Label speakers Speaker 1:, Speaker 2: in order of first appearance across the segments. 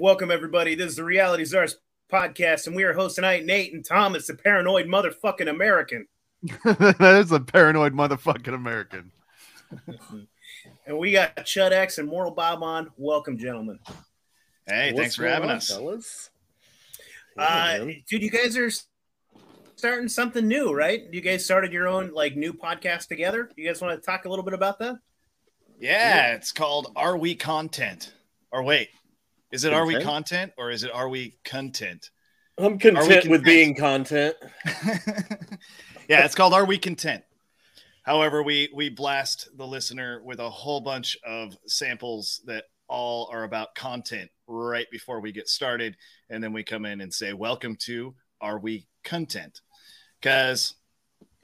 Speaker 1: And we're live. Welcome, everybody. This is the Reality Czars podcast, and we are hosts tonight, Nate and Thomas, the paranoid motherfucking American.
Speaker 2: that is a paranoid motherfucking American.
Speaker 1: and we got Chud X and Moral Bob on. Welcome, gentlemen.
Speaker 3: Hey,
Speaker 4: What's
Speaker 3: thanks for having
Speaker 4: on,
Speaker 3: us.
Speaker 4: fellas.
Speaker 1: Uh,
Speaker 4: Yeah,
Speaker 1: dude, you guys are starting something new, right? You guys started your own like new podcast together. You guys want to talk a little bit about that?
Speaker 3: Yeah, it's called Are We Content? Or wait, is it Are We
Speaker 4: Content?
Speaker 3: Content or is it Are We Content?
Speaker 4: I'm content with being content.
Speaker 3: yeah, it's called Are We Content? However, we we blast the listener with a whole bunch of samples that all are about content right before we get started, and then we come in and say, "Welcome to Are We Content?" Because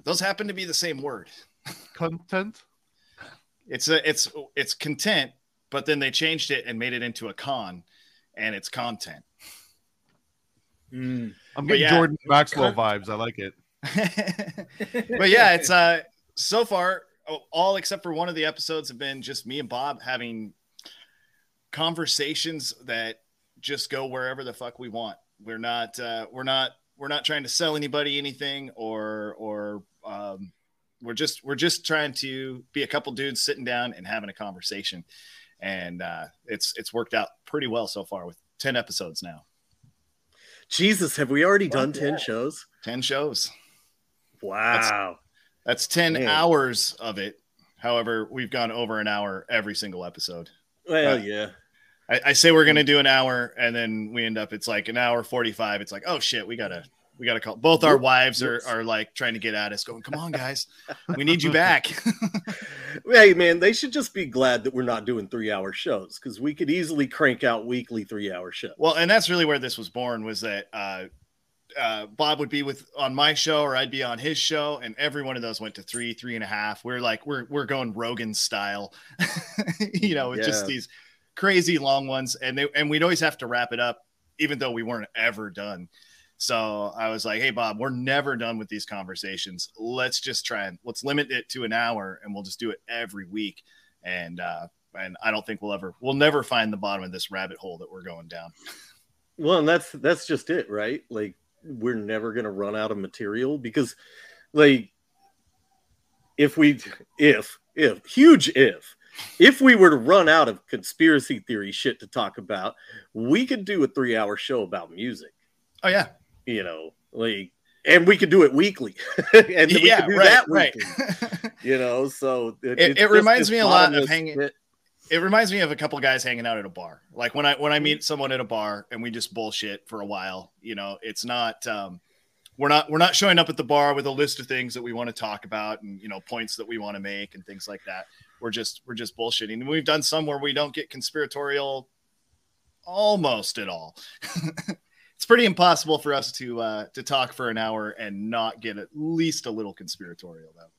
Speaker 3: those happen to be the same word.
Speaker 2: Content.
Speaker 3: It's a it's it's content, but then they changed it and made it into a con, and it's content.
Speaker 2: I'm getting
Speaker 3: yeah.
Speaker 2: Jordan Maxwell vibes. I like it.
Speaker 3: but yeah, it's uh so far oh, all except for one of the episodes have been just me and Bob having conversations that just go wherever the fuck we want. We're not uh we're not we're not trying to sell anybody anything or or um we're just we're just trying to be a couple dudes sitting down and having a conversation. And uh it's it's worked out pretty well so far with 10 episodes now.
Speaker 4: Jesus, have we already done
Speaker 1: Fuck
Speaker 4: 10 shows?
Speaker 3: 10 shows.
Speaker 4: Wow.
Speaker 3: That's 10
Speaker 4: Man.
Speaker 3: hours of it. However, we've gone over an hour every single episode.
Speaker 4: Well,
Speaker 3: Uh,
Speaker 4: yeah.
Speaker 3: I, I say we're going to do an hour and then we end up, it's like an hour 45. It's like, oh shit, we got to, we got to call. Both our wives are, are like trying to get at us, going, come on, guys, we need you back.
Speaker 4: Hey, man, they should just be glad that we're not doing three hour shows because we could easily crank out weekly three hour shows.
Speaker 3: well, and that's really where this was born was that, uh, uh, Bob would be with on my show or I'd be on his show, and every one of those went to three, three and a half. We're like, we're we're going Rogan style, you know, with just these crazy long ones, and they and we'd always have to wrap it up, even though we weren't ever done. So I was like, hey Bob, we're never done with these conversations. Let's just try and let's limit it to an hour, and we'll just do it every week. And uh, and I don't think we'll ever we'll never find the bottom of this rabbit hole that we're going down.
Speaker 4: Well, and that's that's just it, right? Like we're never gonna run out of material because, like, if we if if huge if if we were to run out of conspiracy theory shit to talk about, we could do a three hour show about music.
Speaker 3: Oh yeah,
Speaker 4: You know, like, and we could do it weekly, and we
Speaker 3: yeah,
Speaker 4: could do
Speaker 3: right,
Speaker 4: that
Speaker 3: right.
Speaker 4: You know, so
Speaker 3: It-
Speaker 4: it's
Speaker 3: it reminds me a lot of hanging-
Speaker 4: pit.
Speaker 3: it reminds me of a couple guys hanging out at a bar. Like when I when I meet someone at a bar and we just bullshit for a while. You know, it's not um, we're not we're not showing up at the bar with a list of things that we want to talk about and you know points that we want to make and things like that. We're just we're just bullshitting. And we've done some where we don't get conspiratorial almost at all. it's pretty impossible for us to uh, to talk for an hour and not get at least a little conspiratorial though.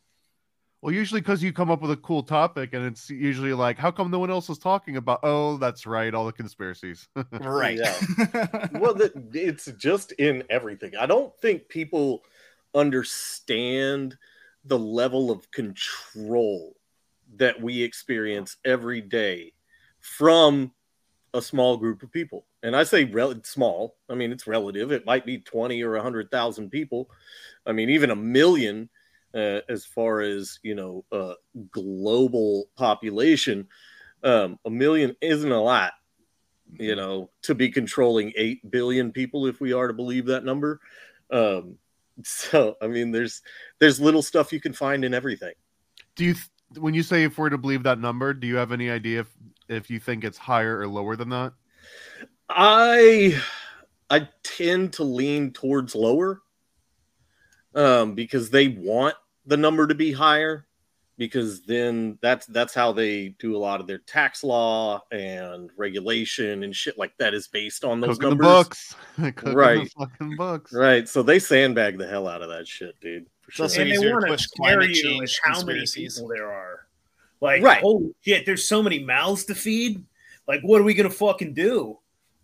Speaker 2: Well, usually because you come up with a cool topic, and it's usually like, how come no one else is talking about? Oh, that's right, all the conspiracies.
Speaker 3: Right.
Speaker 4: well the, it's just in everything i don't think people understand the level of control that we experience every day from a small group of people and i say rel- small i mean it's relative it might be 20 or 100000 people i mean even a million uh, as far as you know uh, global population um, a million isn't a lot you know, to be controlling 8 billion people if we are to believe that number. Um, so, I mean, there's there's little stuff you can find in everything.
Speaker 2: do you, th- when you say if we're to believe that number, do you have any idea if if you think it's higher or lower than that?
Speaker 4: I I tend to lean towards lower um, because they want the number to be higher because then that's that's how they do a lot of their tax law and regulation and shit like that is based on those
Speaker 2: Cooking the
Speaker 4: numbers.
Speaker 2: books, Cooking
Speaker 4: Right.
Speaker 2: the fucking books.
Speaker 4: Right. So they sandbag the hell out of that shit, dude. For sure.
Speaker 3: also
Speaker 1: and they want to
Speaker 3: push
Speaker 1: scare you
Speaker 3: change
Speaker 1: with how many people there are. Like,
Speaker 4: Right.
Speaker 1: holy shit, there's so many mouths to feed. Like, what are we gonna fucking do?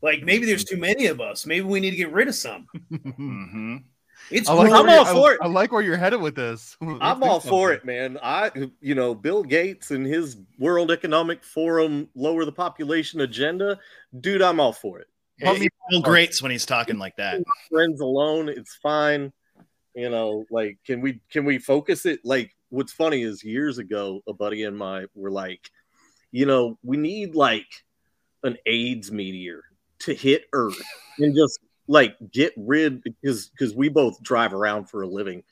Speaker 1: Like, maybe there's too many of us. Maybe we need to get rid of some.
Speaker 3: hmm
Speaker 1: It's
Speaker 2: I like
Speaker 4: I'm
Speaker 2: where
Speaker 4: all
Speaker 2: you-
Speaker 4: for
Speaker 2: I,
Speaker 4: it.
Speaker 2: I like where you're headed with this.
Speaker 4: I'm all for it, man. I, you know, Bill Gates and his World Economic Forum lower the population agenda, dude. I'm all for it.
Speaker 2: Help me-
Speaker 3: He feel great when he's talking like that.
Speaker 4: Friends alone, it's fine. You know, like, can we can we focus it? Like, what's funny is years ago, a buddy and my were like, you know, we need like an AIDS meteor to hit Earth and just like get rid because because we both drive around for a living.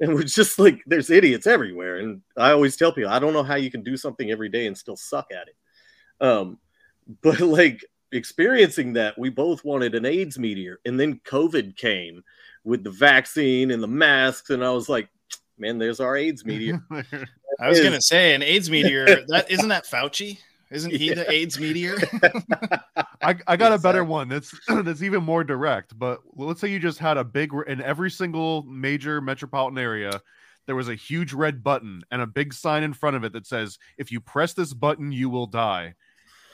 Speaker 4: And we're just like there's idiots everywhere. And i always tell people i don't know how you can do something every day and still suck at it. Um but like experiencing that we both wanted an aids meteor. And then covid came with the vaccine and the masks. And i was like man there's our aids meteor.
Speaker 3: I was
Speaker 4: Is-
Speaker 3: gonna say an AIDS meteor. That isn't that Fauci? Isn't he
Speaker 4: Yeah.
Speaker 3: the AIDS meteor?
Speaker 2: I, I got a better one that's that's even more direct. But let's say you just had a big in every single major metropolitan area, there was a huge red button and a big sign in front of it that says, "If you press this button, you will die."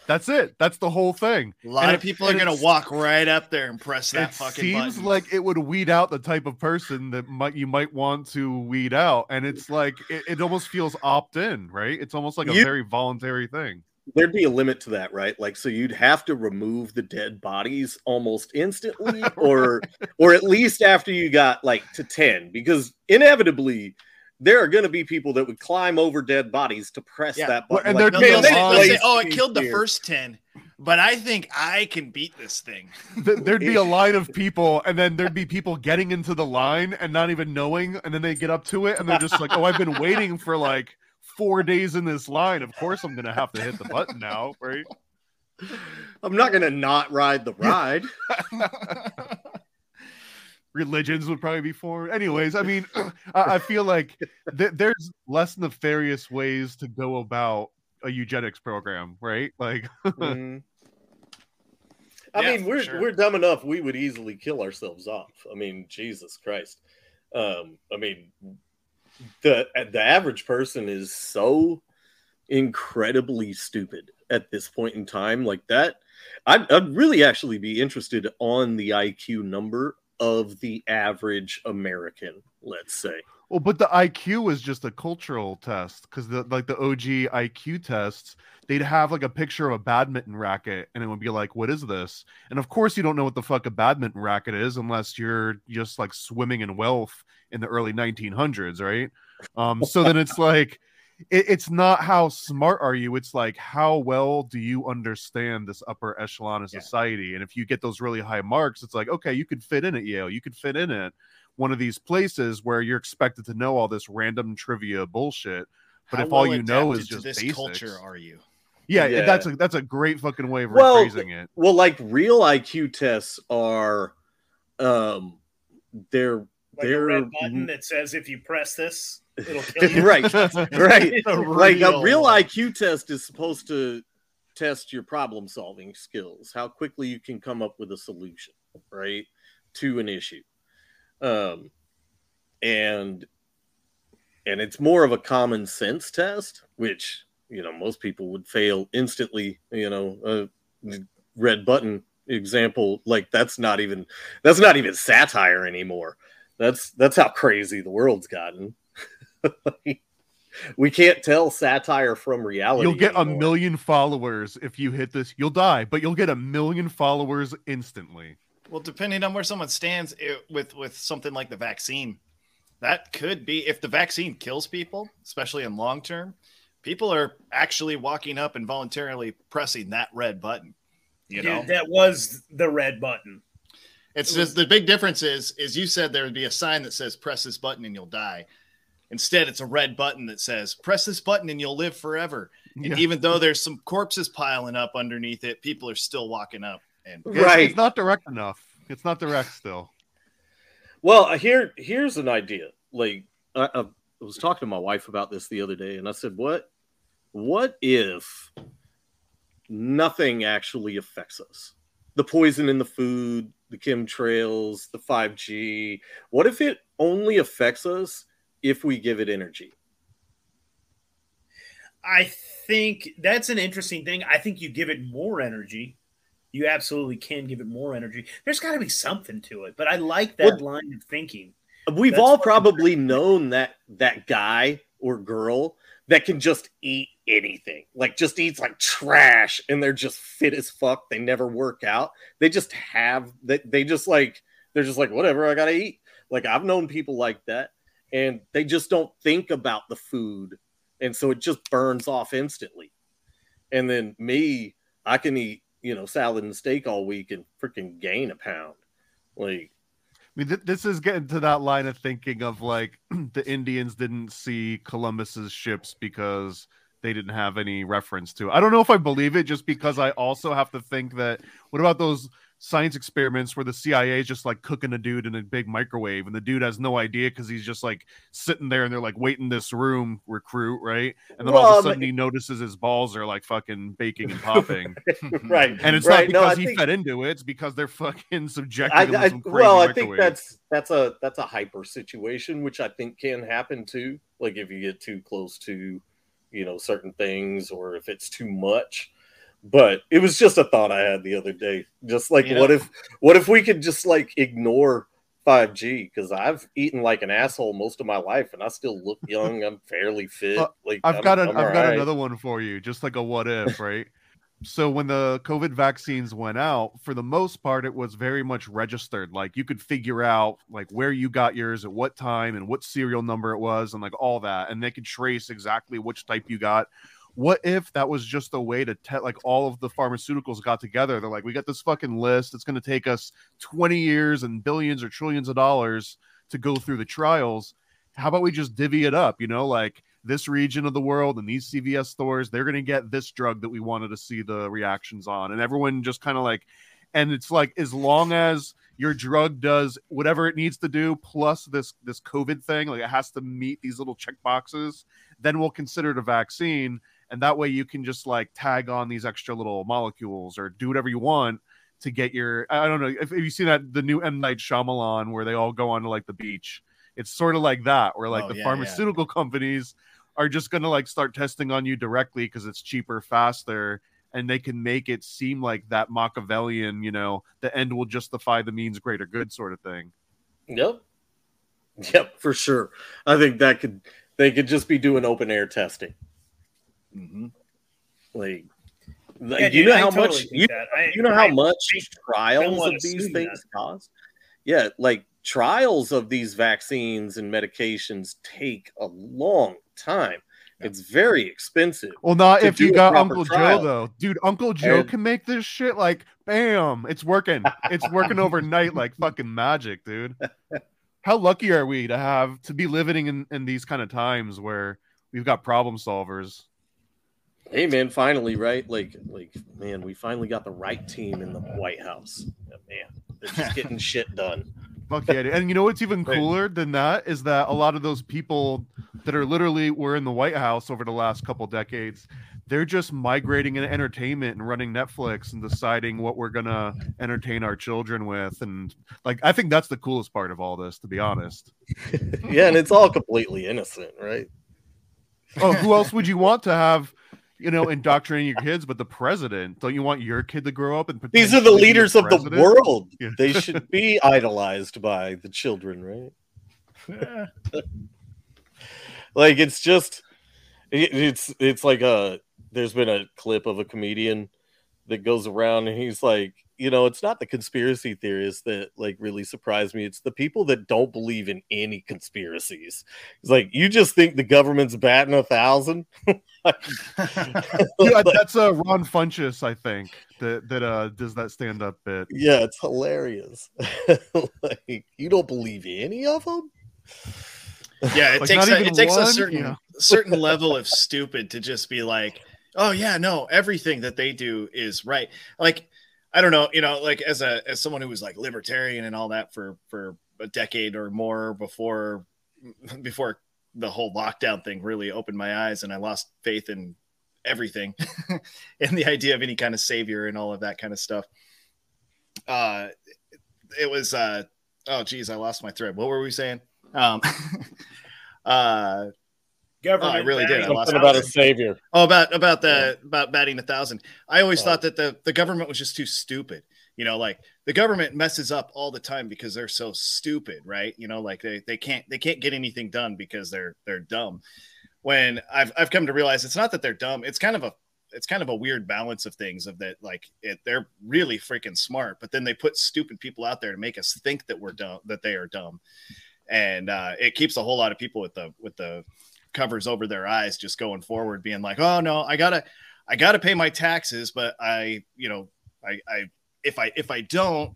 Speaker 2: That's it. That's the whole thing.
Speaker 3: A lot
Speaker 2: And
Speaker 3: of
Speaker 2: it-
Speaker 3: people are gonna walk right up there and press that
Speaker 2: it
Speaker 3: fucking
Speaker 2: seems
Speaker 3: button.
Speaker 2: like it would weed out the type of person that might you might want to weed out, and it's like it, it almost feels opt in, right? It's almost like a
Speaker 4: You-
Speaker 2: very voluntary thing.
Speaker 4: There'd be a limit to that right like so you'd have to remove the dead bodies almost instantly or or at least after you got like to 10 because inevitably there are going to be people that would climb over dead bodies to press
Speaker 3: Yeah.
Speaker 4: that button
Speaker 2: and
Speaker 4: like,
Speaker 2: there'd
Speaker 3: They'll-
Speaker 2: be
Speaker 3: they'll
Speaker 2: a
Speaker 3: say-
Speaker 2: long
Speaker 3: they'll say, "Oh, it killed the first ten, but I think I can beat this thing."
Speaker 2: There'd be a line of people, and then there'd be people getting into the line and not even knowing, and then they get up to it, and they're just like, "Oh, I've been waiting for like four days in this line. Of course, I'm gonna have to hit the button now, right?"
Speaker 4: i'm not going to not ride the ride
Speaker 2: Religions would probably be formed. Anyways, I mean, I, I feel like th- there's less nefarious ways to go about a eugenics program, right? Like,
Speaker 4: Mhm. I
Speaker 3: Yeah,
Speaker 4: mean, we're
Speaker 3: sure.
Speaker 4: we're dumb enough we would easily kill ourselves off. I mean, Jesus Christ. Um, I mean, the the average person is so incredibly stupid at this point in time. Like that, I'd, I'd really actually be interested on the IQ number of the average American. Let's say.
Speaker 2: Well, but the IQ was just a cultural test because the like the OG IQ tests, they'd have like a picture of a badminton racket, and it would be like, "What is this?" And of course, you don't know what the fuck a badminton racket is unless you're just like swimming in wealth in the early 1900s, right? Um, so then it's like, it, it's not how smart are you; it's like how well do you understand this upper echelon of
Speaker 3: Yeah.
Speaker 2: society. And if you get those really high marks, it's like, okay, you could fit in at Yale, you could fit in at one of these places where you're expected to know all this random trivia bullshit. But
Speaker 3: How
Speaker 2: if all you know
Speaker 3: adapted
Speaker 2: is
Speaker 3: to
Speaker 2: just
Speaker 3: this
Speaker 2: basics-
Speaker 3: culture, are you?
Speaker 2: Yeah,
Speaker 4: Yeah.
Speaker 2: that's a that's a great fucking way of
Speaker 4: Well,
Speaker 2: rephrasing it.
Speaker 4: Well, like real IQ tests are, um, they're
Speaker 1: Like
Speaker 4: they're
Speaker 1: red button that says if you press this, it'll kill you.
Speaker 4: right, right.
Speaker 3: A
Speaker 4: like a real. IQ test is supposed to test your problem solving skills, how quickly you can come up with a solution, right, to an issue. Um, and and it's more of a common sense test, which you know most people would fail instantly. You know, uh, red button example, like that's not even that's not even satire anymore. That's that's how crazy the world's gotten. we can't tell satire from reality.
Speaker 2: You'll get a million followers if you hit this. You'll die, but you'll get a million followers instantly.
Speaker 3: Well, depending on where someone stands it, with with something like the vaccine, that could be if the vaccine kills people, especially in long term. People are actually walking up and voluntarily pressing that red button. You
Speaker 1: Dude,
Speaker 3: know,
Speaker 1: that was the red button.
Speaker 3: it's just the big difference is is you said there would be a sign that says press this button and you'll die. Instead, it's a red button that says press this button and you'll live forever. And
Speaker 2: Yeah.
Speaker 3: even though there's some corpses piling up underneath it, people are still walking up and
Speaker 4: Right.
Speaker 2: It's not direct enough. It's not direct still.
Speaker 4: Well, uh, here here's an idea. Like I, I was talking to my wife about this the other day, and I said, "What? What if nothing actually affects us? The poison in the food, the chemtrails, the five G. What if it only affects us if we give it energy?"
Speaker 1: I think that's an interesting thing. I think you give it more energy. You absolutely can give it more energy. There's got to be something to it, but I like that line of thinking.
Speaker 4: we've
Speaker 1: That's
Speaker 4: all probably known that that guy or girl that can just eat anything like just eats like trash and they're just fit as fuck. They never work out. They just have they, they just like they're just like whatever i gotta eat. Like i've known people like that and they just don't think about the food and so it just burns off instantly. And then me i can eat you know salad and steak all week and freaking gain a pound like
Speaker 2: I mean, th- this is getting to that line of thinking of like the Indians didn't see Columbus's ships because they didn't have any reference to. I don't know if I believe it, just because I also have to think that what about those science experiments where the CIA is just like cooking a dude in a big microwave and the dude has no idea because he's just like sitting there and they're like wait in this room recruit right and then all of a sudden um, he notices his balls are like fucking baking and popping
Speaker 4: right
Speaker 2: and it's
Speaker 4: Right,
Speaker 2: not
Speaker 4: no,
Speaker 2: because he
Speaker 4: think-
Speaker 2: fed into it it's because they're fucking subjecting
Speaker 4: I,
Speaker 2: him to some crazy
Speaker 4: well, I think that's that's a that's a hyper situation, which I think can happen too. Like if you get too close to, you know, certain things, or if it's too much. But it was just a thought I had the other day. Just like, what if what if we could just like ignore 5G? Because I've eaten like an asshole most of my life, and I still look young. I'm fairly fit. Like
Speaker 2: I've
Speaker 4: I'm-
Speaker 2: got I've got
Speaker 4: alright.
Speaker 2: another one for you, just like a what if, right? so when the COVID vaccines went out, for the most part, it was very much registered. Like you could figure out like where you got yours at what time and what serial number it was, and like all that, and they could trace exactly which type you got. What if that was just a way to te- like all of the pharmaceuticals got together? They're like, we got this fucking list. It's going to take us 20 years and billions or trillions of dollars to go through the trials. How about we just divvy it up? You know, like this region of the world and these CVS stores, they're going to get this drug that we wanted to see the reactions on. And everyone just kind of like, and it's like, as long as your drug does whatever it needs to do, plus this, this COVID thing, like it has to meet these little check boxes, then we'll consider it a vaccine. And that way you can just like tag on these extra little molecules or do whatever you want to get your, I don't know if, if you see that the new M Night Shyamalan where they all go on to like the beach. It's sort of like that, where like
Speaker 3: Oh,
Speaker 2: the
Speaker 3: yeah, yeah.
Speaker 2: pharmaceutical companies are just going to like start testing on you directly because it's cheaper, faster, and they can make it seem like that Machiavellian, you know, the end will justify the means greater good sort of thing.
Speaker 4: Yep. Yep, for sure. I think that could they could just be doing open air testing.
Speaker 3: Mhm.
Speaker 4: Like,
Speaker 1: Yeah,
Speaker 4: like, you
Speaker 1: dude,
Speaker 4: know
Speaker 1: I
Speaker 4: how
Speaker 1: totally
Speaker 4: much you.
Speaker 1: I-
Speaker 4: you know how
Speaker 1: I-
Speaker 4: much
Speaker 1: I don't
Speaker 4: trials of these
Speaker 1: assume
Speaker 4: things cost? Yeah, like trials of these vaccines and medications take a long time. It's very expensive.
Speaker 2: Well, not if you got Uncle
Speaker 4: trial.
Speaker 2: Joe though, dude. Uncle Joe
Speaker 4: And-
Speaker 2: can make this shit like bam, it's working. It's working overnight like fucking magic, dude. How lucky are we to have to be living in in these kind of times where we've got problem solvers?
Speaker 4: Hey man, finally, right? Like, like man, we finally got the right team in the White House. Yeah, man, they're just getting shit done.
Speaker 2: Fuck yeah. And you know what's even cooler than that is that a lot of those people that are literally were in the White House over the last couple decades, they're just migrating in entertainment and running Netflix and deciding what we're gonna entertain our children with. And like I think that's the coolest part of all this, to be honest.
Speaker 4: Yeah, and it's all completely innocent, right?
Speaker 2: Oh, who else would you want to have, you know, indoctrinating your kids but the president? Don't you want your kid to grow up and
Speaker 4: These are the
Speaker 2: potentially be a
Speaker 4: leaders of the world.
Speaker 2: Yeah.
Speaker 4: They should be idolized by the children, right? Like it's just it- it's it's like a there's been a clip of a comedian that goes around and he's like, you know, it's not the conspiracy theorists that like really surprise me. It's the people that don't believe in any conspiracies. It's like you just think the government's batting a thousand.
Speaker 2: Yeah, that's uh, Ron Funches, I think, that that uh does that stand up bit.
Speaker 4: Yeah, it's hilarious. like you don't believe any of them?
Speaker 3: Yeah, it
Speaker 2: Like,
Speaker 3: takes a,
Speaker 2: even
Speaker 3: it takes a certain
Speaker 2: Yeah.
Speaker 3: certain level of stupid to just be like, oh yeah, no, everything that they do is right. Like, I don't know, you know, like as a as someone who was like libertarian and all that for for a decade or more before before the whole lockdown thing really opened my eyes and I lost faith in everything and the idea of any kind of savior and all of that kind of stuff. Uh it was uh oh geez, I lost my thread. What were we saying? Um uh
Speaker 1: Government
Speaker 3: Oh, I really did. I lost
Speaker 4: Something about a savior.
Speaker 3: Oh, about about the about batting a thousand. I always
Speaker 4: Oh.
Speaker 3: thought that the the government was just too stupid. You know, like the government messes up all the time because they're so stupid, right? You know, like they, they can't they can't get anything done because they're they're dumb. When I've I've come to realize it's not that they're dumb, it's kind of a it's kind of a weird balance of things of that like it, they're really freaking smart but then they put stupid people out there to make us think that we're dumb that they are dumb and uh, it keeps a whole lot of people with the with the covers over their eyes just going forward being like oh no i gotta i gotta pay my taxes but i you know i i if I if I don't,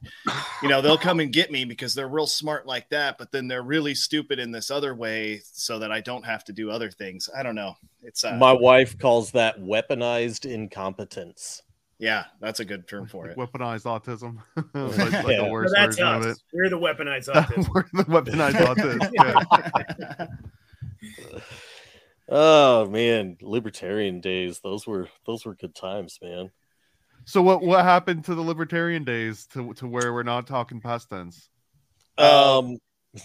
Speaker 3: you know, they'll come and get me because they're real smart like that, but then they're really stupid in this other way so that I don't have to do other things. I don't know. It's uh,
Speaker 4: my wife calls that weaponized incompetence.
Speaker 3: Yeah, that's a good term for it.
Speaker 2: Weaponized autism. like, like
Speaker 1: yeah.
Speaker 2: the worst
Speaker 1: that's us.
Speaker 2: of it.
Speaker 1: We're the weaponized autism.
Speaker 2: We're the weaponized autism. Yeah.
Speaker 4: Oh man, libertarian days. Those were those were good times, man.
Speaker 2: So what what happened to the libertarian days to to where we're not talking past tense?
Speaker 4: Um,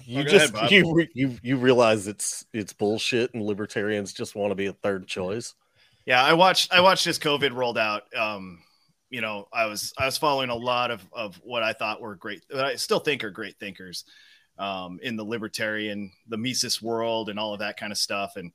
Speaker 4: you
Speaker 3: oh,
Speaker 4: just
Speaker 3: ahead,
Speaker 4: you re- you you realize it's it's bullshit, and libertarians just want to be a third choice.
Speaker 3: Yeah, I watched I watched as COVID rolled out. Um, you know, I was I was following a lot of of what I thought were great, that I still think are great thinkers um, in the libertarian, the Mises world, and all of that kind of stuff. And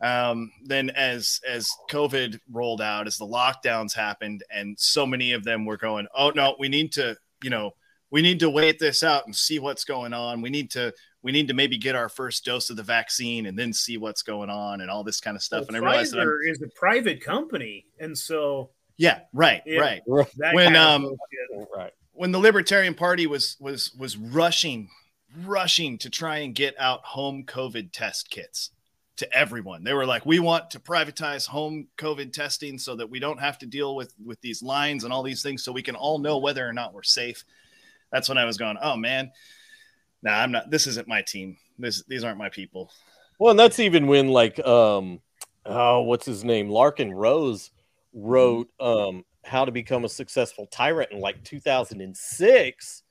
Speaker 3: um, then as as COVID rolled out, as the lockdowns happened, and so many of them were going, "Oh no, we need to, you know, we need to wait this out and see what's going on. We need to." We need to maybe get our first dose of the vaccine and then see what's going on and all this kind of stuff.
Speaker 1: Well,
Speaker 3: and I realized that I'm,
Speaker 1: Pfizer is a private company, and so
Speaker 3: yeah, right,
Speaker 1: Yeah.
Speaker 3: right. When, um,
Speaker 4: Right.
Speaker 3: when the Libertarian Party was was was rushing, rushing to try and get out home COVID test kits to everyone. They were like, "We want to privatize home COVID testing so that we don't have to deal with with these lines and all these things, so we can all know whether or not we're safe." That's when I was going, "Oh man, nah, I'm not. This isn't my team. This these aren't my people."
Speaker 4: Well, and that's even when like um oh what's his name? Larken Rose wrote um how to become a successful tyrant in like 2006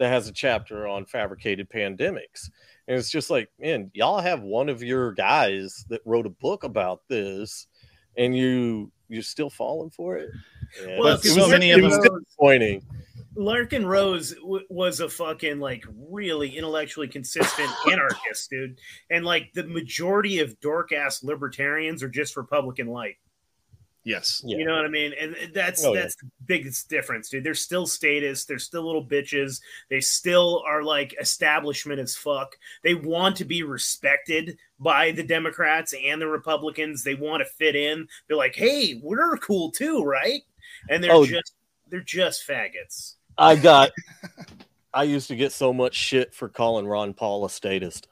Speaker 4: that has a chapter on fabricated pandemics. And it's just like, man, y'all have one of your guys that wrote a book about this and you you're still falling for it. Yeah,
Speaker 1: Well,
Speaker 4: it
Speaker 3: so
Speaker 4: was-
Speaker 3: many of
Speaker 1: them-
Speaker 4: disappointing.
Speaker 1: Larken Rose w- was a fucking like really intellectually consistent anarchist, dude. And like the majority of dork ass libertarians are just Republican light.
Speaker 3: Yes.
Speaker 4: Yeah.
Speaker 1: You know what I mean? And that's
Speaker 4: Oh, yeah.
Speaker 1: that's the biggest difference, dude. They're still statists. They're still little bitches. They still are like establishment as fuck. They want to be respected by the Democrats and the Republicans. They want to fit in. They're like, hey, we're cool too, right? And they're
Speaker 4: Oh.
Speaker 1: just they're just faggots.
Speaker 4: I got I used to get so much shit for calling Ron Paul a statist.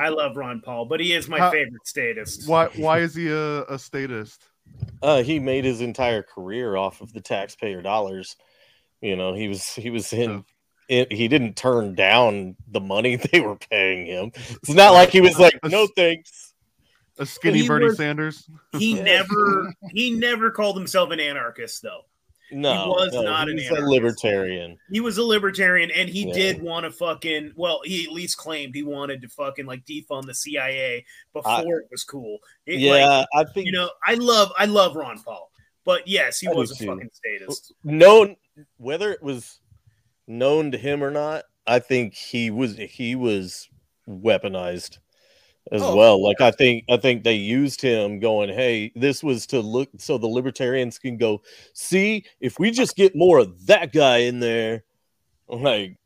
Speaker 1: I love Ron Paul, but he is my
Speaker 2: How-
Speaker 1: favorite statist.
Speaker 2: Why why is he a, a statist?
Speaker 4: Uh, he made his entire career off of the taxpayer dollars. You know, he was he was in. It, he didn't turn down the money they were paying him. It's not like he was like, "No thanks."
Speaker 2: A skinny Bernie
Speaker 1: was-
Speaker 2: Sanders?
Speaker 1: He never he never called himself an anarchist though.
Speaker 4: No, he
Speaker 1: was
Speaker 4: no,
Speaker 1: not an
Speaker 4: a libertarian.
Speaker 1: He was a libertarian and he
Speaker 4: Yeah.
Speaker 1: did want to fucking well, he at least claimed he wanted to fucking like defund the CIA before it was cool. It, like,
Speaker 4: yeah, I think
Speaker 1: you know, I love I love Ron Paul. But yes, he
Speaker 4: I
Speaker 1: was a
Speaker 4: too.
Speaker 1: fucking statist.
Speaker 4: known whether it was known to him or not. I think he was he was weaponized as
Speaker 1: Oh,
Speaker 4: well. Like I think I think they used him going, "Hey, this was to look so the libertarians can go see if we just get more of that guy in there." Like,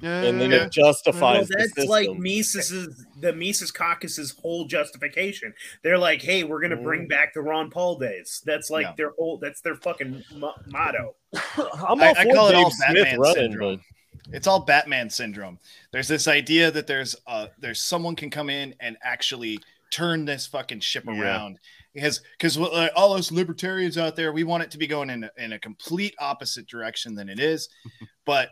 Speaker 2: Yeah,
Speaker 4: and then
Speaker 2: yeah.
Speaker 4: it justifies
Speaker 1: Well,
Speaker 4: the
Speaker 1: that's like
Speaker 4: system.
Speaker 1: Mises's the Mises caucus's whole justification. They're like, "Hey, we're gonna bring mm-hmm. back the Ron Paul days." That's like
Speaker 3: Yeah.
Speaker 1: their whole. That's their fucking mo- motto.
Speaker 4: I'm
Speaker 3: I-
Speaker 4: all
Speaker 3: I
Speaker 4: for
Speaker 3: call it
Speaker 4: Dave
Speaker 3: all
Speaker 4: Smith
Speaker 3: Batman
Speaker 4: running,
Speaker 3: syndrome.
Speaker 4: but
Speaker 3: it's all Batman syndrome. There's this idea that there's uh there's someone can come in and actually turn this fucking ship
Speaker 2: Yeah.
Speaker 3: around because because uh, all us libertarians out there we want it to be going in a, in a complete opposite direction than it is, but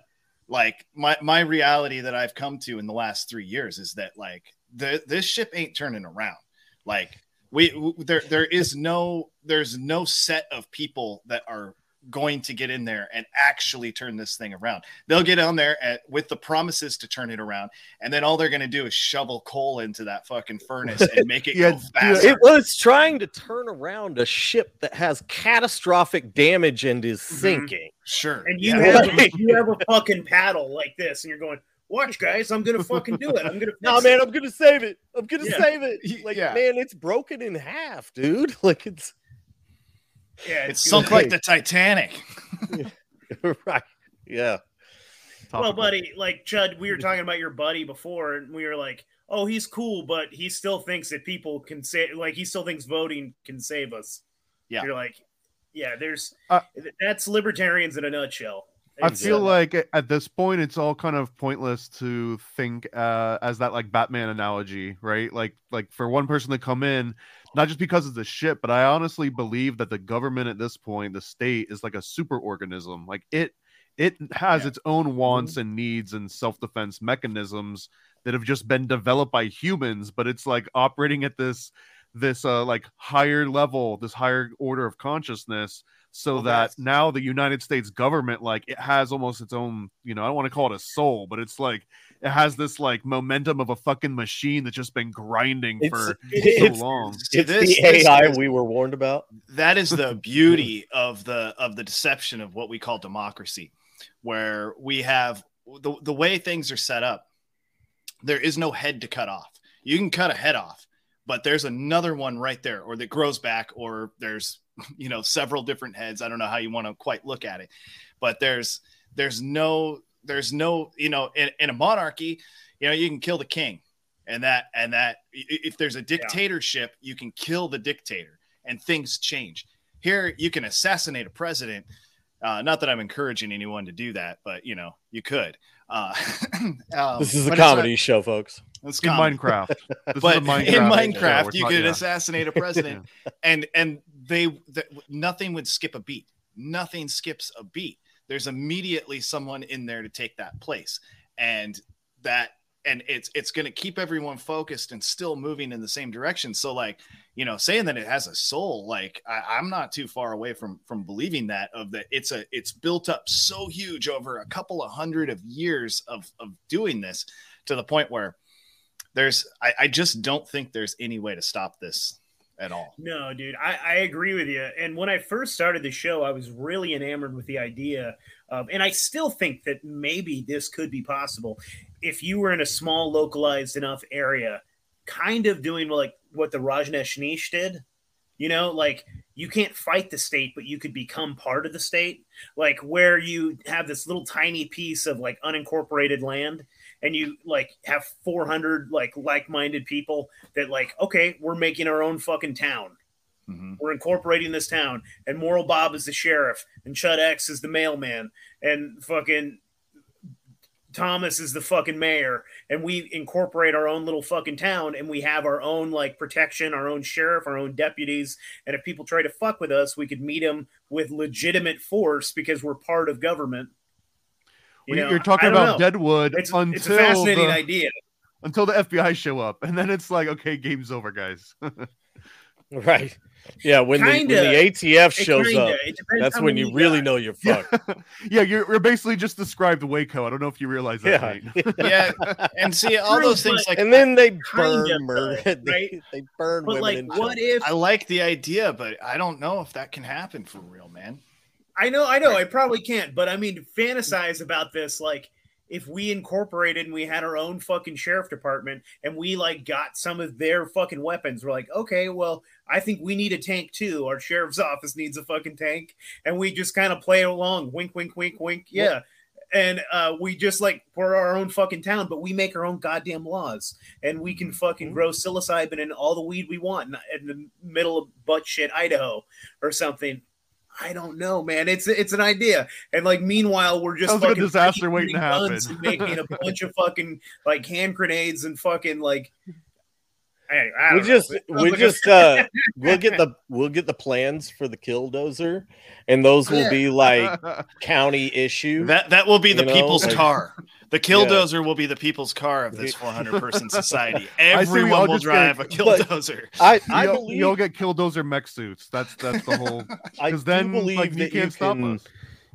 Speaker 3: like my my reality that I've come to in the last three years is that like the this ship ain't turning around. Like we w- there there is no there's no set of people that are going to get in there and actually turn this thing around. They'll get on there at, with the promises to turn it around, and then all they're going to do is shovel coal into that fucking furnace and make it
Speaker 2: Yeah,
Speaker 3: go faster.
Speaker 5: It was trying to turn around a ship that has catastrophic damage and is
Speaker 1: Mhm.
Speaker 5: sinking.
Speaker 3: sure.
Speaker 1: And you
Speaker 3: yeah.
Speaker 1: have you have a fucking paddle like this, and you're going, "Watch, guys, I'm gonna fucking do it. I'm gonna."
Speaker 5: No,
Speaker 1: fix
Speaker 5: man. I'm gonna save it. I'm gonna
Speaker 1: Yeah.
Speaker 5: save it. Like,
Speaker 3: Yeah.
Speaker 5: man, it's broken in half, dude. Like it's
Speaker 1: Yeah,
Speaker 3: It's
Speaker 1: good.
Speaker 3: sunk like the Titanic.
Speaker 5: right. Yeah.
Speaker 1: Well, buddy, like Chud, we were talking about your buddy before, and we were like, "Oh, he's cool, but he still thinks that people can say, like, he still thinks voting can save us."
Speaker 3: Yeah.
Speaker 1: you're like, yeah, there's
Speaker 2: Uh,
Speaker 1: that's libertarians in a nutshell.
Speaker 2: I feel like at- at this point it's all kind of pointless to think uh, as that like Batman analogy, right? Like like for one person to come in, not just because of the ship, but I honestly believe that the government at this point, the state, is like a super organism. Like it it has
Speaker 3: Yeah.
Speaker 2: its own wants and needs and self-defense mechanisms that have just been developed by humans, but it's like operating at this this uh like higher level, this higher order of consciousness so
Speaker 3: Well,
Speaker 2: that now the United States government, like it has almost its own, you know, I don't want to call it a soul, but it's like it has this like momentum of a fucking machine that's just been grinding
Speaker 5: It's,
Speaker 2: for so long.
Speaker 5: it's
Speaker 3: This-
Speaker 5: the
Speaker 3: this
Speaker 5: AI
Speaker 3: is-
Speaker 5: we were warned about.
Speaker 3: that is the beauty of the of the deception of what we call democracy where we have the, the way things are set up there is no head to cut off you can cut a head off but there's another one right there or that grows back or there's you know several different heads i don't know how you want to quite look at it but there's there's no there's no you know in, in a monarchy you know you can kill the king and that and that if there's a dictatorship you can kill the dictator and things change here you can assassinate a president uh, not that i'm encouraging anyone to do that but you know you could uh, um,
Speaker 5: This is a
Speaker 3: but it's not-
Speaker 5: comedy show, folks.
Speaker 3: it's
Speaker 2: In
Speaker 3: comedy.
Speaker 2: Minecraft. This is
Speaker 3: but
Speaker 2: a
Speaker 3: in
Speaker 2: Minecraft show.
Speaker 3: Minecraft, you could
Speaker 2: yeah.
Speaker 3: assassinate a president, and and they th- nothing would skip a beat. Nothing skips a beat. There's immediately someone in there to take that place, and that and it's it's going to keep everyone focused and still moving in the same direction. So like you know, saying that it has a soul, like I, I'm not too far away from from believing that of that it's a it's built up so huge over a couple of hundred of years of of doing this to the point where there's I, I just don't think there's any way to stop this at all.
Speaker 1: No, dude, I, I agree with you. And when I first started the show, I was really enamored with the idea of, and I still think that maybe this could be possible if you were in a small, localized enough area, kind of doing like what the Rajneeshneesh did. You know, like you can't fight the state, but you could become part of the state. Like where you have this little tiny piece of like unincorporated land, and you like have 400 like like-minded people that like, okay, we're making our own fucking town.
Speaker 3: Mhm.
Speaker 1: We're incorporating this town, and Moral Bob is the sheriff, and Chud X is the mailman, and fucking Thomas is the fucking mayor, and we incorporate our own little fucking town, and we have our own like protection, our own sheriff, our own deputies, and if people try to fuck with us, we could meet them with legitimate force because we're part of government. You
Speaker 2: We-
Speaker 1: know,
Speaker 2: You're talking about
Speaker 1: know.
Speaker 2: Deadwood
Speaker 1: It's,
Speaker 2: until
Speaker 1: it's a fascinating
Speaker 2: the,
Speaker 1: idea.
Speaker 2: until the FBI show up, and then it's like, okay, game's over, guys.
Speaker 5: Right. Yeah. When, the,
Speaker 1: Kinda.
Speaker 5: the ATF shows
Speaker 1: kinda-
Speaker 5: up, that's when you really
Speaker 1: got.
Speaker 5: know you're fucked.
Speaker 2: yeah, you're, you're basically just described the Waco. I don't know if you realize that.
Speaker 5: Yeah.
Speaker 2: Nate.
Speaker 3: Yeah, and see all
Speaker 1: True,
Speaker 3: those things
Speaker 1: but-
Speaker 3: like
Speaker 5: and then they
Speaker 1: Kind
Speaker 5: burn
Speaker 1: of,
Speaker 5: murder.
Speaker 1: though,
Speaker 5: They,
Speaker 1: right?
Speaker 5: they burn
Speaker 1: But
Speaker 5: women
Speaker 1: like,
Speaker 5: and
Speaker 1: what
Speaker 5: children.
Speaker 1: if
Speaker 3: I like the idea, but I don't know if that can happen for real, man.
Speaker 1: I know, I know, I probably can't, but I mean, fantasize about this. Like, if we incorporated and we had our own fucking sheriff department and we like got some of their fucking weapons, we're like, okay, well, I think we need a tank too. Our sheriff's office needs a fucking tank, and we just kind of play along, wink, wink, wink, wink, yeah. And uh, we just like we're our own fucking town, but we make our own goddamn laws, and we can fucking grow psilocybin and all the weed we want in, in the middle of butt shit Idaho or something. I don't know, man. It's it's an idea, and like meanwhile, we're just
Speaker 2: Sounds like a
Speaker 1: fucking
Speaker 2: disaster waiting to happen.
Speaker 1: and making a bunch of fucking like hand grenades and fucking like. Hey,
Speaker 5: we
Speaker 1: know.
Speaker 5: just we
Speaker 1: like a-
Speaker 5: just uh we'll get the we'll get the plans for the killdozer and those will be like county issue
Speaker 3: That that will be the
Speaker 5: You know,
Speaker 3: people's
Speaker 5: like-
Speaker 3: tar. The killdozer will be the people's car of this 400 person society.
Speaker 2: I see we
Speaker 3: Everyone will
Speaker 2: just
Speaker 3: drive a
Speaker 2: get-
Speaker 3: killdozer.
Speaker 4: I, I
Speaker 2: you,
Speaker 4: believe
Speaker 2: you all get killdozer mech suits. That's that's the whole.
Speaker 4: I
Speaker 2: Because
Speaker 4: do
Speaker 2: then
Speaker 4: believe
Speaker 2: like
Speaker 4: that you
Speaker 2: can't stop
Speaker 4: can
Speaker 2: us.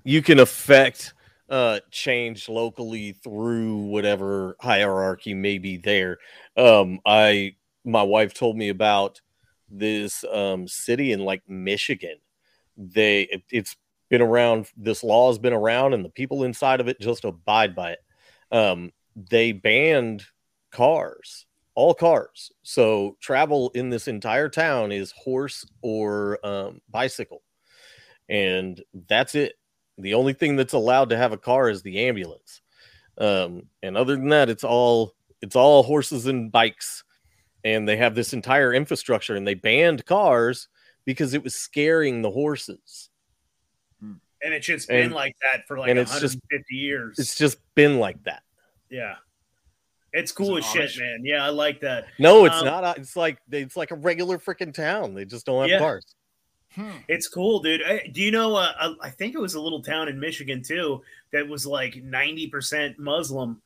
Speaker 4: you can affect uh change locally through whatever hierarchy may be there. Um I my wife told me about this um city in like Michigan. They it, it's been around this law has been around and the people inside of it just abide by it. Um they banned cars all cars. So travel in this entire town is horse or um, bicycle. And that's it. The only thing that's allowed to have a car is the ambulance. Um, and other than that it's all it's all horses and bikes. And they have this entire infrastructure and they banned cars because it was scaring the horses
Speaker 1: and it's just been
Speaker 4: And-
Speaker 1: like that for like
Speaker 4: and it's
Speaker 1: 150
Speaker 4: just-
Speaker 1: years.
Speaker 4: it's just been like that
Speaker 1: yeah, it's cool
Speaker 3: Is
Speaker 1: as
Speaker 3: it
Speaker 1: shit, man. Yeah, I like that.
Speaker 4: no it's
Speaker 1: Um,
Speaker 4: not it's like it's like a regular freaking town they just don't have
Speaker 1: Yeah.
Speaker 4: cars
Speaker 3: Hmm.
Speaker 1: It's cool, dude. I, do you know? Uh, I- I think it was a little town in Michigan too that was like 90 percent Muslim.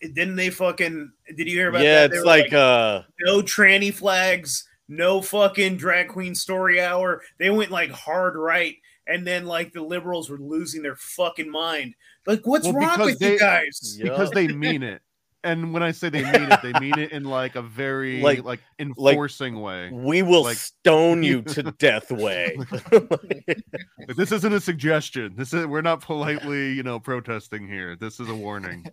Speaker 1: Didn't they fucking? Did you hear about
Speaker 4: yeah
Speaker 1: that?
Speaker 4: It's
Speaker 1: were
Speaker 4: like uh
Speaker 1: no tranny flags, no fucking drag queen story hour. They went like hard right, and then like the liberals were losing their fucking mind. Like, what's
Speaker 2: Well,
Speaker 1: wrong with
Speaker 2: they-
Speaker 1: you guys?
Speaker 2: Because they mean it. And when I say they mean it, they mean it in like a very
Speaker 4: Like-
Speaker 2: like, enforcing way.
Speaker 4: we will
Speaker 2: Like-
Speaker 4: stone you to death way
Speaker 2: Like, this isn't a suggestion. This is we're not politely, you know, protesting here. This is a warning.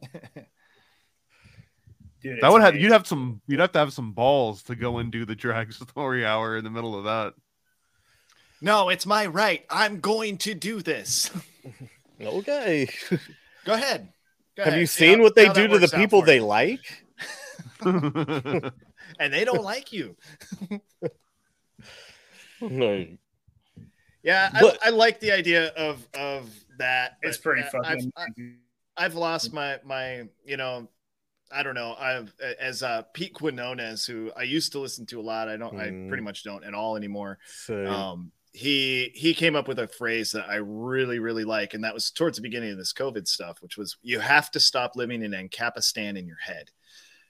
Speaker 1: Dude,
Speaker 2: that
Speaker 1: it's
Speaker 2: would have you'd have some you'd have to have some balls to go and do the drag story hour in the middle of that.
Speaker 3: No, it's my right. I'm going to do this.
Speaker 4: okay
Speaker 3: Go ahead. Go
Speaker 4: have
Speaker 3: ahead.
Speaker 4: you seen
Speaker 3: how-
Speaker 4: what they do to the people they
Speaker 3: you.
Speaker 4: like
Speaker 3: And they don't like you.
Speaker 4: No.
Speaker 3: Yeah, I,
Speaker 4: But-
Speaker 3: I like the idea of of that.
Speaker 1: It's pretty
Speaker 3: uh,
Speaker 1: fucking.
Speaker 3: I've, I- I've lost my my you know I don't know I've as uh Pete Quinones who I used to listen to a lot I don't I
Speaker 4: Mm.
Speaker 3: pretty much don't at all anymore
Speaker 4: So
Speaker 3: um he he came up with a phrase that I really really like and that was towards the beginning of this COVID stuff which was you have to stop living in Ancapistan in your head.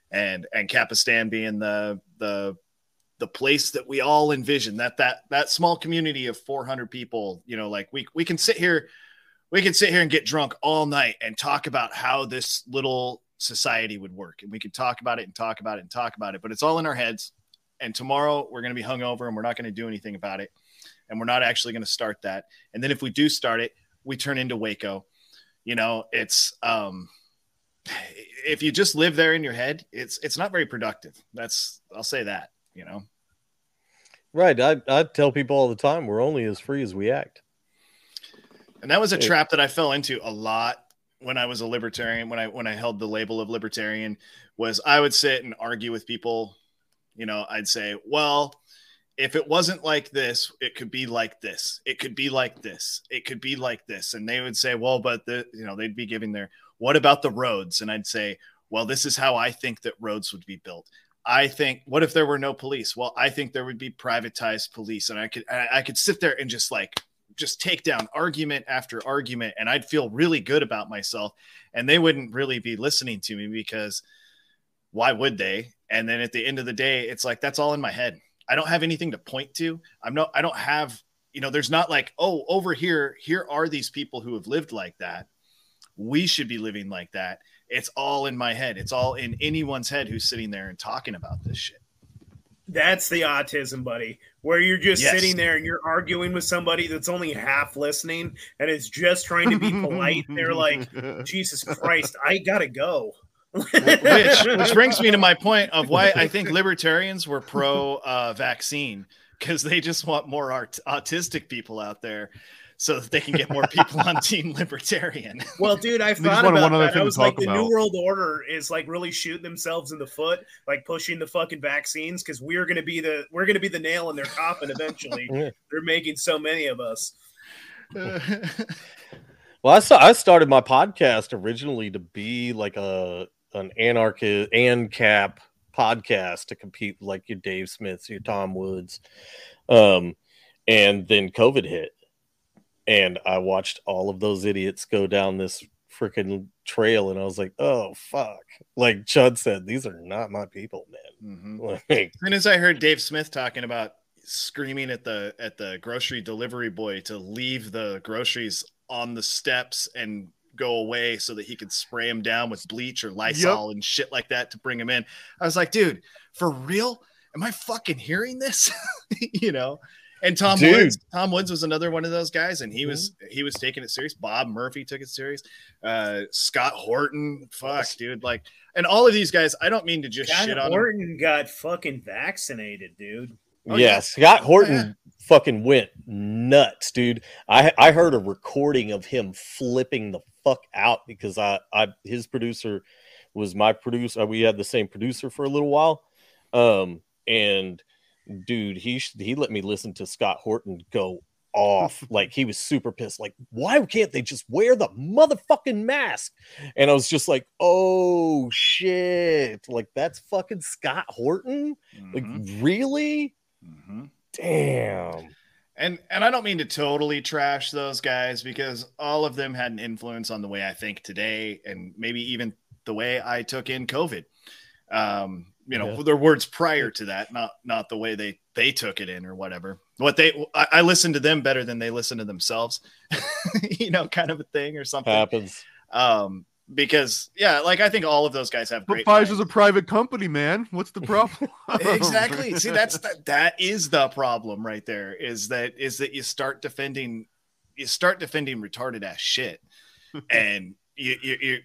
Speaker 3: And Ancapistan being the the the place that we all envision that that that small community of 400 people you know like we we can sit here we can sit here and get drunk all night and talk about how this little society would work. And we can talk about it and talk about it and talk about it but it's all in our heads. And tomorrow we're going to be hungover and we're not going to do anything about it and we're not actually going to start that. And then if we do start it we turn into waco. You know it's um if you just live there in your head it's it's not very productive. That's i'll say that you know?
Speaker 4: Right. I, I tell people all the time we're only as free as we act.
Speaker 3: And that was a
Speaker 4: It-
Speaker 3: trap that i fell into a lot when i was a libertarian when i when i held the label of libertarian was i would sit and argue with people. You know i'd say well if it wasn't like this it could be like this. It could be like this. It could be like this. And they would say well but the you know they'd be giving their what about the roads? And i'd say well this is how i think that roads would be built. I think what if there were no police? Well, I think there would be privatized police, and I could I, could sit there and just like just take down argument after argument, and I'd feel really good about myself, and they wouldn't really be listening to me because why would they? And then at the end of the day, it's like that's all in my head. I don't have anything to point to. I'm not. I don't have. You know, there's not like oh over here. Here are these people who have lived like that. We should be living like that it's all in my head. It's all in anyone's head who's sitting there and talking about this shit.
Speaker 1: That's the autism, buddy, where you're just
Speaker 3: Yes.
Speaker 1: sitting there and you're arguing with somebody that's only half listening and is just trying to be polite. They're like, Jesus Christ, I gotta go.
Speaker 3: Which which brings me to my point of why I think libertarians were pro uh, vaccine because they just want more art- autistic people out there so that they can get more people on team libertarian.
Speaker 1: Well, dude, I thought about
Speaker 2: one other
Speaker 1: that.
Speaker 2: thing
Speaker 1: I was like,
Speaker 2: talk
Speaker 1: the
Speaker 2: about.
Speaker 1: New World Order is like really shooting themselves in the foot, like pushing the fucking vaccines because we're gonna be the we're gonna be the nail in their coffin eventually. They're making so many of us.
Speaker 4: Well, I, sta- I started my podcast originally to be like a an anarchist and cap podcast to compete like your Dave Smiths, your Tom Woods, um, and then COVID hit, and I watched all of those idiots go down this freaking trail, and I was like, "Oh fuck!" Like Chud said, these are not my people, man.
Speaker 3: Mm-hmm.
Speaker 4: Like,
Speaker 3: As soon as I heard Dave Smith talking about screaming at the at the grocery delivery boy to leave the groceries on the steps and go away so that he could spray him down with bleach or Lysol and shit like that to bring him in, I was like, dude, for real? Am I fucking hearing this? you know. And Tom
Speaker 4: Dude.
Speaker 3: Woods, Tom Woods was another one of those guys, and he was he was taking it serious. Bob Murphy took it serious. Uh, Scott Horton, fuck, dude, like, and all of these guys. I don't mean to just
Speaker 1: John
Speaker 3: shit on them.
Speaker 1: Horton got fucking vaccinated, dude.
Speaker 3: Oh,
Speaker 4: yeah,
Speaker 3: yeah.
Speaker 4: Scott Horton
Speaker 3: yeah.
Speaker 4: fucking went nuts, dude. I I heard a recording of him flipping the fuck out because I I his producer was my producer. We had the same producer for a little while, um, and dude, he he let me listen to Scott Horton go off. Like he was super pissed. Like why can't they just wear the motherfucking mask? And i was just like oh shit. Like that's fucking scott horton? Like
Speaker 3: Mhm,
Speaker 4: really?
Speaker 3: Mhm.
Speaker 4: damn
Speaker 3: And and I don't mean to totally trash those guys because all of them had an influence on the way I think today, and maybe even the way I took in COVID. Um, you know,
Speaker 4: Yeah.
Speaker 3: their words prior to that, not not the way they they took it in or whatever. What they I, I listen to them better than they listen to themselves, you know, kind of a thing or something.
Speaker 4: happens
Speaker 3: Um, because yeah, like I think all of those guys have
Speaker 2: But
Speaker 3: great.
Speaker 2: Pfizer's a private company, man. What's the problem?
Speaker 3: exactly see that's the, that is the problem right there is that is that you start defending you start defending retarded ass shit and you, you, you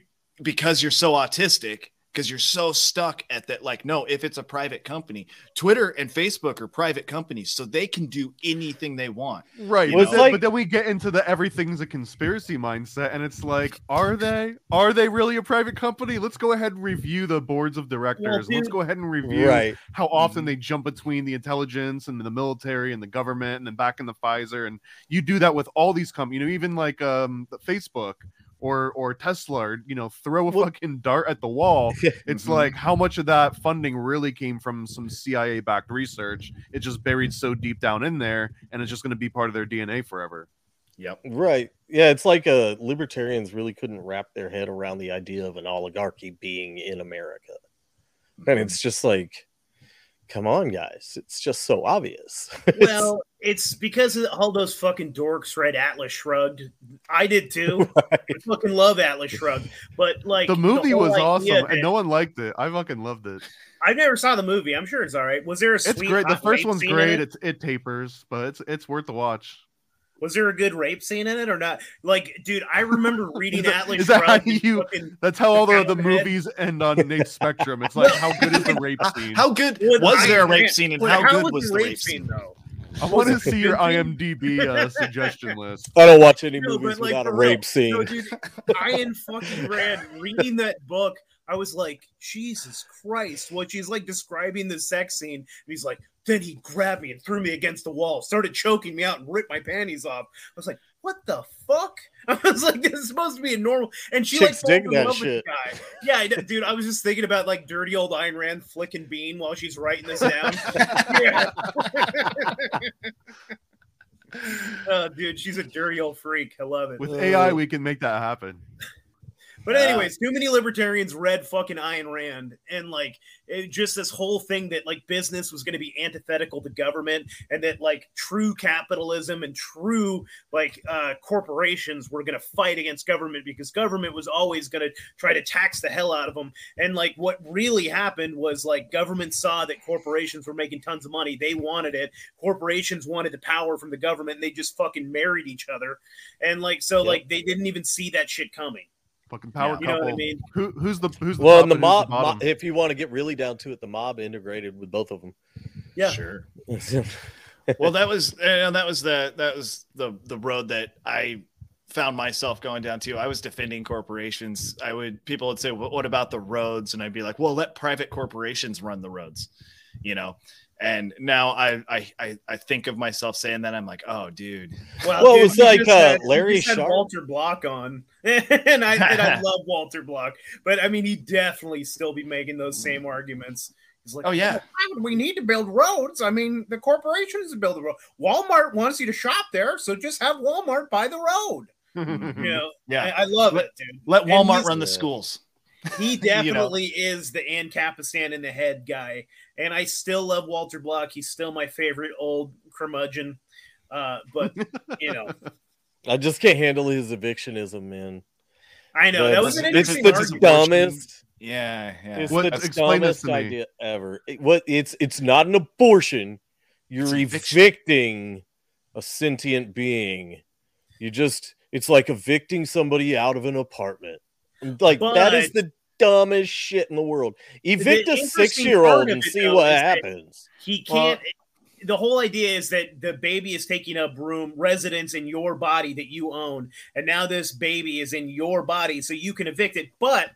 Speaker 3: because you're so autistic because you're so stuck at that like no if it's a private company twitter and facebook are private companies so they can do anything they want
Speaker 2: Right.
Speaker 3: You
Speaker 2: But then,
Speaker 4: like-
Speaker 2: but then we get into the everything's a conspiracy mindset, and it's like, are they? Are they really a private company? Let's go ahead and review the boards of directors. Let's go ahead and review
Speaker 4: right
Speaker 2: how often
Speaker 3: Mhm.
Speaker 2: they jump between the intelligence and the military and the government and then back in the Pfizer. And you do that with all these companies, you know, even like um Facebook or or Tesla, or, you know, throw a
Speaker 4: Well-
Speaker 2: fucking dart at the wall. It's
Speaker 3: Mhm.
Speaker 2: like how much of that funding really came from some CIA backed research. It's just buried so deep down in there, and it's just going to be part of their DNA forever.
Speaker 3: yep
Speaker 4: right yeah it's like uh libertarians really couldn't wrap their head around the idea of an oligarchy being in america and it's just like come on guys it's just so obvious
Speaker 1: Well, it's because of all those fucking dorks read Atlas Shrugged. I did too. I fucking love Atlas Shrugged. But like
Speaker 2: the movie
Speaker 1: whole
Speaker 2: was awesome,
Speaker 1: that-
Speaker 2: and no one liked it. I fucking loved it.
Speaker 1: I never saw the movie. I'm sure it's all right. Was there a
Speaker 2: It's
Speaker 1: sweet
Speaker 2: great. The first
Speaker 1: rape
Speaker 2: one's
Speaker 1: scene in
Speaker 2: great.
Speaker 1: it?
Speaker 2: It's it tapers, but it's it's worth the watch.
Speaker 1: Was there a good rape scene in it or not? Like, dude, I remember reading
Speaker 2: Is that-
Speaker 1: Atlas
Speaker 2: is that how
Speaker 1: Shrugged. and
Speaker 2: you-
Speaker 1: fucking-
Speaker 2: That's how all the, the
Speaker 1: of the Head.
Speaker 2: movies end on Nate's Spectrum. It's like how good is the rape scene?
Speaker 3: how good
Speaker 1: With
Speaker 3: was there a rape scene and
Speaker 1: But
Speaker 3: how, good
Speaker 1: was
Speaker 3: was
Speaker 1: the
Speaker 3: the
Speaker 1: rape scene though?
Speaker 2: I want to see your? IMDb uh, suggestion list.
Speaker 4: i don't watch any
Speaker 1: No,
Speaker 4: movies
Speaker 1: but, like,
Speaker 4: without a
Speaker 1: for real.
Speaker 4: rape scene
Speaker 1: No, dude, Ayn fucking Rand reading that book, I was like, Jesus Christ. What she's like describing the sex scene, and he's like, then he grabbed me and threw me against the wall, started choking me out and ripped my panties off. I was like, what the fuck? I was like, this is supposed to be a normal and she
Speaker 4: Chicks
Speaker 1: like
Speaker 4: dig that shit.
Speaker 1: guy. Yeah, I dude. I was just thinking about like dirty old Ayn Rand flicking bean while she's writing this down. yeah. oh, dude, she's a dirty old freak. I love it.
Speaker 2: With uh, AI, we can make that happen.
Speaker 1: But anyways, too many libertarians read fucking Ayn Rand, and like it, just this whole thing that like business was going to be antithetical to government, and that like true capitalism and true like uh, corporations were going to fight against government because government was always going to try to tax the hell out of them. And like what really happened was like government saw that corporations were making tons of money, they wanted it. Corporations wanted the power from the government, and they just fucking married each other, and like so
Speaker 4: Yep.
Speaker 1: like they didn't even see that shit coming.
Speaker 2: Fucking power
Speaker 3: Yeah.
Speaker 1: You know
Speaker 2: couple.
Speaker 1: what I mean?
Speaker 2: Who who's the who's the
Speaker 4: well
Speaker 2: top
Speaker 4: and the mob,
Speaker 2: bottom?
Speaker 4: mob if you want to get really down to it the mob integrated with both of them
Speaker 1: Yeah.
Speaker 3: sure well that was uh, that was the that was the the road that i found myself going down to i was defending corporations i would people would say well, what about the roads and i'd be like well let private corporations run the roads you know and now I, I I I think of myself saying that I'm like, oh, dude,
Speaker 4: Well, it was
Speaker 1: you
Speaker 4: like, uh,
Speaker 1: had-
Speaker 4: Larry
Speaker 1: just had
Speaker 4: Sharpe.
Speaker 1: Walter Block on, and I and I love Walter Block, but I mean, he definitely still be making those same arguments. He's like,
Speaker 3: Oh, yeah.
Speaker 1: why would we need to build roads? I mean, the corporations build the road. Walmart wants you to shop there, so just have Walmart buy the road. You know,
Speaker 3: Yeah.
Speaker 1: I, I love
Speaker 3: Let-
Speaker 1: it, dude.
Speaker 3: Let Walmart run the
Speaker 4: Yeah.
Speaker 3: schools.
Speaker 1: He
Speaker 3: know.
Speaker 1: definitely is the Ancapistan in the head guy, and I still love Walter Block. He's still my favorite old curmudgeon. Uh, but you know,
Speaker 4: I just can't handle his evictionism, man.
Speaker 1: I know that was an interesting.
Speaker 4: it's
Speaker 1: the
Speaker 4: dumbest.
Speaker 3: Yeah, yeah.
Speaker 4: It's
Speaker 2: What-
Speaker 4: the dumbest
Speaker 2: to me.
Speaker 4: idea ever. It- what it's it's not an abortion. You're
Speaker 3: It's an eviction.
Speaker 4: evicting a sentient being. You just it's like evicting somebody out of an apartment. Like that is
Speaker 1: But-
Speaker 4: the dumbest shit in the world. Evict a six year old and see
Speaker 1: though,
Speaker 4: what
Speaker 1: is that-
Speaker 4: happens.
Speaker 1: He can't. the whole idea is that the baby is taking up room, residence in your body that you own, and now this baby is in your body, so you can evict it. But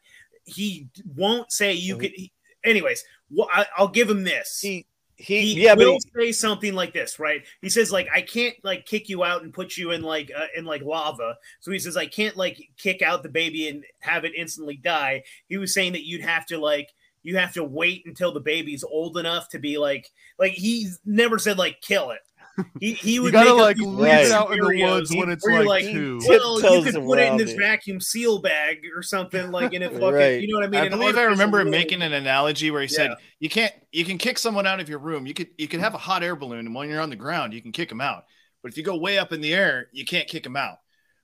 Speaker 1: he won't say you
Speaker 4: Mhm.
Speaker 1: could. He, anyways, well, I, I'll give him this.
Speaker 4: He he,
Speaker 1: he
Speaker 4: yeah,
Speaker 1: will
Speaker 4: he-
Speaker 1: say something like this, right? He says like I can't like kick you out and put you in like uh, in like lava. So he says I can't like kick out the baby and have it instantly die. He was saying that you'd have to like you have to wait until the baby's old enough to be like like he never said like kill it. He he
Speaker 2: You
Speaker 1: would
Speaker 2: gotta
Speaker 1: make up
Speaker 2: like
Speaker 1: these
Speaker 2: leave it out in the woods when it's like,
Speaker 1: like,
Speaker 2: two.
Speaker 1: Well, you could put it in this
Speaker 4: it.
Speaker 1: vacuum seal bag or something like in a fucking,
Speaker 4: Right.
Speaker 1: you know what I mean?
Speaker 3: I
Speaker 1: An
Speaker 3: believe I remember him making an analogy where he said
Speaker 1: Yeah.
Speaker 3: you can't you can kick someone out of your room. You could you could have a hot air balloon, and when you're on the ground, you can kick them out. But if you go way up in the air, you can't kick them out.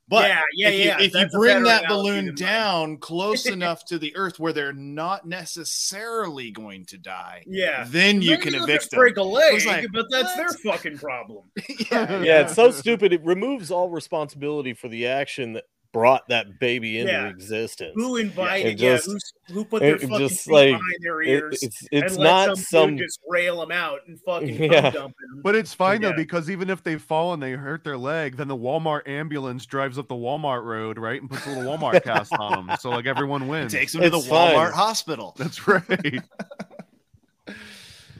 Speaker 3: But
Speaker 1: yeah, yeah,
Speaker 3: if you,
Speaker 1: yeah.
Speaker 3: if you bring that balloon down close enough to the earth where they're not necessarily going to die,
Speaker 1: yeah.
Speaker 3: then you
Speaker 1: Maybe
Speaker 3: can
Speaker 1: they'll
Speaker 3: evict them.
Speaker 1: break a leg,
Speaker 3: like,
Speaker 1: but that's their fucking problem.
Speaker 3: yeah,
Speaker 4: yeah, it's so stupid. It removes all responsibility for the action that brought that baby into
Speaker 1: Yeah.
Speaker 4: existence.
Speaker 1: Who invited?
Speaker 4: It
Speaker 1: Yeah,
Speaker 4: just-
Speaker 1: who's, who put their
Speaker 4: it
Speaker 1: fucking
Speaker 4: just,
Speaker 1: feet
Speaker 4: like,
Speaker 1: behind their
Speaker 4: It-
Speaker 1: ears?
Speaker 4: it's it's
Speaker 1: and let
Speaker 4: not
Speaker 1: some,
Speaker 4: some
Speaker 1: just rail them out and fucking
Speaker 4: Yeah.
Speaker 1: dump them.
Speaker 2: But it's fine
Speaker 1: Yeah.
Speaker 2: though because even if they fall and they hurt their leg, then the Walmart ambulance drives up the Walmart road, right, and puts a little Walmart cast on them. So like everyone wins.
Speaker 3: takes them to the
Speaker 4: fine.
Speaker 3: Walmart hospital.
Speaker 2: That's right.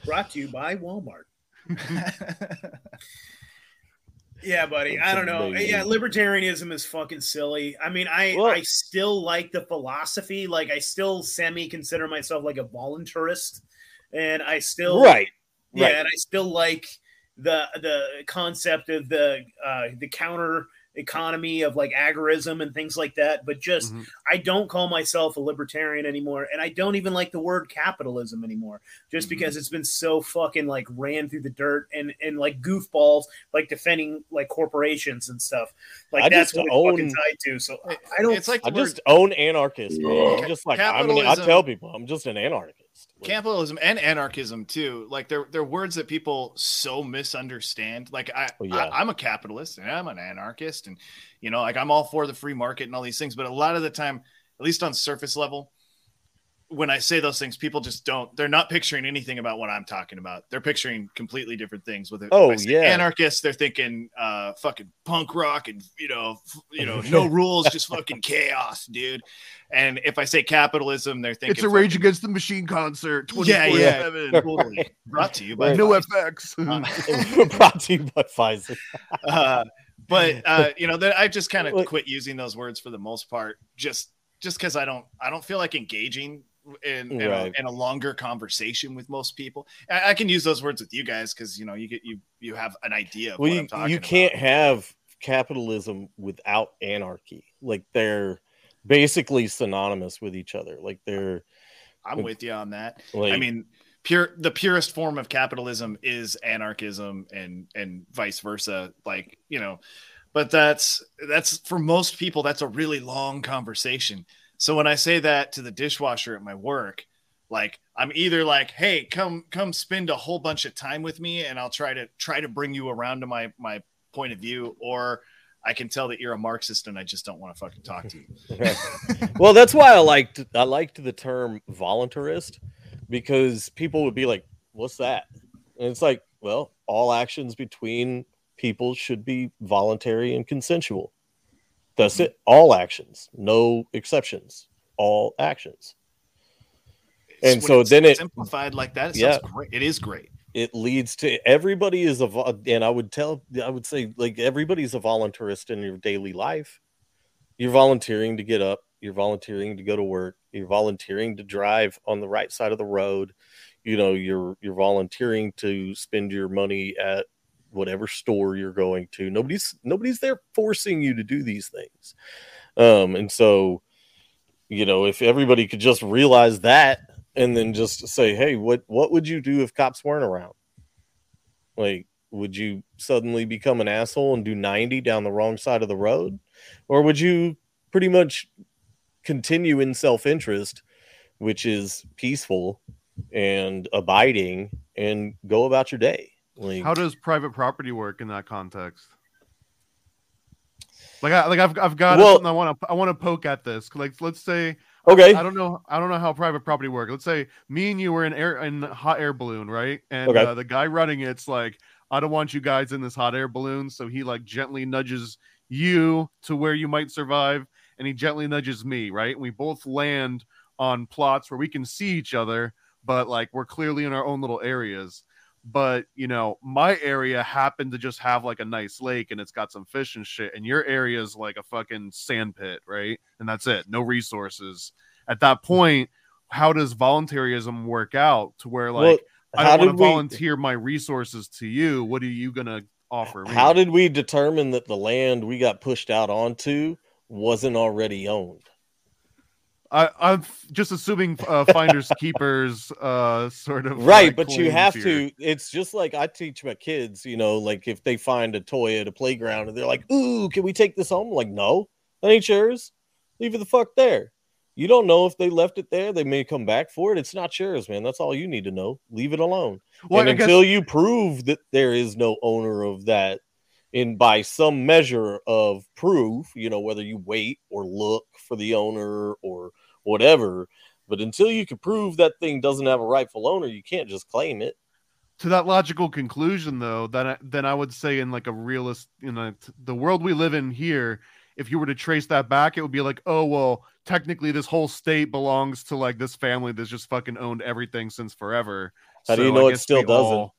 Speaker 1: Brought to you by Walmart. Yeah, buddy. I don't know.
Speaker 4: amazing.
Speaker 1: Yeah, libertarianism is fucking silly. I mean, I
Speaker 4: Well-
Speaker 1: I still like the philosophy. Like, I still semi consider myself like a voluntarist, and I still
Speaker 4: right.
Speaker 1: Yeah,
Speaker 4: Right.
Speaker 1: and I still like the the concept of the uh, the counter economy of like agorism and things like that. But just
Speaker 2: Mhm.
Speaker 1: I don't call myself a libertarian anymore, and I don't even like the word capitalism anymore, just
Speaker 3: Mhm.
Speaker 1: because it's been so fucking like ran through the dirt and and like goofballs like defending like corporations and stuff. Like
Speaker 4: I
Speaker 1: that's
Speaker 4: just
Speaker 1: what it's
Speaker 4: own-
Speaker 1: fucking tied to. So I- I don't.
Speaker 3: It's like
Speaker 4: I
Speaker 3: word
Speaker 4: just own anarchist, man. I'm just like I'm an, I tell people I'm just an anarchist.
Speaker 3: Capitalism and anarchism too like they're they're words that people so misunderstand like i,
Speaker 4: Oh, yeah.
Speaker 3: I i'm a capitalist and i'm an anarchist and you know like i'm all for the free market and all these things but a lot of the time at least on surface level when i say those things people just don't they're not picturing anything about what i'm talking about they're picturing completely different things with it
Speaker 4: Oh,
Speaker 3: If I say
Speaker 4: yeah.
Speaker 3: anarchists they're thinking uh fucking punk rock and you know f- you know no rules just fucking chaos dude and if i say capitalism they're thinking
Speaker 2: it's a Rage
Speaker 3: fucking-
Speaker 2: Against the Machine concert.
Speaker 3: yeah, yeah, totally. Brought to you by
Speaker 4: Right.
Speaker 2: No
Speaker 3: Pfizer.
Speaker 2: FX.
Speaker 4: brought to you by Pfizer.
Speaker 3: Uh, but uh, you know, that I just kind of quit using those words for the most part, just just because I don't I don't feel like engaging in in,
Speaker 4: Right.
Speaker 3: a, in a longer conversation with most people. I, I can use those words with you guys because you know you get you you have an idea. Of
Speaker 4: Well,
Speaker 3: what
Speaker 4: you,
Speaker 3: I'm talking
Speaker 4: you can't have capitalism without anarchy. Like they're basically synonymous with each other. Like they're
Speaker 3: I'm with you on that.
Speaker 4: like
Speaker 3: I mean, pure the purest form of capitalism is anarchism and and vice versa. Like you know, but that's that's for most people that's a really long conversation. So when I say that to the dishwasher at my work, like I'm either like, hey, come come spend a whole bunch of time with me, and I'll try to try to bring you around to my my point of view, or I can tell that you're a Marxist and I just don't want to fucking talk to you.
Speaker 4: well, that's why I liked I liked the term voluntarist because people would be like, "What's that?" And it's like, well, all actions between people should be voluntary and consensual. That's it. All actions, no exceptions. All actions. And so then it-
Speaker 3: simplified like that. It
Speaker 4: Yeah.
Speaker 3: great. It is great.
Speaker 4: it leads to everybody is a and i would tell i would say like everybody's a voluntarist in your daily life you're volunteering to get up you're volunteering to go to work you're volunteering to drive on the right side of the road you know you're you're volunteering to spend your money at whatever store you're going to. Nobody's nobody's there forcing you to do these things. Um, and so, you know, if everybody could just realize that and then just say, hey, what what would you do if cops weren't around? Like, would you suddenly become an asshole and do 90 down the wrong side of the road? Or would you pretty much continue in self-interest, which is peaceful and abiding and go about your day? Like
Speaker 2: How does private property work in that context? Like, I, like I've, I've got
Speaker 4: Well-
Speaker 2: something I want to I want to poke at this. Like, let's say
Speaker 4: okay.
Speaker 2: I don't know. I don't know how private property work. Let's say me and you were in air in a hot air balloon, right? And
Speaker 4: Okay.
Speaker 2: uh, the guy running it's like, I don't want you guys in this hot air balloon. So he like gently nudges you to where you might survive, and he gently nudges me, right? And we both land on plots where we can see each other, but like we're clearly in our own little areas. But you know, my area happened to just have like a nice lake and it's got some fish and shit, and your area is like a fucking sand pit, right? And that's it, no resources at that hmm. point, how does voluntarism work out to where
Speaker 4: Well,
Speaker 2: like I
Speaker 4: how
Speaker 2: don't want to
Speaker 4: we
Speaker 2: volunteer my resources to you? What are you gonna offer me?
Speaker 4: how did we determine that the land we got pushed out onto wasn't already owned?
Speaker 2: I, I'm f- just assuming uh, finders keepers uh sort of
Speaker 4: right
Speaker 2: uh,
Speaker 4: but you have
Speaker 2: here.
Speaker 4: to it's just like i teach my kids you know like if they find a toy at a playground and they're like ooh can we take this home? I'm like no that ain't yours. Leave it the fuck there. You don't know if they left it there they may come back for it. It's not yours man. That's all you need to know. Leave it alone.
Speaker 2: Well,
Speaker 4: and
Speaker 2: I guess-
Speaker 4: until you prove that there is no owner of that in by some measure of proof you know whether you wait or look for the owner or whatever but until you can prove that thing doesn't have a rightful owner you can't just claim it
Speaker 2: to that logical conclusion though then I, then i would say in like a realist you know the world we live in here if you were to trace that back it would be like oh well technically this whole state belongs to like this family that's just fucking owned everything since forever
Speaker 4: How do you know it still doesn't?
Speaker 2: all-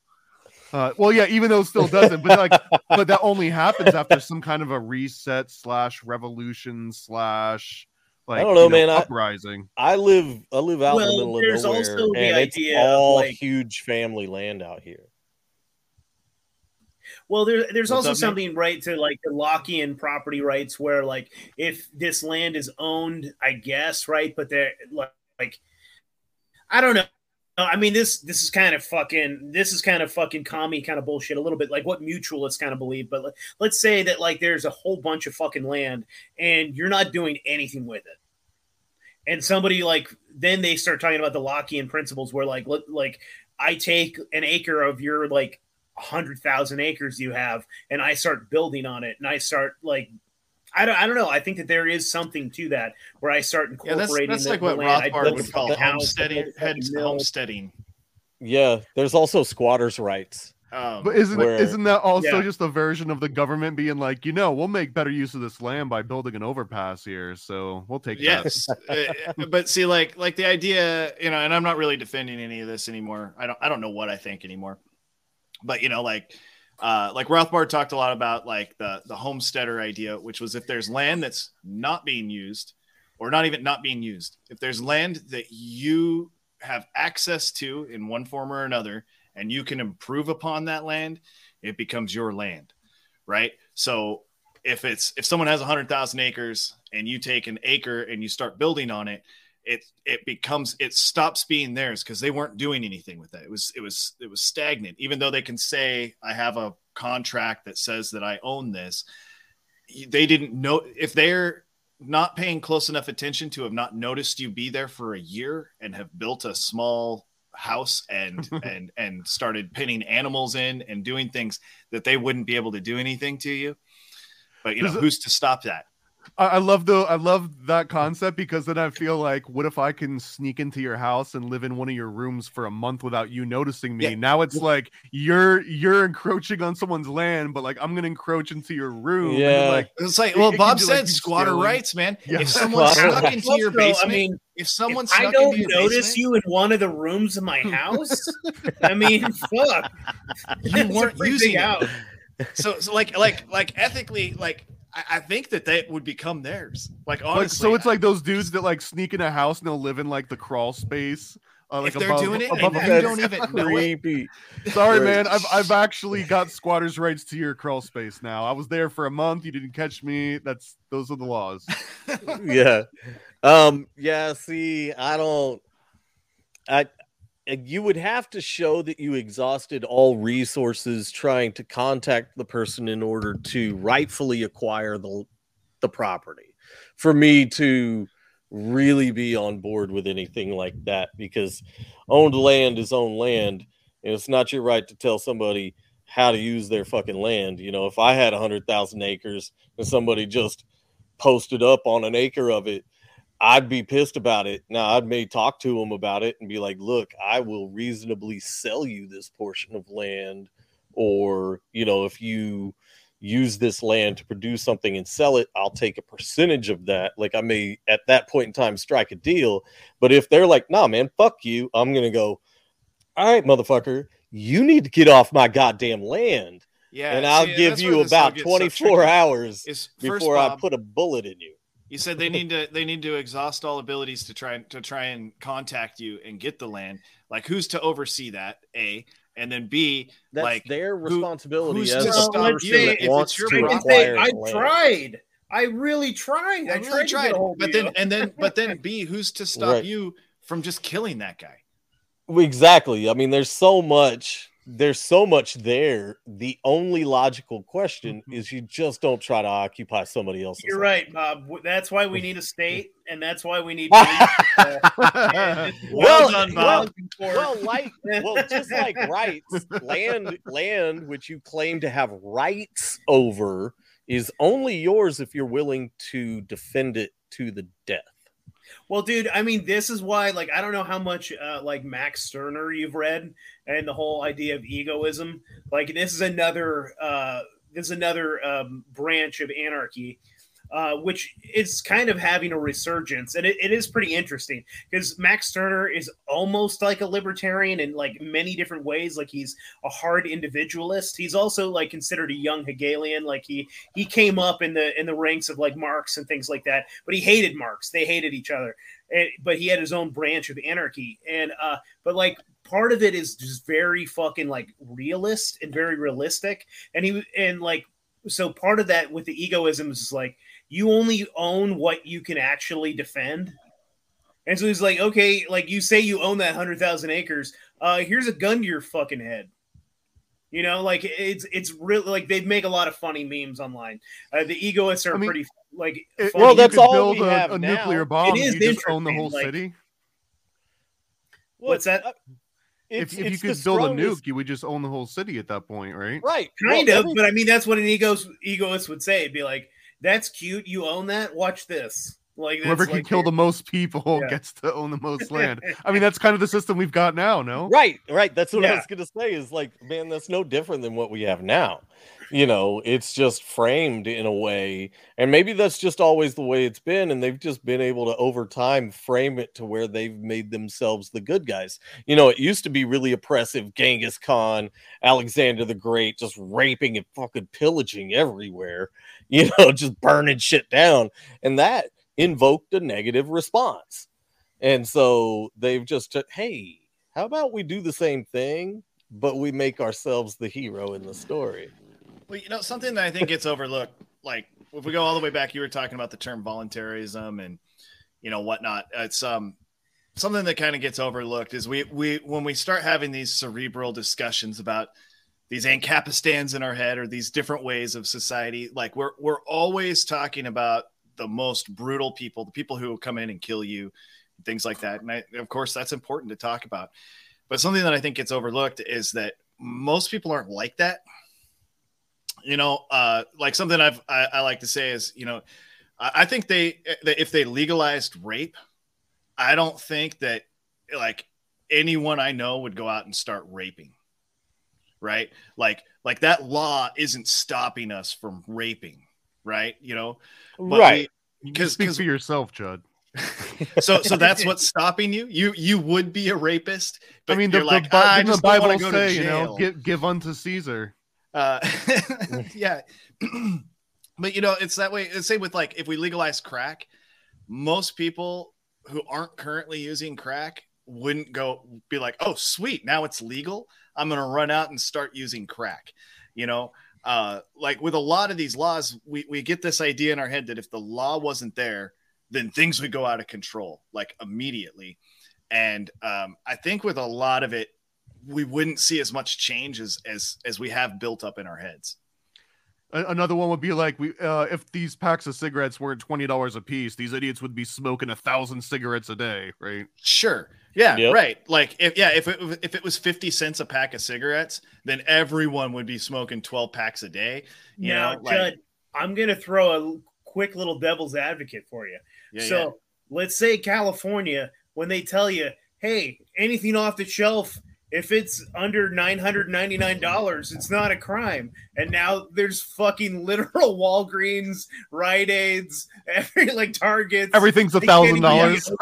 Speaker 2: uh, well yeah even though it still doesn't but like but that only happens after some kind of a reset slash revolution slash like I
Speaker 4: don't know,
Speaker 2: you
Speaker 4: man,
Speaker 2: uprising
Speaker 4: I live I live out in the middle of nowhere,
Speaker 1: also the
Speaker 4: and it's
Speaker 1: idea of,
Speaker 4: all
Speaker 1: like-
Speaker 4: huge family land out here.
Speaker 1: Well, there, there's
Speaker 3: What's
Speaker 1: also
Speaker 3: up, Nick?
Speaker 1: something right to like the Lockean property rights, where like if this land is owned, I guess, right, but they're like, like I don't know. I mean, this this is kind of fucking this is kind of fucking commie kind of bullshit a little bit, like what mutualists kind of believe. But let, let's say that like there's a whole bunch of fucking land and you're not doing anything with it, and somebody like then they start talking about the Lockean principles, where like like I take an acre of your like hundred thousand acres you have, and I start building on it, and I start like. I don't, I don't know. I think that there is something to that where I start incorporating.
Speaker 3: Yeah, that's,
Speaker 1: incorporating.
Speaker 3: that's
Speaker 1: the-
Speaker 3: like what
Speaker 1: land.
Speaker 3: Rothbard
Speaker 1: build
Speaker 3: would call
Speaker 1: fucking house, I
Speaker 3: homesteading.
Speaker 1: build a fucking
Speaker 3: Head homesteading.
Speaker 4: Yeah, there's also squatters' rights.
Speaker 3: Um,
Speaker 2: But isn't
Speaker 4: Where-
Speaker 2: isn't that also
Speaker 1: Yeah.
Speaker 2: just a version of the government being like, you know, we'll make better use of this land by building an overpass here, so we'll take that.
Speaker 3: yes Uh, but see like like the idea you know and i'm not really defending any of this anymore i don't i don't know what i think anymore but you know like uh like rothbard talked a lot about like the the homesteader idea which was if there's land that's not being used or not even not being used if there's land that you have access to in one form or another and you can improve upon that land it becomes your land right? So if it's if someone has 100,000 acres and you take an acre and you start building on it it it becomes it stops being theirs because they weren't doing anything with it it was it was it was stagnant. Even though they can say i have a contract that says that i own this they didn't know if they're not paying close enough attention to have not noticed you be there for a year and have built a small house and and and started pinning animals in and doing things that they wouldn't be able to do anything to you. But you know who's to stop that
Speaker 2: I, I love the I love that concept because then I feel like, what if I can sneak into your house and live in one of your rooms for a month without you noticing me?
Speaker 3: Yeah.
Speaker 2: Now it's like you're you're encroaching on someone's land, but like I'm gonna encroach into your room. and
Speaker 4: Yeah.
Speaker 2: like
Speaker 3: It's like, well,
Speaker 2: it can
Speaker 3: Bob
Speaker 2: do, like,
Speaker 3: said squatter
Speaker 2: stealing.
Speaker 3: rights, man.
Speaker 2: Yeah.
Speaker 3: If someone
Speaker 4: Squatter
Speaker 3: snuck into your basement,
Speaker 1: I mean,
Speaker 3: if someone
Speaker 1: if I don't
Speaker 3: into your
Speaker 1: notice
Speaker 3: basement,
Speaker 1: you in one of the rooms of my house, I mean, fuck.
Speaker 3: You weren't using
Speaker 1: out.
Speaker 3: so, so like, like, like ethically, like, I, I think that that would become theirs. Like, honestly,
Speaker 2: like so it's like those dudes that like sneak in a house and they'll live in like the crawl space uh, like
Speaker 3: if they're
Speaker 2: above,
Speaker 3: doing it
Speaker 2: above
Speaker 3: and you don't even know it,
Speaker 4: Creepy.
Speaker 2: Sorry, man. I've I've actually got squatters' rights to your crawl space now. I was there for a month. You didn't catch me. That's those are the laws.
Speaker 4: yeah. Um, yeah, see, I don't I you would have to show that you exhausted all resources trying to contact the person in order to rightfully acquire the the property. For me to really be on board with anything like that because owned land is owned land and it's not your right to tell somebody how to use their fucking land. You know if i had a hundred thousand acres and somebody just posted up on an acre of it i'd be pissed about it. Now i'd may talk to them about it and be like look i will reasonably sell you this portion of land or you know if you use this land to produce something and sell it i'll take a percentage of that. Like i may at that point in time strike a deal but if they're like nah man fuck you i'm gonna go all right motherfucker you need to get off my goddamn land.
Speaker 3: Yeah,
Speaker 4: and i'll
Speaker 3: see,
Speaker 4: give you
Speaker 3: where this all
Speaker 4: about 24 hours
Speaker 3: Is
Speaker 4: before i put a bullet in you
Speaker 3: You said they need to they need to exhaust all abilities to try to try and contact you and get the land. Like who's to oversee that? A and then B.
Speaker 4: that's
Speaker 3: like
Speaker 4: their
Speaker 3: who-
Speaker 4: responsibility
Speaker 3: who's
Speaker 4: as
Speaker 3: to
Speaker 4: a
Speaker 3: stop
Speaker 4: person
Speaker 3: you
Speaker 4: that
Speaker 3: if it's
Speaker 4: wants
Speaker 3: your
Speaker 4: to
Speaker 1: I
Speaker 3: property?
Speaker 1: say I
Speaker 4: land.
Speaker 1: tried. I really tried. I,
Speaker 3: I
Speaker 1: tried,
Speaker 3: really
Speaker 1: to
Speaker 3: tried,
Speaker 1: get a hold
Speaker 3: but then and then but then B. Who's to stop
Speaker 4: Right.
Speaker 3: you from just killing that guy?
Speaker 4: Exactly. I mean, there's so much. There's so much there. The only logical question
Speaker 3: Mm-hmm.
Speaker 4: is you just don't try to occupy somebody else's.
Speaker 1: You're
Speaker 4: land.
Speaker 1: right, Bob. That's why we need a state, and that's why we need. police, and this is why
Speaker 3: Well done, Bob.
Speaker 1: looking for-
Speaker 4: Well, like, well, just like rights, land, land which you claim to have rights over is only yours if you're willing to defend it to the death.
Speaker 1: Well, dude, I mean, this is why, like, I don't know how much, uh, like, Max Stirner you've read and the whole idea of egoism. Like, this is another, uh, this is another um, branch of anarchy, uh, which is kind of having a resurgence, and it, it is pretty interesting because Max Stirner is almost like a libertarian in like many different ways. Like, he's a hard individualist. He's also like considered a young Hegelian. Like, he he came up in the in the ranks of like Marx and things like that, but he hated Marx. They hated each other and, but he had his own branch of anarchy and uh but like part of it is just very fucking like realist and very realistic and he and like so part of that with the egoism is like you only own what you can actually defend and so he's like okay like you say you own that 100,000 acres uh here's a gun to your fucking head you know like it's it's really like they make a lot of funny memes online uh, the egoists are
Speaker 2: I mean,
Speaker 1: pretty like
Speaker 2: It-
Speaker 1: funny.
Speaker 4: Well, that's
Speaker 2: could
Speaker 4: all
Speaker 2: build
Speaker 4: we
Speaker 2: a,
Speaker 4: have
Speaker 2: a
Speaker 4: now.
Speaker 2: nuclear bomb.
Speaker 1: It is
Speaker 2: you just own the whole
Speaker 1: like-
Speaker 2: city.
Speaker 1: What's that?
Speaker 4: uh,
Speaker 2: If,
Speaker 4: It's,
Speaker 2: if you could build a nuke, you would just own the whole city at that point, right?
Speaker 4: right?
Speaker 1: kind
Speaker 4: Well,
Speaker 1: of
Speaker 4: every-
Speaker 1: but i mean that's what an egoist egoist would say It'd be like that's cute you own that watch this like
Speaker 2: Whoever can
Speaker 1: like
Speaker 2: kill the most people
Speaker 1: Yeah.
Speaker 2: gets to own the most land. I mean, that's kind of the system we've got now, no?
Speaker 4: Right, right. That's what I was gonna say. Is like, man, that's no different than what we have now. You know, it's just framed in a way, and maybe that's just always the way it's been, and they've just been able to over time frame it to where they've made themselves the good guys. You know, it used to be really oppressive, Genghis Khan, Alexander the Great, just raping and fucking pillaging everywhere. You know, just burning shit down, and that invoked a negative response. And so they've just took, hey, how about we do the same thing, but we make ourselves the hero in the story?
Speaker 3: Well, you know, something that I think gets overlooked, like if we go all the way back, you were talking about the term voluntarism and you know whatnot. It's um something that kind of gets overlooked is we we when we start having these cerebral discussions about these ancapistans in our head or these different ways of society, like we're we're always talking about the most brutal people, the people who will come in and kill you, things like that. And I, of course, that's important to talk about. But something that I think gets overlooked is that most people aren't like that you know, uh, like something I've I, I like to say is, you know, I, think they that if they legalized rape, I don't think that like anyone I know would go out and start raping. Right? Like like that law isn't stopping us from raping, right? You know, But
Speaker 4: right.
Speaker 3: because
Speaker 2: speak for yourself, Chud.
Speaker 3: so so that's what's stopping you. You you would be a rapist, but
Speaker 2: I mean, the,
Speaker 3: like,
Speaker 2: the,
Speaker 3: "Ah,
Speaker 2: the
Speaker 3: don't wanna
Speaker 2: Bible say, you know, give, give unto Caesar.
Speaker 3: Uh, yeah, but you know, it's that way. The same with like if we legalize crack, most people who aren't currently using crack wouldn't go be like, oh, sweet, now it's legal. I'm going to run out and start using crack. You know, uh, like with a lot of these laws, we, we get this idea in our head that if the law wasn't there, then things would go out of control like immediately. And um, I think with a lot of it, we wouldn't see as much change as as, as we have built up in our heads.
Speaker 2: Another one would be like we uh, if these packs of cigarettes weren't twenty dollars a piece, these idiots would be smoking a thousand cigarettes a day, right?
Speaker 3: Sure. Yeah,
Speaker 4: Yep.
Speaker 3: right. Like if yeah, if it if it was 50 cents a pack of cigarettes, then everyone would be smoking 12 packs a day. You
Speaker 1: now,
Speaker 3: know, like-
Speaker 1: Chud, I'm going to throw a quick little devil's advocate for you.
Speaker 3: Yeah,
Speaker 1: so
Speaker 3: yeah.
Speaker 1: let's say California, when they tell you, hey, anything off the shelf, if it's under $999, it's not a crime. And now there's fucking literal Walgreens, Rite Aids, every like Targets.
Speaker 2: Everything's a thousand
Speaker 1: even
Speaker 2: dollars.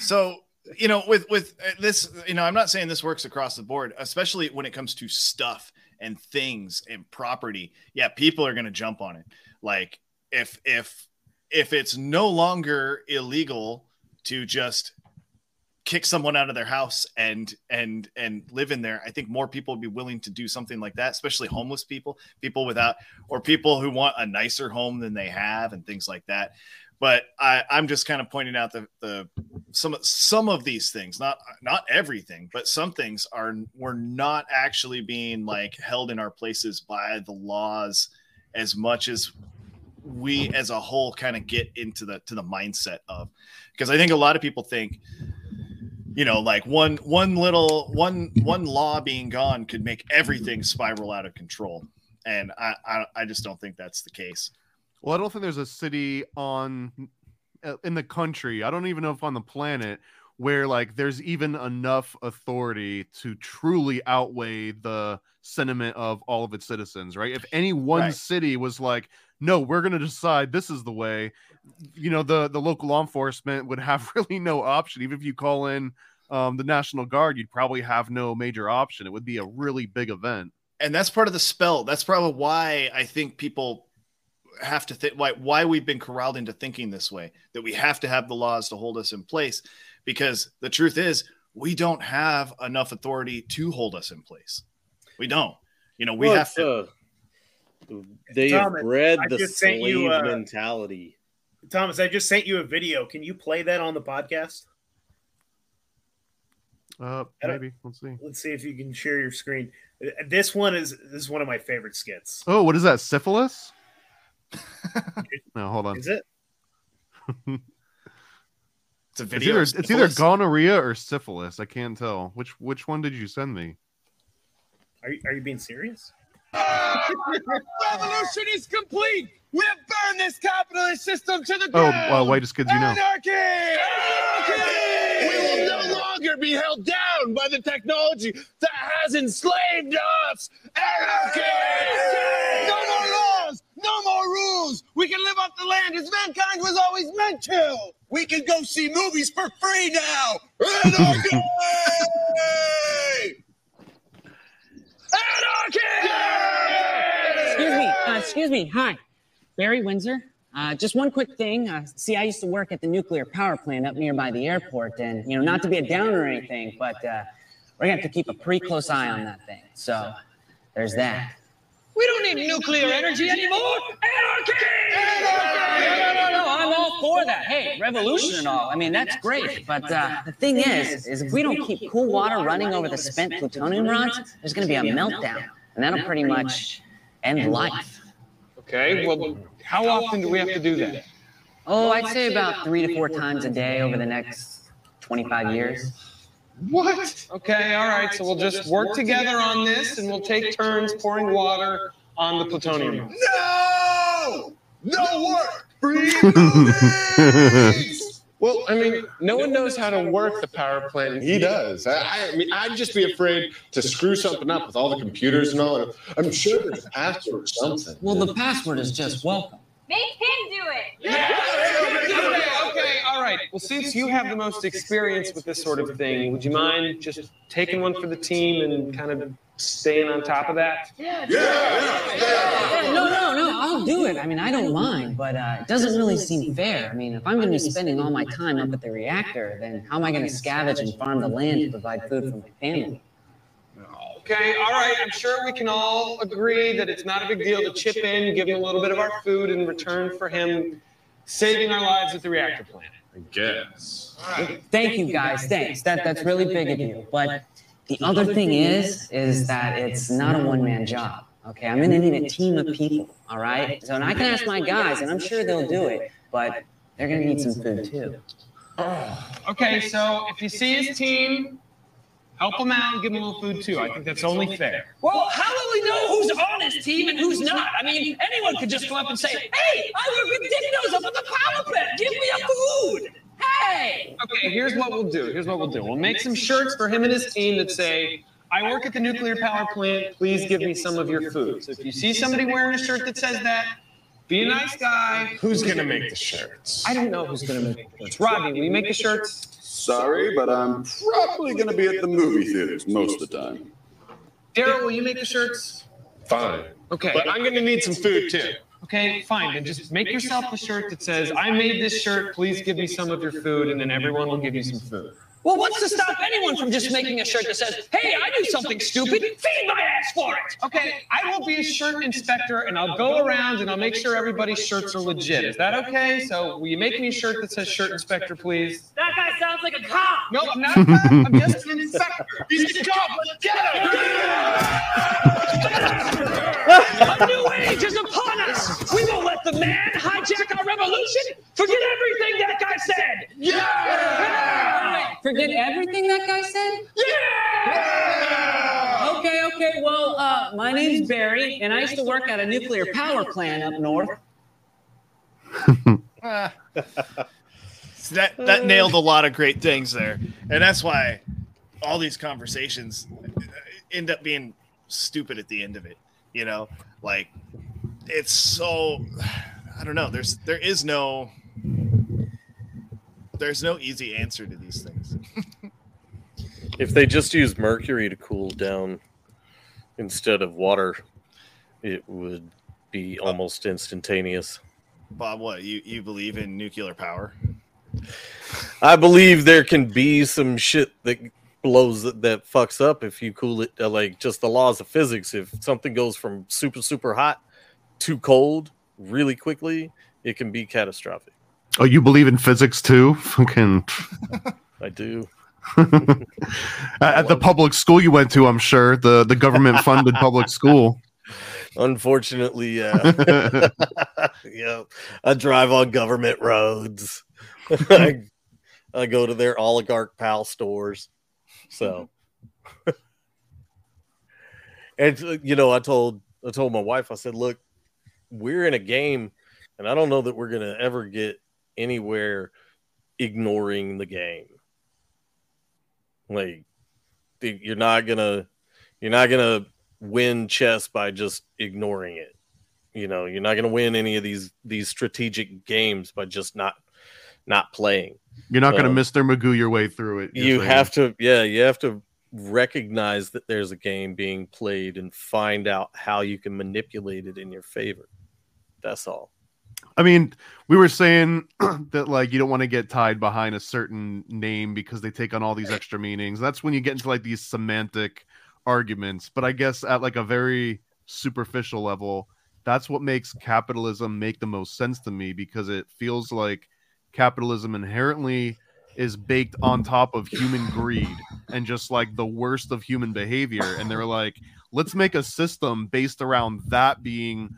Speaker 3: So you know, with with uh, this, you know, I'm not saying this works across the board, especially when it comes to stuff and things and property. Yeah, people are going to jump on it. Like if if if it's no longer illegal to just kick someone out of their house and and and live in there i think more people would be willing to do something like that especially homeless people people without or people who want a nicer home than they have and things like that but I, I'm just kind of pointing out the, the some some of these things, not not everything, but some things are we're not actually being like held in our places by the laws as much as we as a whole kind of get into the to the mindset of because I think a lot of people think you know like one one little one one law being gone could make everything spiral out of control and I I, I just don't think that's the case.
Speaker 2: Well, I don't think there's a city on uh, in the country. I don't even know if on the planet where like there's even enough authority to truly outweigh the sentiment of all of its citizens, right? If any one
Speaker 3: Right.
Speaker 2: city was like, "No, we're going to decide this is the way," you know, the the local law enforcement would have really no option. Even if you call in um, the National Guard, you'd probably have no major option. It would be a really big event.
Speaker 3: and that's part of the spell. That's probably why I think people have to think why why we've been corralled into thinking this way that we have to have the laws to hold us in place because the truth is we don't have enough authority to hold us in place. We don't. You know, we
Speaker 5: Well,
Speaker 3: have to.
Speaker 5: uh, they have bred the
Speaker 1: just
Speaker 5: slave
Speaker 1: you, uh,
Speaker 5: mentality.
Speaker 1: Thomas, I just sent you a video. Can you play that on the podcast?
Speaker 2: Uh, maybe let's see.
Speaker 1: Let's see if you can share your screen. Uh, This one is this is one of my favorite skits.
Speaker 2: Oh, what is that? Syphilis? No, hold on.
Speaker 1: Is it?
Speaker 3: It's a
Speaker 2: It's
Speaker 3: video.
Speaker 2: either it's either gonorrhea or syphilis. I can't tell. Which which one did you send me?
Speaker 1: Are you, are you being serious?
Speaker 6: Revolution is complete. We have burned this capitalist system to the ground.
Speaker 2: Oh,
Speaker 6: ground.
Speaker 2: well, Whitest Kids U' Know.
Speaker 6: Anarchy! Anarchy! We will no longer be held down by the technology that has enslaved us. Anarchy! No more laws, no more rules. We can live off the land as mankind was always meant to. We can go see movies for free now. Anarchy! Anarchy!
Speaker 7: Excuse me. Uh, excuse me. Hi, Barry Windsor. Uh, just one quick thing. Uh, see, I used to work at the nuclear power plant up nearby the airport, and you know, not to be a downer or anything, but uh, we're gonna have to keep a pretty close eye on that thing. So there's that.
Speaker 6: We don't need nuclear energy anymore. Anarchy!
Speaker 7: No, no, no, I'm all for that. Hey, revolution and all. I mean, that's great. But uh, the thing is, is if we don't keep cool water running over the spent plutonium rods, there's gonna be a meltdown, and that'll pretty much end life.
Speaker 6: Okay, well, how often do we have to do that?
Speaker 7: Oh, I'd say about three to four times a day over the next 25 years.
Speaker 6: What? Okay, all right, so we'll just work together on this and we'll take turns pouring water on the plutonium.
Speaker 8: No! No work! Free
Speaker 6: Well, I mean, no one knows how to work the power plant. and
Speaker 8: He does. I, I mean, I'd just be afraid to screw something up with all the computers and all. And I'm sure there's a password or something.
Speaker 7: Well, the password is just welcome.
Speaker 9: Make him do it.
Speaker 6: Okay, okay, all right. Well, since you have the most experience with this sort of thing, would you mind just taking one for the team and kind of
Speaker 10: staying on top of that?
Speaker 7: Yeah, yeah, yeah, yeah. no, no, no. I'll do it. I mean, I don't mind, but uh, it doesn't really seem fair. I mean, if I'm going to be spending all my time up at the reactor, then how am I going to scavenge and farm the land to provide food for my family?
Speaker 10: Okay, all right. I'm sure we can all agree that it's not a big deal to chip in, give him a little bit of our food in return for him saving our lives at the reactor plant.
Speaker 8: I guess.
Speaker 7: Thank you, guys. Thanks. That that's really big of you. But the other thing is, is that it's not a one-man job. Okay, I'm going to need a team of people. All right. So and I can ask my guys, and I'm sure they'll do it. But they're going to need some food too.
Speaker 10: Okay, so if you see his team, help him out and give him a little food too. I think that's only fair.
Speaker 11: Well, how will we know who's on his team and who's not? I mean, anyone could just come up and say, "Hey, I work with Dick Nose up at the power plant. Give me a food." Hey.
Speaker 10: Okay, here's what we'll do. Here's what we'll do. We'll make some shirts for him and his team that say, I work at the nuclear power plant. Please give me some of your food. So if you see somebody wearing a shirt that says that, be a nice guy.
Speaker 8: Who's gonna make the shirts?
Speaker 10: I don't know who's going to make the shirts. Rodney, will you make the shirts?
Speaker 12: Sorry, but I'm probably going to be at the movie theaters most of the time.
Speaker 10: Daryl, will you make the shirts?
Speaker 8: Fine.
Speaker 10: Okay.
Speaker 8: But I'm gonna need some food too.
Speaker 10: Okay, fine. Then just make yourself a shirt that says, I made this shirt. Please give me some of your food. And then everyone will give you some food.
Speaker 11: Well, what's to stop anyone from just making a shirt that says, "Hey, I do something stupid. Feed my ass for it."
Speaker 10: Okay, I will be a shirt inspector and I'll go around and I'll make sure everybody's shirts are legit. Is that okay? So will you make me a shirt that says shirt inspector, please?
Speaker 11: That guy sounds like a cop.
Speaker 10: No, I'm not a cop. I'm just an inspector.
Speaker 11: He's a cop. Let's get him. a new age is upon us. We won't let the man hijack our revolution. Forget everything that guy said. Yeah.
Speaker 7: Forget everything that guy said?
Speaker 11: Yeah.
Speaker 7: Okay, okay. Well, uh, my name's Barry, and I used to work at a nuclear power plant up north.
Speaker 3: Ah. So that that nailed a lot of great things there, and that's why all these conversations end up being stupid at the end of it. You know, like it's so I don't know. There's there is no there's no easy answer to these things.
Speaker 4: If they just use mercury to cool down instead of water, it would be almost instantaneous.
Speaker 3: Bob, what you you believe in nuclear power?
Speaker 4: I believe there can be some shit that blows that, that fucks up if you cool it uh, like just the laws of physics. If something goes from super super hot to cold really quickly, it can be catastrophic.
Speaker 2: Oh, you believe in physics too? Fucking.
Speaker 4: I do.
Speaker 2: At the public school you went to, I'm sure the the government funded public school.
Speaker 4: Unfortunately, yeah. yeah. I drive on government roads. I, I go to their oligarch pal stores. So, and uh, you know, I told I told my wife, I said, "Look, we're in a game, and I don't know that we're gonna ever get anywhere ignoring the game. Like, you're not gonna you're not gonna win chess by just ignoring it. You know, you're not gonna win any of these these strategic games by just not not playing.
Speaker 2: You're not to
Speaker 4: So-
Speaker 2: Mr. Magoo your way through it.
Speaker 4: you
Speaker 2: saying.
Speaker 4: have to yeah you have to recognize that there's a game being played and find out how you can manipulate it in your favor that's all
Speaker 2: I mean, we were saying that like you don't want to get tied behind a certain name because they take on all these extra meanings. That's when you get into like these semantic arguments. But I guess at like a very superficial level, that's what makes capitalism make the most sense to me because it feels like capitalism inherently is baked on top of human greed and just like the worst of human behavior. And they're like, let's make a system based around that being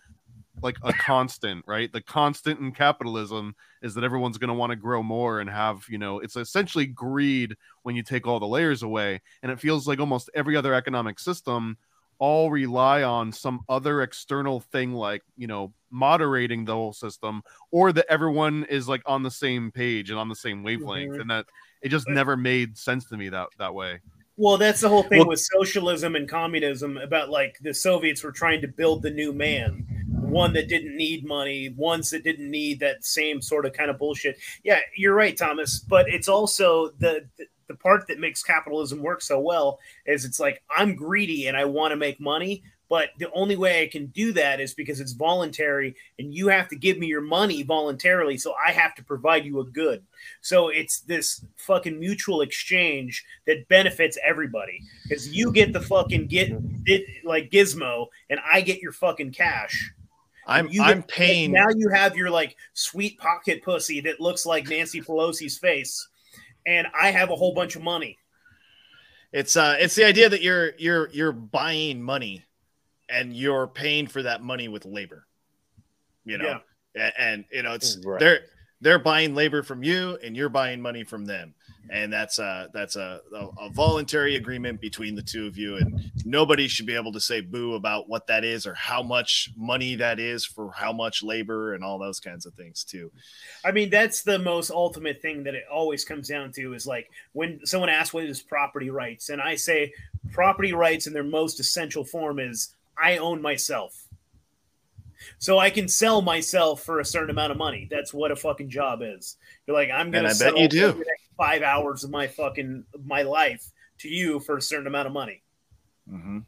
Speaker 2: like a constant, right? The constant in capitalism is that everyone's going to want to grow more and have, you know, it's essentially greed when you take all the layers away. And it feels like almost every other economic system all rely on some other external thing like, you know, moderating the whole system or that everyone is like on the same page and on the same wavelength mm-hmm. and that it just never made sense to me that that way.
Speaker 1: Well, that's the whole thing
Speaker 2: Well-
Speaker 1: with socialism and communism about like the Soviets were trying to build the new man, one that didn't need money, ones that didn't need that same sort of kind of bullshit. Yeah, you're right, Thomas. But it's also the the, the part that makes capitalism work so well is it's like I'm greedy and I want to make money, but the only way I can do that is because it's voluntary and you have to give me your money voluntarily, so I have to provide you a good. So it's this fucking mutual exchange that benefits everybody because you get the fucking get mm-hmm. it like gizmo and I get your fucking cash.
Speaker 3: I'm
Speaker 1: You
Speaker 3: I'm paying.
Speaker 1: Now you have your like sweet pocket pussy that looks like Nancy Pelosi's face, and I have a whole bunch of money.
Speaker 3: It's uh it's the idea that you're you're you're buying money and you're paying for that money with labor. You know. A- And, you know it's
Speaker 4: Right.
Speaker 3: they're they're buying labor from you and you're buying money from them. And that's a that's a, a, voluntary agreement between the two of you and nobody should be able to say boo about what that is or how much money that is for how much labor and all those kinds of things too.
Speaker 1: I mean, that's the most ultimate thing that it always comes down to is like when someone asks what is property rights, and I say property rights in their most essential form is I own myself. So I can sell myself for a certain amount of money. That's what a fucking job is. You're like, I'm gonna
Speaker 3: And I bet you do.
Speaker 1: Five hours of my fucking my life to you for a certain amount of money.
Speaker 3: Mm-hmm.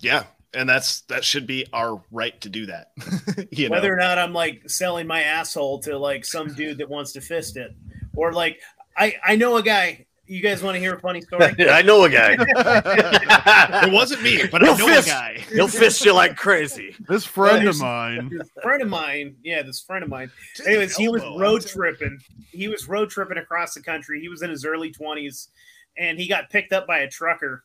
Speaker 3: Yeah, and that's that should be our right to do that. you know,
Speaker 1: whether or not I'm like selling my asshole to like some dude that wants to fist it, or like I I know a guy. You guys want to hear a funny story?
Speaker 4: I know a guy.
Speaker 3: it wasn't me, but
Speaker 4: He'll
Speaker 3: I know
Speaker 4: fist,
Speaker 3: a guy.
Speaker 4: He'll fist you like crazy.
Speaker 2: This friend of mine.
Speaker 1: this friend of mine, yeah, this friend of mine.
Speaker 3: Just
Speaker 1: Anyways, he was road tripping. He was road tripping across the country. He was in his early twenties, and he got picked up by a trucker.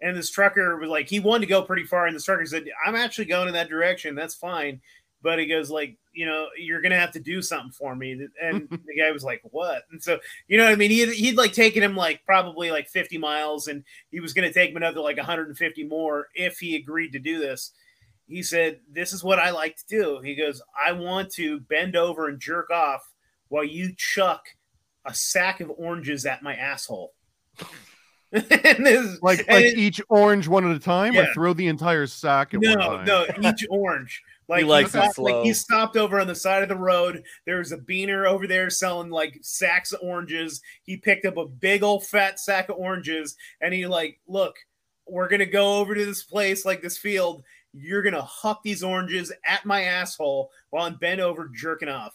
Speaker 1: And this trucker was like, he wanted to go pretty far, and this trucker said, "I'm actually going in that direction. That's fine." But he goes like, you know, you're gonna have to do something for me. And the guy was like, "What?" And so, you know what I mean? He'd, he'd like taken him like probably like 50 miles, and he was gonna take him another like 150 more if he agreed to do this he said, This is what I like to do. He goes, I want to bend over and jerk off while you chuck a sack of oranges at my asshole. and this,
Speaker 2: Like like
Speaker 1: it-
Speaker 2: each orange one at a time,
Speaker 1: Yeah.
Speaker 2: or throw the entire sack at
Speaker 1: no,
Speaker 2: one time.
Speaker 1: no, each orange. Like he,
Speaker 4: likes it
Speaker 1: stopped, like he stopped over on the side of the road. There was a beaner over there selling like sacks of oranges. He picked up a big old fat sack of oranges and he like, look, we're gonna go over to this place like this field. You're gonna huck these oranges at my asshole while I'm bent over jerking off.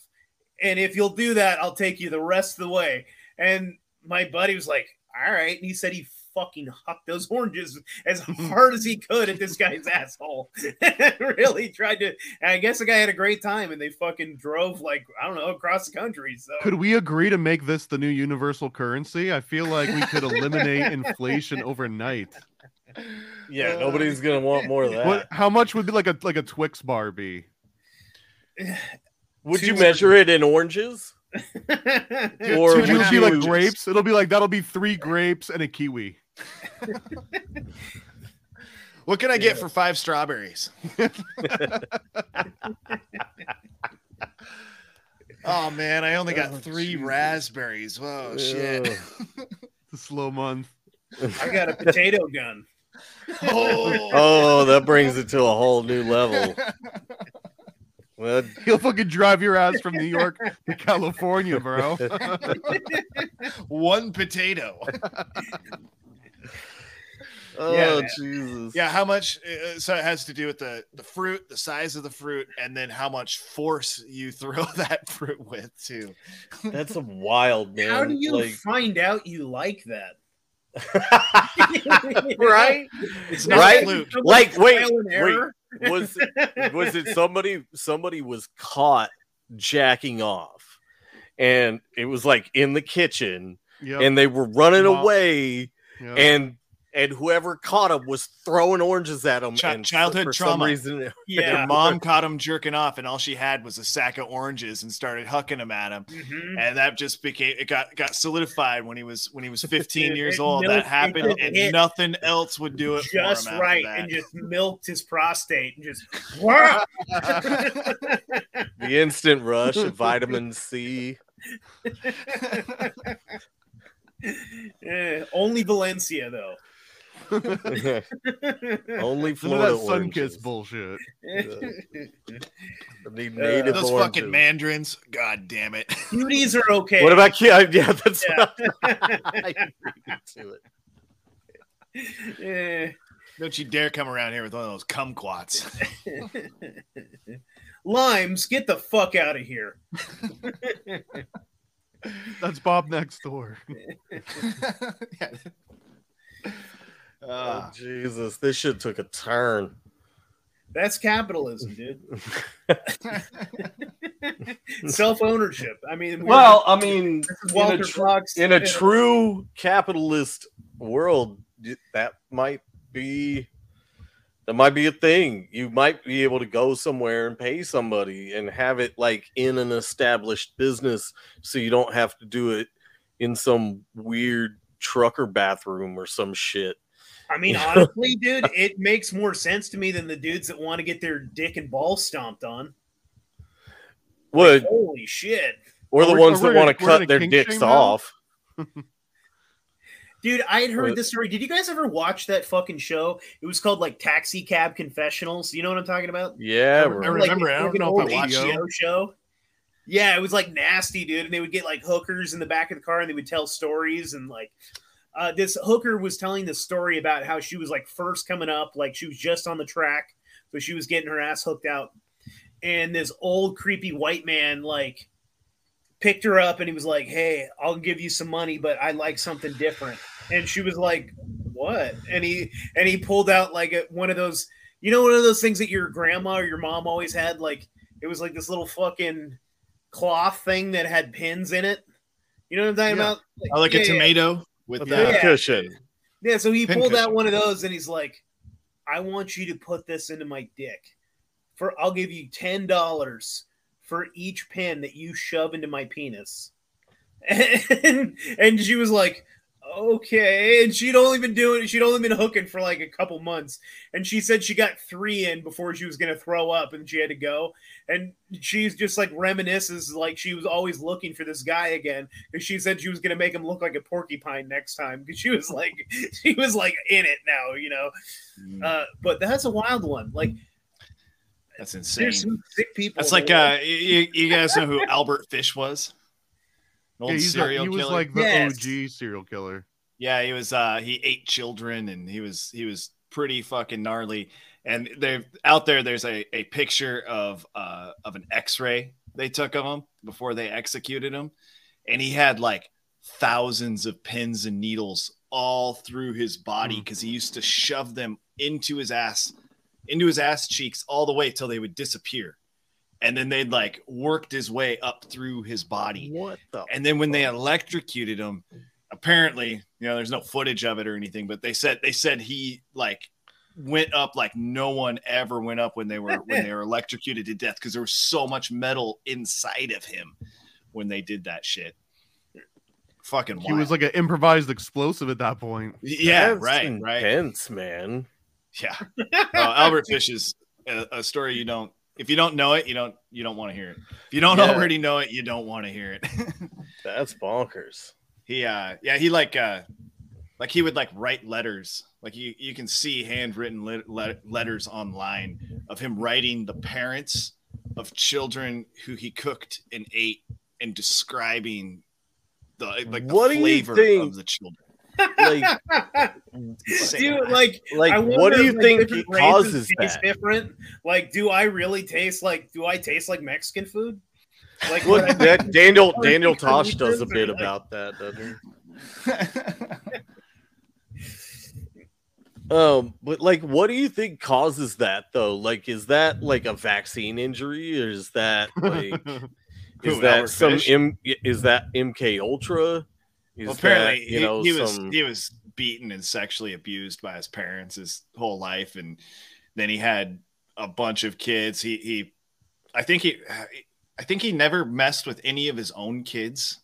Speaker 1: And if you'll do that, I'll take you the rest of the way. And my buddy was like, all right. And he said he fucking hucked those oranges as hmm. hard as he could at this guy's asshole. really tried to. And I guess the guy had a great time and they fucking drove like, I don't know, across the country. So
Speaker 2: Could we agree to make this the new universal currency? I feel like we could eliminate inflation overnight.
Speaker 4: Yeah, uh, nobody's gonna want more of that.
Speaker 2: What? How much would be like a like a Twix bar be?
Speaker 4: Would you measure it in oranges? Or
Speaker 2: Two-
Speaker 4: would
Speaker 2: would it be like grapes? It'll be like that'll be three grapes and a kiwi.
Speaker 3: What can I get for five strawberries? oh man, I only got
Speaker 4: Oh,
Speaker 3: three
Speaker 4: Jesus.
Speaker 3: raspberries. Whoa, shit.
Speaker 4: Ugh.
Speaker 2: It's a slow month.
Speaker 1: I got a potato gun.
Speaker 3: oh,
Speaker 4: Oh, that brings it to a whole new level. Well,
Speaker 2: He'll fucking drive your ass from New York to California, bro.
Speaker 3: one potato.
Speaker 4: Oh
Speaker 1: Yeah.
Speaker 4: Jesus.
Speaker 3: Yeah, how much? Uh, so it has to do with the the fruit, the size of the fruit, and then how much force you throw that fruit with too.
Speaker 4: That's a wild man.
Speaker 1: How do you
Speaker 4: Like,
Speaker 1: find out you like that?
Speaker 4: right?
Speaker 3: It's not
Speaker 4: Right?
Speaker 3: flute.
Speaker 4: Like, wait, wait. Was it, was it somebody? Somebody was caught jacking off, and it was like in the kitchen,
Speaker 2: Yep.
Speaker 4: and they were running
Speaker 2: Mom.
Speaker 4: away,
Speaker 2: yep.
Speaker 4: and and whoever caught him was throwing oranges at him.
Speaker 3: Chi-
Speaker 4: and
Speaker 3: childhood
Speaker 4: for
Speaker 3: trauma.
Speaker 4: some reason,
Speaker 1: Yeah.
Speaker 3: Their mom caught him jerking off, and all she had was a sack of oranges, and started hucking them at him.
Speaker 1: Mhm.
Speaker 3: And that just became it got got solidified when he was when he was 15 years old.
Speaker 1: milked-
Speaker 3: That happened, and
Speaker 1: hit
Speaker 3: nothing else would do it
Speaker 1: just
Speaker 3: for him after
Speaker 1: right and just milked his prostate and just
Speaker 4: the instant rush of vitamin C.
Speaker 1: Eh, only Valencia though.
Speaker 4: Only
Speaker 2: None
Speaker 4: Florida
Speaker 2: of that sun
Speaker 4: oranges.
Speaker 2: kiss bullshit.
Speaker 4: The
Speaker 1: Uh,
Speaker 4: native
Speaker 3: Those
Speaker 4: oranges.
Speaker 3: fucking mandarins. God damn it.
Speaker 1: Cuties are okay.
Speaker 4: What about yeah? Yeah, that's
Speaker 1: Yeah.
Speaker 4: I to it.
Speaker 1: Eh.
Speaker 3: Don't you dare come around here with one of those kumquats.
Speaker 1: Limes, get the fuck out of here.
Speaker 2: That's Bob next door.
Speaker 3: Ah.
Speaker 4: Oh, Jesus, this shit took a turn.
Speaker 1: That's capitalism, dude. Self ownership. I mean,
Speaker 4: Well, I mean, in a, tr- in a true capitalist world, that might be that might be a thing. You might be able to go somewhere and pay somebody and have it like in an established business, so you don't have to do it in some weird trucker bathroom or some shit.
Speaker 1: I mean, honestly, dude, it makes more sense to me than the dudes that want to get their dick and ball stomped on.
Speaker 4: Would
Speaker 1: Holy shit.
Speaker 4: or the
Speaker 2: we're-
Speaker 4: ones that want
Speaker 2: gonna-
Speaker 4: to
Speaker 2: we're gonna
Speaker 4: cut their dicks off.
Speaker 1: Dude, I had heard
Speaker 4: What?
Speaker 1: this story. Did you guys ever watch that fucking show? It was called like Taxi Cab Confessionals. You know what I'm talking about?
Speaker 4: Yeah,
Speaker 3: I
Speaker 4: bro.
Speaker 3: remember it. I don't know if I watched
Speaker 1: HBO show. Yeah, it was like nasty, dude. And they would get like hookers in the back of the car and they would tell stories. And like uh, this hooker was telling this story about how she was like first coming up, like she was just on the track. So she was getting her ass hooked out. And this old creepy white man like picked her up and he was like, Hey, I'll give you some money, but I like something different. And she was like, What? And he and he pulled out like a, one of those, you know, one of those things that your grandma or your mom always had, like it was like this little fucking cloth thing that had pins in it. You know what I'm talking
Speaker 2: Yeah.
Speaker 1: about?
Speaker 3: I like
Speaker 1: yeah,
Speaker 3: a
Speaker 1: yeah.
Speaker 3: Tomato with
Speaker 4: A
Speaker 3: the
Speaker 1: Yeah.
Speaker 4: cushion.
Speaker 1: Yeah, so he
Speaker 3: Pin
Speaker 1: pulled out one of those and he's like, I want you to put this into my dick. For I'll give you ten dollars for each pin that you shove into my penis. And, and she was like, Okay. And she'd only been doing she'd only been hooking for like a couple months. And she said she got three in before she was gonna throw up and she had to go. And she's just like reminisces like she was always looking for this guy again because she said she was gonna make him look like a porcupine next time because she was like she was like in it now, you know.
Speaker 3: Mm,
Speaker 1: Uh, but that's a wild one. Like
Speaker 3: That's insane.
Speaker 1: there's some sick people.
Speaker 3: That's like uh, you, you guys know who Albert Fish was? An
Speaker 2: Yeah,
Speaker 3: old
Speaker 2: he's a-
Speaker 3: serial
Speaker 2: he was like the
Speaker 1: Yes.
Speaker 2: OG serial killer.
Speaker 3: Yeah, he was. Uh, he ate children, and he was he was pretty fucking gnarly. And they out there. There's a, a picture of uh of an X-ray they took of him before they executed him, and he had like thousands of pins and needles all through his body
Speaker 2: Mm.
Speaker 3: because he used to shove them into his ass, into his ass cheeks all the way till they would disappear, and then they'd like worked his way up through his body.
Speaker 4: What the?
Speaker 3: And then when they electrocuted him, apparently, you know, there's no footage of it or anything, but they said they said he like went up like no one ever went up when they were when they were electrocuted to death because there was so much metal inside of him when they did that shit. Fucking
Speaker 2: He was like an improvised explosive at that point.
Speaker 3: yeah,
Speaker 4: That's
Speaker 3: right, right.
Speaker 4: Intense, man.
Speaker 3: Yeah. Uh, Albert Fish is a, a story you don't if you don't know it, you don't you don't want to hear it. If you don't
Speaker 4: Yeah.
Speaker 3: already know it, you don't want to hear it.
Speaker 4: That's bonkers.
Speaker 3: he uh yeah he like uh like he would like write letters like you you can see handwritten lit- let- letters online of him writing the parents of children who he cooked and ate and describing the like the
Speaker 4: What
Speaker 3: flavor of the children
Speaker 4: Like,
Speaker 1: Dude, like,
Speaker 4: like
Speaker 1: I
Speaker 4: what do you
Speaker 1: like,
Speaker 4: think
Speaker 1: different
Speaker 4: it causes that?
Speaker 1: different? Like, do I really taste like? Do I taste like Mexican food? Like,
Speaker 4: What
Speaker 1: when I-
Speaker 4: that Daniel Daniel Tosh does a bit
Speaker 1: like-
Speaker 4: about that, doesn't he? Um, but like, what do you think causes that though? Like, is that like a vaccine injury, or is that like is
Speaker 3: Who,
Speaker 4: that some M, is that MK Ultra? Is
Speaker 3: well, apparently
Speaker 4: that, you
Speaker 3: he,
Speaker 4: know
Speaker 3: he was
Speaker 4: some
Speaker 3: he was beaten and sexually abused by his parents his whole life and then he had a bunch of kids he he i think he i think he never messed with any of his own kids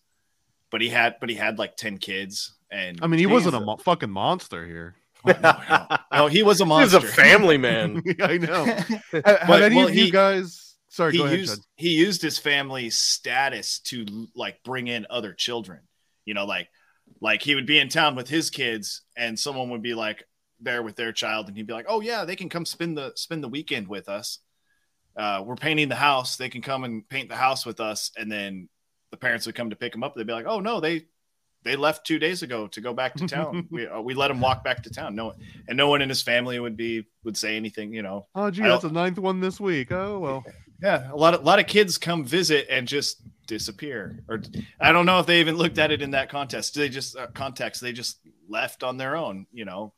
Speaker 3: but he had but he had like 10 kids and
Speaker 2: I mean, he wasn't a
Speaker 3: Jesus.
Speaker 2: mo- fucking monster here.
Speaker 3: Oh, no, no. No, he was a
Speaker 4: He's
Speaker 3: monster
Speaker 4: a family man.
Speaker 2: I know. Have, have
Speaker 3: But,
Speaker 2: any
Speaker 3: well,
Speaker 2: of you
Speaker 3: he-
Speaker 2: guys? Sorry,
Speaker 3: he
Speaker 2: go ahead.
Speaker 3: used
Speaker 2: Chud.
Speaker 3: he used his family's status to like bring in other children. You know, like like he would be in town with his kids, and someone would be like, there with their child, and he'd be like, "Oh yeah, they can come spend the spend the weekend with us. Uh, we're painting the house. They can come and paint the house with us." And then the parents would come to pick them up. They'd be like, "Oh no, they they left two days ago to go back to town. we uh, we let him walk back to town. No, and no one in his family would be would say anything. You know,
Speaker 2: Oh, gee, that's the ninth one this week. Oh well.
Speaker 3: yeah, a lot of a lot of kids come visit and just disappear. Or I don't know if they even looked at it in that context. They just uh, context. They just left on their own. You know,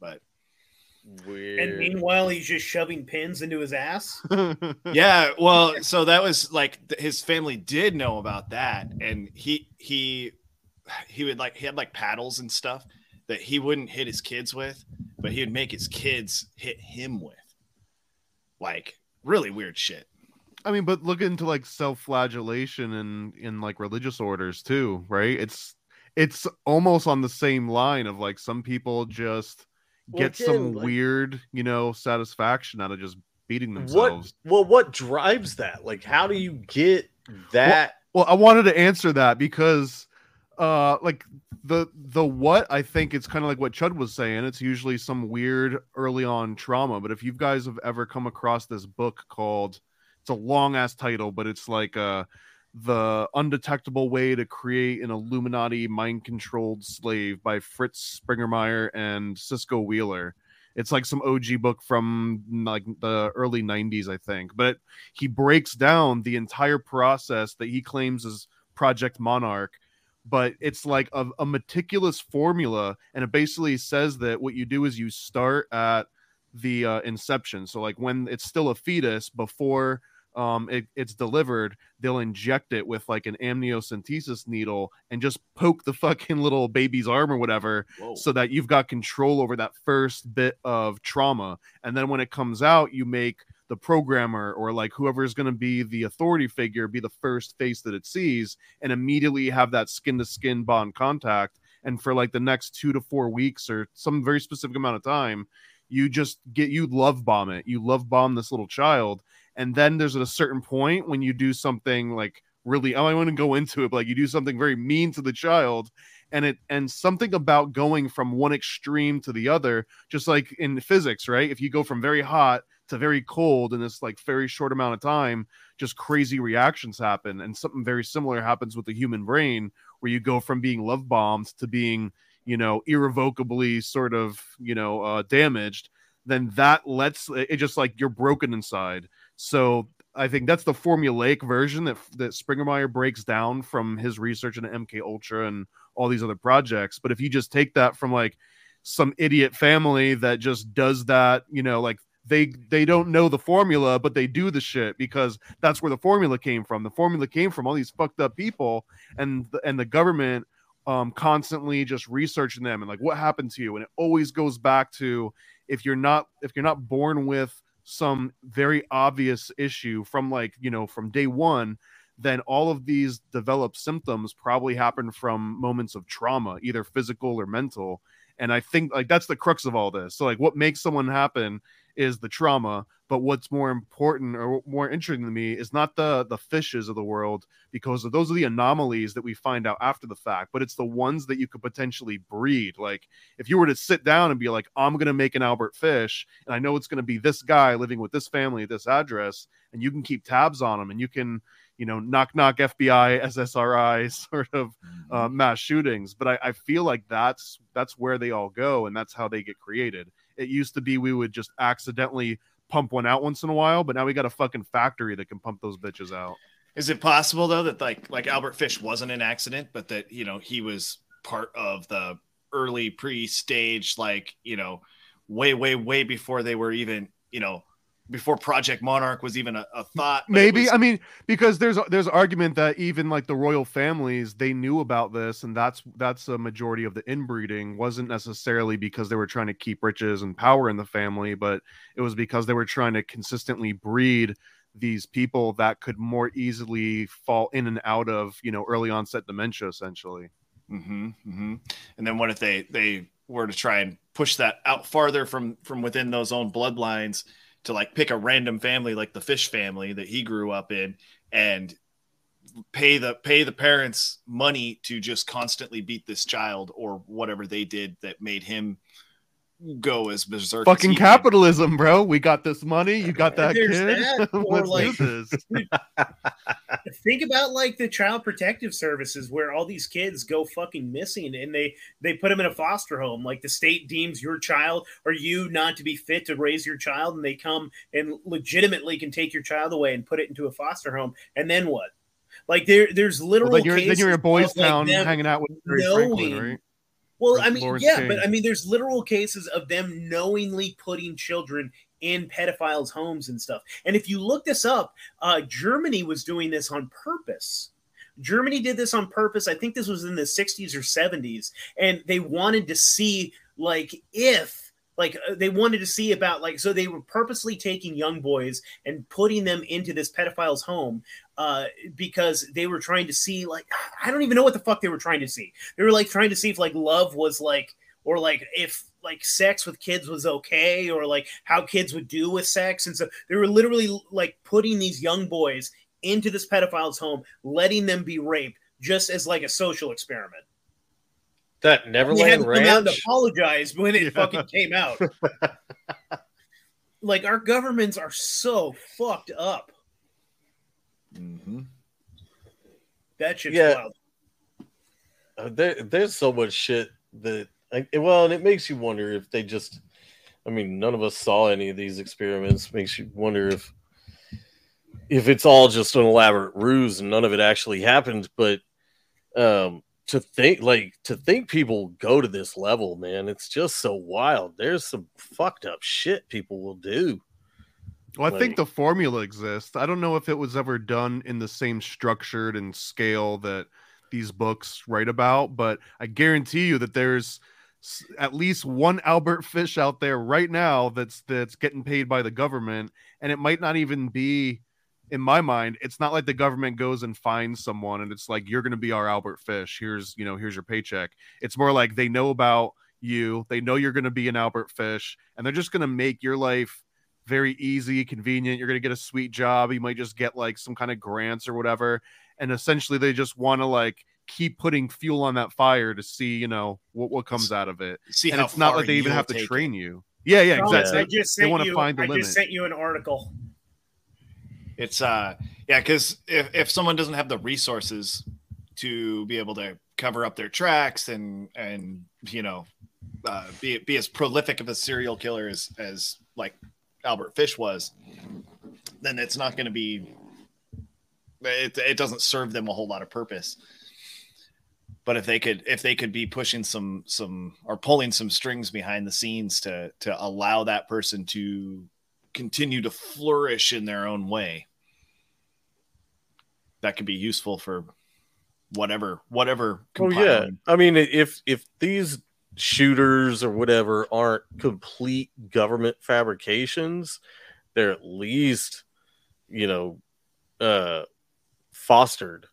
Speaker 3: but
Speaker 4: Weird.
Speaker 1: And meanwhile, he's just shoving pins into his ass.
Speaker 3: yeah well so that was like th- his family did know about that and he he he would like he had like paddles and stuff that he wouldn't hit his kids with but he would make his kids hit him with like really weird shit
Speaker 2: I mean, but look into like self-flagellation and in like religious orders too, right? It's it's almost on the same line of like some people just
Speaker 5: Well,
Speaker 2: get
Speaker 5: again,
Speaker 2: some
Speaker 5: like-
Speaker 2: weird, you know, satisfaction out of just beating
Speaker 5: What?
Speaker 2: themselves.
Speaker 5: Well, what drives that? Like, how do you get that?
Speaker 2: Well, I wanted to answer that because uh like the the what I think it's kind of like what Chud was saying. It's usually some weird early on trauma. But if you guys have ever come across this book called it's a long ass title, but it's like uh the undetectable way to create an Illuminati mind controlled slave by Fritz Springermeyer and Cisco Wheeler. It's like some OG book from like the early 90s, I think. But he breaks down the entire process that he claims is Project Monarch. But it's like a, a meticulous formula, and it basically says that what you do is you start at the uh, inception. So, like when it's still a fetus before um, it, it's delivered, they'll inject it with like an amniocentesis needle and just poke the fucking little baby's arm or whatever,
Speaker 3: Whoa.
Speaker 2: so that you've got control over that first bit of trauma. And then when it comes out, you make the programmer or like whoever is going to be the authority figure be the first face that it sees and immediately have that skin to skin bond contact. And for like the next two to four weeks or some very specific amount of time, you just get you love bomb it. You love bomb this little child. And then there's a certain point when you do something like really, oh, I want to go into it, but like you do something very mean to the child. And it and something about going from one extreme to the other, just like in physics, right? If you go from very hot to very cold in this like very short amount of time, just crazy reactions happen. And something very similar happens with the human brain, where you go from being love bombed to being, you know, irrevocably sort of, you know, uh, damaged. Then that lets it just like you're broken inside. So I think that's the formulaic version that that Springermeyer breaks down from his research into MK Ultra and all these other projects. But if you just take that from like some idiot family that just does that, you know, like they they don't know the formula, but they do the shit because that's where the formula came from. The formula came from all these fucked up people and the, and the government um constantly just researching them and like what happened to you and it always goes back to if you're not if you're not born with some very obvious issue from like you know from day one then all of these developed symptoms probably happen from moments of trauma either physical or mental. And i think like that's the crux of all this. So like what makes someone happen is the trauma but what's more important or more interesting to me is not the the fishes of the world because those are the anomalies that we find out after the fact but it's the ones that you could potentially breed. Like if you were to sit down and be like i'm going to make an albert fish and i know it's going to be this guy living with this family at this address and you can keep tabs on him and you can you know knock knock fbi ssri sort of uh, mass shootings. But I, I feel like that's that's where they all go and that's how they get created it used to be we would just accidentally pump one out once in a while but now we got a fucking factory that can pump those bitches out.
Speaker 3: Is it possible though that like like Albert Fish wasn't an accident, but that you know he was part of the early pre-stage, like you know, way way way before they were even you know before Project Monarch was even a, a thought.
Speaker 2: maybe
Speaker 3: was-
Speaker 2: i mean because there's there's argument that even like the royal families they knew about this and that's that's a majority of the inbreeding. Wasn't necessarily because they were trying to keep riches and power in the family but it was because they were trying to consistently breed these people that could more easily fall in and out of you know early onset dementia essentially.
Speaker 3: Hmm hmm And then what if they they were to try and push that out farther from from within those own bloodlines to like pick a random family like the Fish family that he grew up in and pay the pay the parents money to just constantly beat this child or whatever they did that made him go as berserk. as
Speaker 2: Fucking
Speaker 3: he did.
Speaker 2: capitalism, bro. We got this money. You got that
Speaker 1: There's
Speaker 2: kid.
Speaker 1: that, or
Speaker 2: Let's
Speaker 1: like-
Speaker 2: do this.
Speaker 1: think about like the child protective services where all these kids go fucking missing and they they put them in a foster home like the state deems your child or you not to be fit to raise your child and they come and legitimately can take your child away and put it into a foster home and then what like there there's literal
Speaker 2: Well, then you're then you're
Speaker 1: cases
Speaker 2: in Boys
Speaker 1: of, like,
Speaker 2: hanging out with Barry Franklin, right?
Speaker 1: Well, I mean,
Speaker 2: Lawrence
Speaker 1: yeah, but I mean, there's literal cases of them knowingly putting children in pedophiles' homes and stuff. And if you look this up, uh, Germany was doing this on purpose. Germany did this on purpose. I think this was in the 60s or 70s, and they wanted to see like if like uh, they wanted to see about like so they were purposely taking young boys and putting them into this pedophile's home uh because they were trying to see like I don't even know what the fuck they were trying to see. They were like trying to see if like love was like or like if like sex with kids was okay or like how kids would do with sex and so they were literally like putting these young boys into this pedophile's home letting them be raped just as like a social experiment
Speaker 4: That
Speaker 1: And they had
Speaker 4: Neverland
Speaker 1: to come out and
Speaker 4: Ranch.
Speaker 1: apologize when it
Speaker 2: Yeah.
Speaker 1: fucking came out like our governments are so fucked up
Speaker 3: Mhm.
Speaker 1: that shit's
Speaker 4: Yeah.
Speaker 1: wild
Speaker 4: Uh, there, there's so much shit that, like, well, and it makes you wonder if they just. I mean, none of us saw any of these experiments. Makes you wonder if, if it's all just an elaborate ruse and none of it actually happened. But, um, to think like to think people go to this level, man, it's just so wild. There's some fucked up shit people will do.
Speaker 2: Well, I think the formula exists. I don't know if it was ever done in the same structured and scale that these books write about, but I guarantee you that there's at least one Albert Fish out there right now that's that's getting paid by the government, and it might not even be. In my mind, it's not like the government goes and finds someone and it's like you're going to be our Albert Fish. Here's you know here's your paycheck. It's more like they know about you. They know you're going to be an Albert Fish, and they're just going to make your life very easy, convenient. You're going to get a sweet job. You might just get like some kind of grants or whatever. And essentially, they just want to like keep putting fuel on that fire to see, you know, what, what comes out of it.
Speaker 3: See
Speaker 2: and
Speaker 3: how
Speaker 2: it's not like they even have to
Speaker 3: take
Speaker 2: train you. Yeah, yeah,
Speaker 1: Thomas,
Speaker 2: exactly.
Speaker 1: I just
Speaker 2: They want to find the
Speaker 1: I
Speaker 2: limit.
Speaker 1: just sent you an article.
Speaker 3: It's uh yeah, because if, if someone doesn't have the resources to be able to cover up their tracks and and you know uh, be be as prolific of a serial killer as as like Albert Fish was, then it's not going to be. It it doesn't serve them a whole lot of purpose. But if they could if they could be pushing some some or pulling some strings behind the scenes to to allow that person to continue to flourish in their own way that could be useful for whatever whatever
Speaker 4: Oh yeah. I mean, if if these shooters or whatever aren't complete government fabrications, they're at least, you know, uh, fostered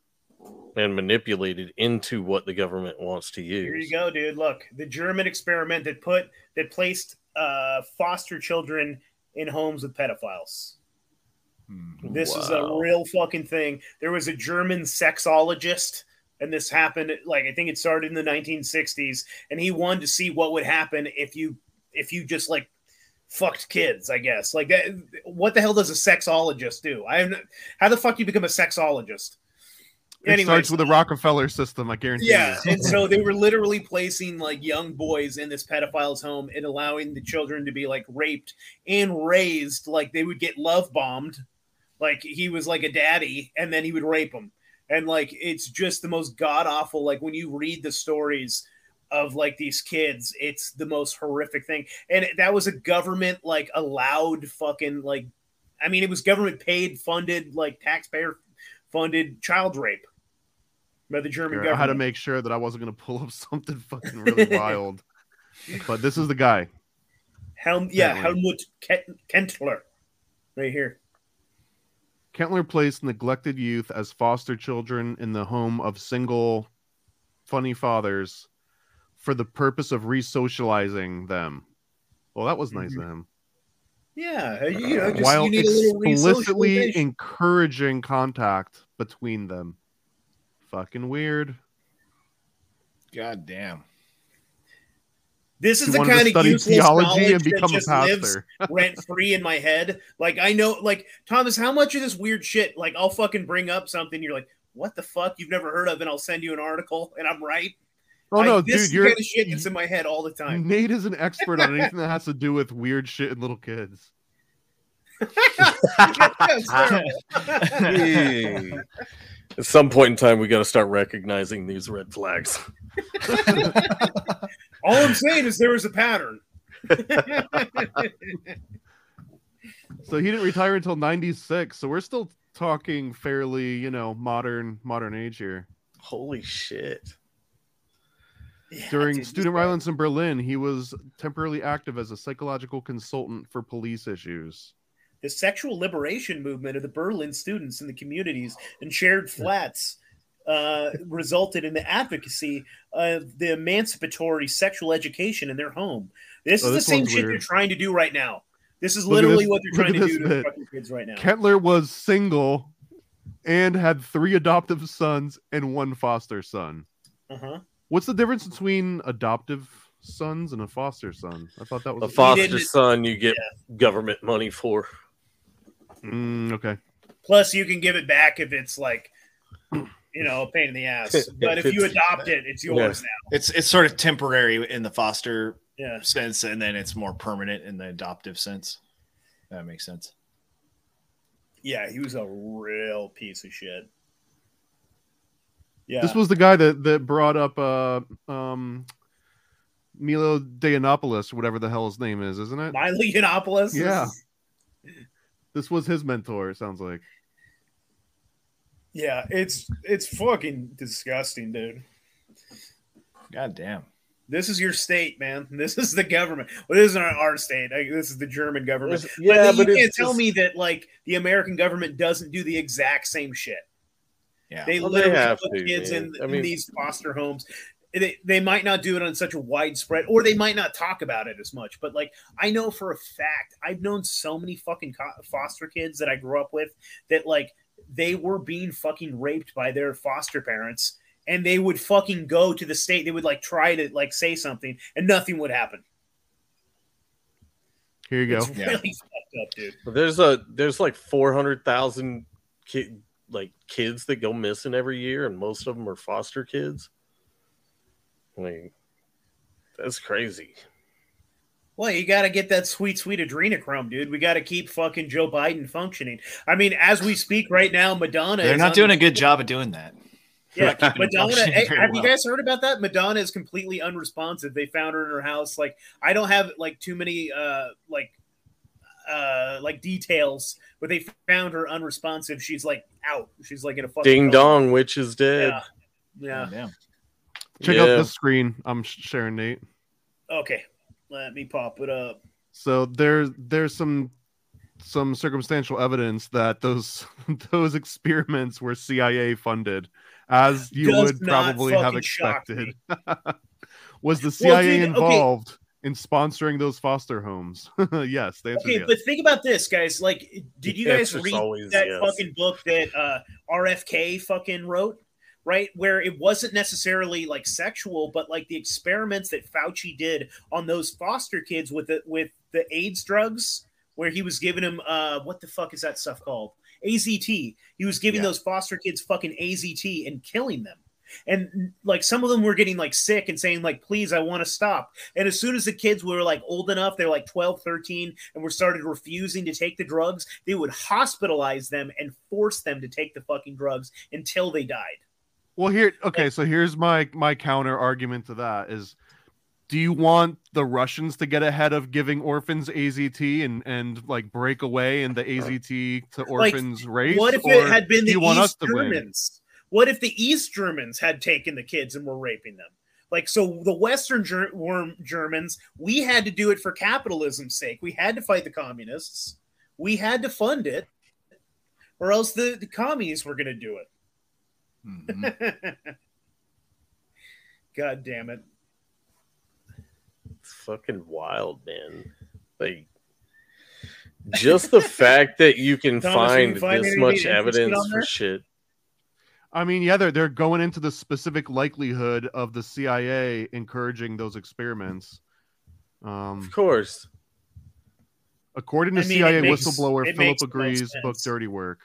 Speaker 4: and manipulated into what the government wants to use.
Speaker 1: Here you go, dude. Look, the German experiment that put that placed uh, foster children in homes with pedophiles. Mm-hmm. This is a real fucking thing. There was a German sexologist, and this happened like I think it started in the 1960s, and he wanted to see what would happen if you if you just like fucked kids. I guess like that. What the hell does a sexologist do? I have how the fuck do you become a sexologist?
Speaker 2: It
Speaker 1: Anyways,
Speaker 2: starts with the Rockefeller system, I guarantee
Speaker 1: yeah,
Speaker 2: you.
Speaker 1: and so they were literally placing like young boys in this pedophile's home and allowing the children to be like raped and raised like they would get love bombed, like he was like a daddy, and then he would rape them, and like it's just the most god awful. Like when you read the stories of like these kids, it's the most horrific thing, and that was a government like allowed fucking like, I mean, it was government paid, funded, like taxpayer funded child rape by the German
Speaker 2: Here, I had to make sure that I wasn't going to pull up something fucking really wild. But this is the guy.
Speaker 1: Helm, yeah. Helmut Kentler, right here.
Speaker 2: Kentler placed neglected youth as foster children in the home of single funny fathers for the purpose of resocializing them. Well, that was nice mm-hmm. of him.
Speaker 1: Yeah, uh, you know, just
Speaker 2: While
Speaker 1: you need
Speaker 2: explicitly encouraging contact between them. Fucking weird.
Speaker 3: God damn.
Speaker 1: This is
Speaker 2: He
Speaker 1: the
Speaker 2: wanted to
Speaker 1: kind of
Speaker 2: study
Speaker 1: useless
Speaker 2: theology
Speaker 1: knowledge
Speaker 2: and
Speaker 1: that
Speaker 2: become a
Speaker 1: just lives
Speaker 2: pastor.
Speaker 1: rent free in my head. Like I know, like Thomas, how much of this weird shit? Like I'll fucking bring up something. You're like, what the fuck? You've never heard of, and I'll send you an article, and I'm right.
Speaker 2: Oh
Speaker 1: Like,
Speaker 2: no,
Speaker 1: this
Speaker 2: dude,
Speaker 1: is the
Speaker 2: you're
Speaker 1: kind of shit that's in my head all the time.
Speaker 2: Nate is an expert on anything that has to do with weird shit and little kids.
Speaker 4: Hey. At some point in time, we got to start recognizing these red flags.
Speaker 1: All I'm saying is there was a pattern.
Speaker 2: So he didn't retire until 96. So we're still talking fairly, you know, modern modern age here.
Speaker 4: Holy shit.
Speaker 2: During
Speaker 1: dude,
Speaker 2: student
Speaker 1: he's
Speaker 2: violence in Berlin, he was temporarily active as a psychological consultant for police issues.
Speaker 1: The sexual liberation movement of the Berlin students in the communities and shared flats uh, resulted in the advocacy of the emancipatory sexual education in their home. This
Speaker 2: Oh,
Speaker 1: is the same
Speaker 2: one's
Speaker 1: shit they're trying to do right now. This is
Speaker 2: Look
Speaker 1: literally
Speaker 2: this-
Speaker 1: what they're trying to do
Speaker 2: this
Speaker 1: to fucking kids right now.
Speaker 2: Kentler was single and had three adoptive sons and one foster son.
Speaker 1: Uh-huh.
Speaker 2: What's the difference between adoptive sons and a foster son? I thought that was
Speaker 4: A
Speaker 1: foster
Speaker 4: son, you get government money for.
Speaker 2: Mm, okay.
Speaker 1: Plus, you can give it back if it's like, you know, a pain in the ass. But if you adopt it, it's yours now.
Speaker 3: It's it's sort of temporary in the foster
Speaker 1: Yeah.
Speaker 3: sense, and then it's more permanent in the adoptive sense. That makes sense.
Speaker 1: Yeah, he was a real piece of shit. Yeah.
Speaker 2: This was the guy that that brought up uh um Milo Yiannopoulos, whatever the hell his name is, isn't it?
Speaker 1: Milo Yiannopoulos.
Speaker 2: Yeah. This was his mentor, it sounds like.
Speaker 1: Yeah, it's it's fucking disgusting, dude.
Speaker 3: God damn.
Speaker 1: This is your state, man. This is the government. Well, this isn't our state. Like, this is the German government.
Speaker 4: It's- yeah,
Speaker 1: but,
Speaker 4: but
Speaker 1: you can't
Speaker 4: it's
Speaker 1: tell
Speaker 4: just-
Speaker 1: me that like the American government doesn't do the exact same shit.
Speaker 3: Yeah.
Speaker 1: They
Speaker 4: Well, they
Speaker 1: literally
Speaker 4: have
Speaker 1: put
Speaker 4: to,
Speaker 1: kids in,
Speaker 4: I
Speaker 1: in these foster homes. They, they might not do it on such a widespread, or they might not talk about it as much. But like, I know for a fact, I've known so many fucking foster kids that I grew up with that like they were being fucking raped by their foster parents, and they would fucking go to the state. They would like try to like say something, and nothing would happen.
Speaker 2: Here you go.
Speaker 1: It's really fucked up, dude.
Speaker 4: There's a there's like four hundred thousand kid like kids that go missing every year, and most of them are foster kids. I mean, that's crazy.
Speaker 1: Well, you got to get that sweet, sweet adrenochrome, dude. We got to keep fucking Joe Biden functioning. I mean, as we speak right now, Madonna.
Speaker 3: They're
Speaker 1: is
Speaker 3: not doing a good job of doing that.
Speaker 1: Yeah,
Speaker 3: Not keeping it
Speaker 1: Madonna. hey,
Speaker 3: very
Speaker 1: have you guys heard about that? Madonna is completely unresponsive. They found her in her house. Like, I don't have like too many uh like uh like details, but they found her unresponsive. She's like out. She's like in a fucking
Speaker 4: Ding dong, witch is dead.
Speaker 1: Yeah. Yeah.
Speaker 3: Damn.
Speaker 2: Check
Speaker 4: Yeah.
Speaker 2: out this screen. I'm sharing Nate.
Speaker 1: Okay. Let me pop it up.
Speaker 2: So there's there's some some circumstantial evidence that those those experiments were CIA funded, as you
Speaker 1: Does
Speaker 2: would probably have expected. Was the
Speaker 1: Well,
Speaker 2: CIA
Speaker 1: dude, okay.
Speaker 2: involved in sponsoring those foster homes? yes, the
Speaker 1: Okay,
Speaker 2: yes.
Speaker 1: but think about this, guys. Like, did you guys read
Speaker 4: always
Speaker 1: that
Speaker 4: yes.
Speaker 1: fucking book that uh, RFK fucking wrote? Right, where it wasn't necessarily like sexual, but like the experiments that Fauci did on those foster kids with the with the AIDS drugs, where he was giving them uh, what the fuck is that stuff called? AZT. He was giving
Speaker 3: Yeah.
Speaker 1: those foster kids fucking AZT and killing them. And like some of them were getting like sick and saying like please I want to stop. And as soon as the kids were like old enough, they're like 12, 13 and were started refusing to take the drugs, they would hospitalize them and force them to take the fucking drugs until they died.
Speaker 2: Well, here, okay, so here's my my counter argument to that is, do you want the Russians to get ahead of giving orphans AZT and and like break away in the AZT to
Speaker 1: Like,
Speaker 2: orphans race?
Speaker 1: What if it had been the
Speaker 2: you want us
Speaker 1: East? Germans? What if the East Germans had taken the kids and were raping them? Like so, the Western Ger- Germans, we had to do it for capitalism's sake. We had to fight the communists. We had to fund it, or else the, the communists were going to do it.
Speaker 3: Mhm.
Speaker 1: God damn it!
Speaker 4: It's fucking wild, man. Like just the fact that you can
Speaker 1: Thomas, did you
Speaker 4: find,
Speaker 1: find
Speaker 4: this much evidence for shit.
Speaker 2: I mean, yeah, they're they're going into the specific likelihood of the CIA encouraging those experiments. Um,
Speaker 4: Of course.
Speaker 2: According to
Speaker 1: I mean,
Speaker 2: CIA
Speaker 1: makes-
Speaker 2: whistleblower Philip
Speaker 1: makes
Speaker 2: agrees, book dirty work.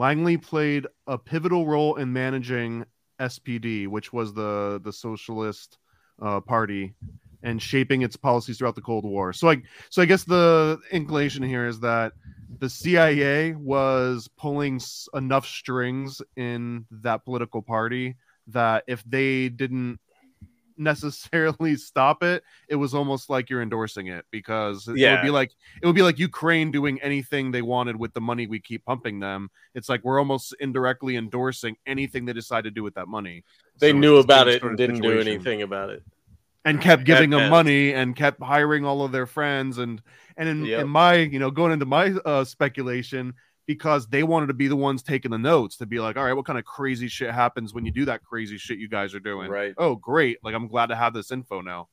Speaker 2: Langley played a pivotal role in managing SPD, which was the the Socialist uh, Party, and shaping its policies throughout the Cold War. So, I so I guess the inclination here is that the CIA was pulling enough strings in that political party that if they didn't necessarily stop it, it was almost like you're endorsing it because it would be like it would be like Ukraine doing anything they wanted with the money we keep pumping them. It's like we're almost indirectly endorsing anything they decide to do with that money.
Speaker 4: They
Speaker 2: So
Speaker 4: knew about it and didn't do anything about it.
Speaker 2: and kept giving them money and kept hiring all of their friends and and in,
Speaker 4: Yep.
Speaker 2: in my you know going into my uh, speculation because they wanted to be the ones taking the notes to be like all right what kind of crazy shit happens when you do that crazy shit you guys are doing
Speaker 4: Right.
Speaker 2: oh great like i'm glad to have this info now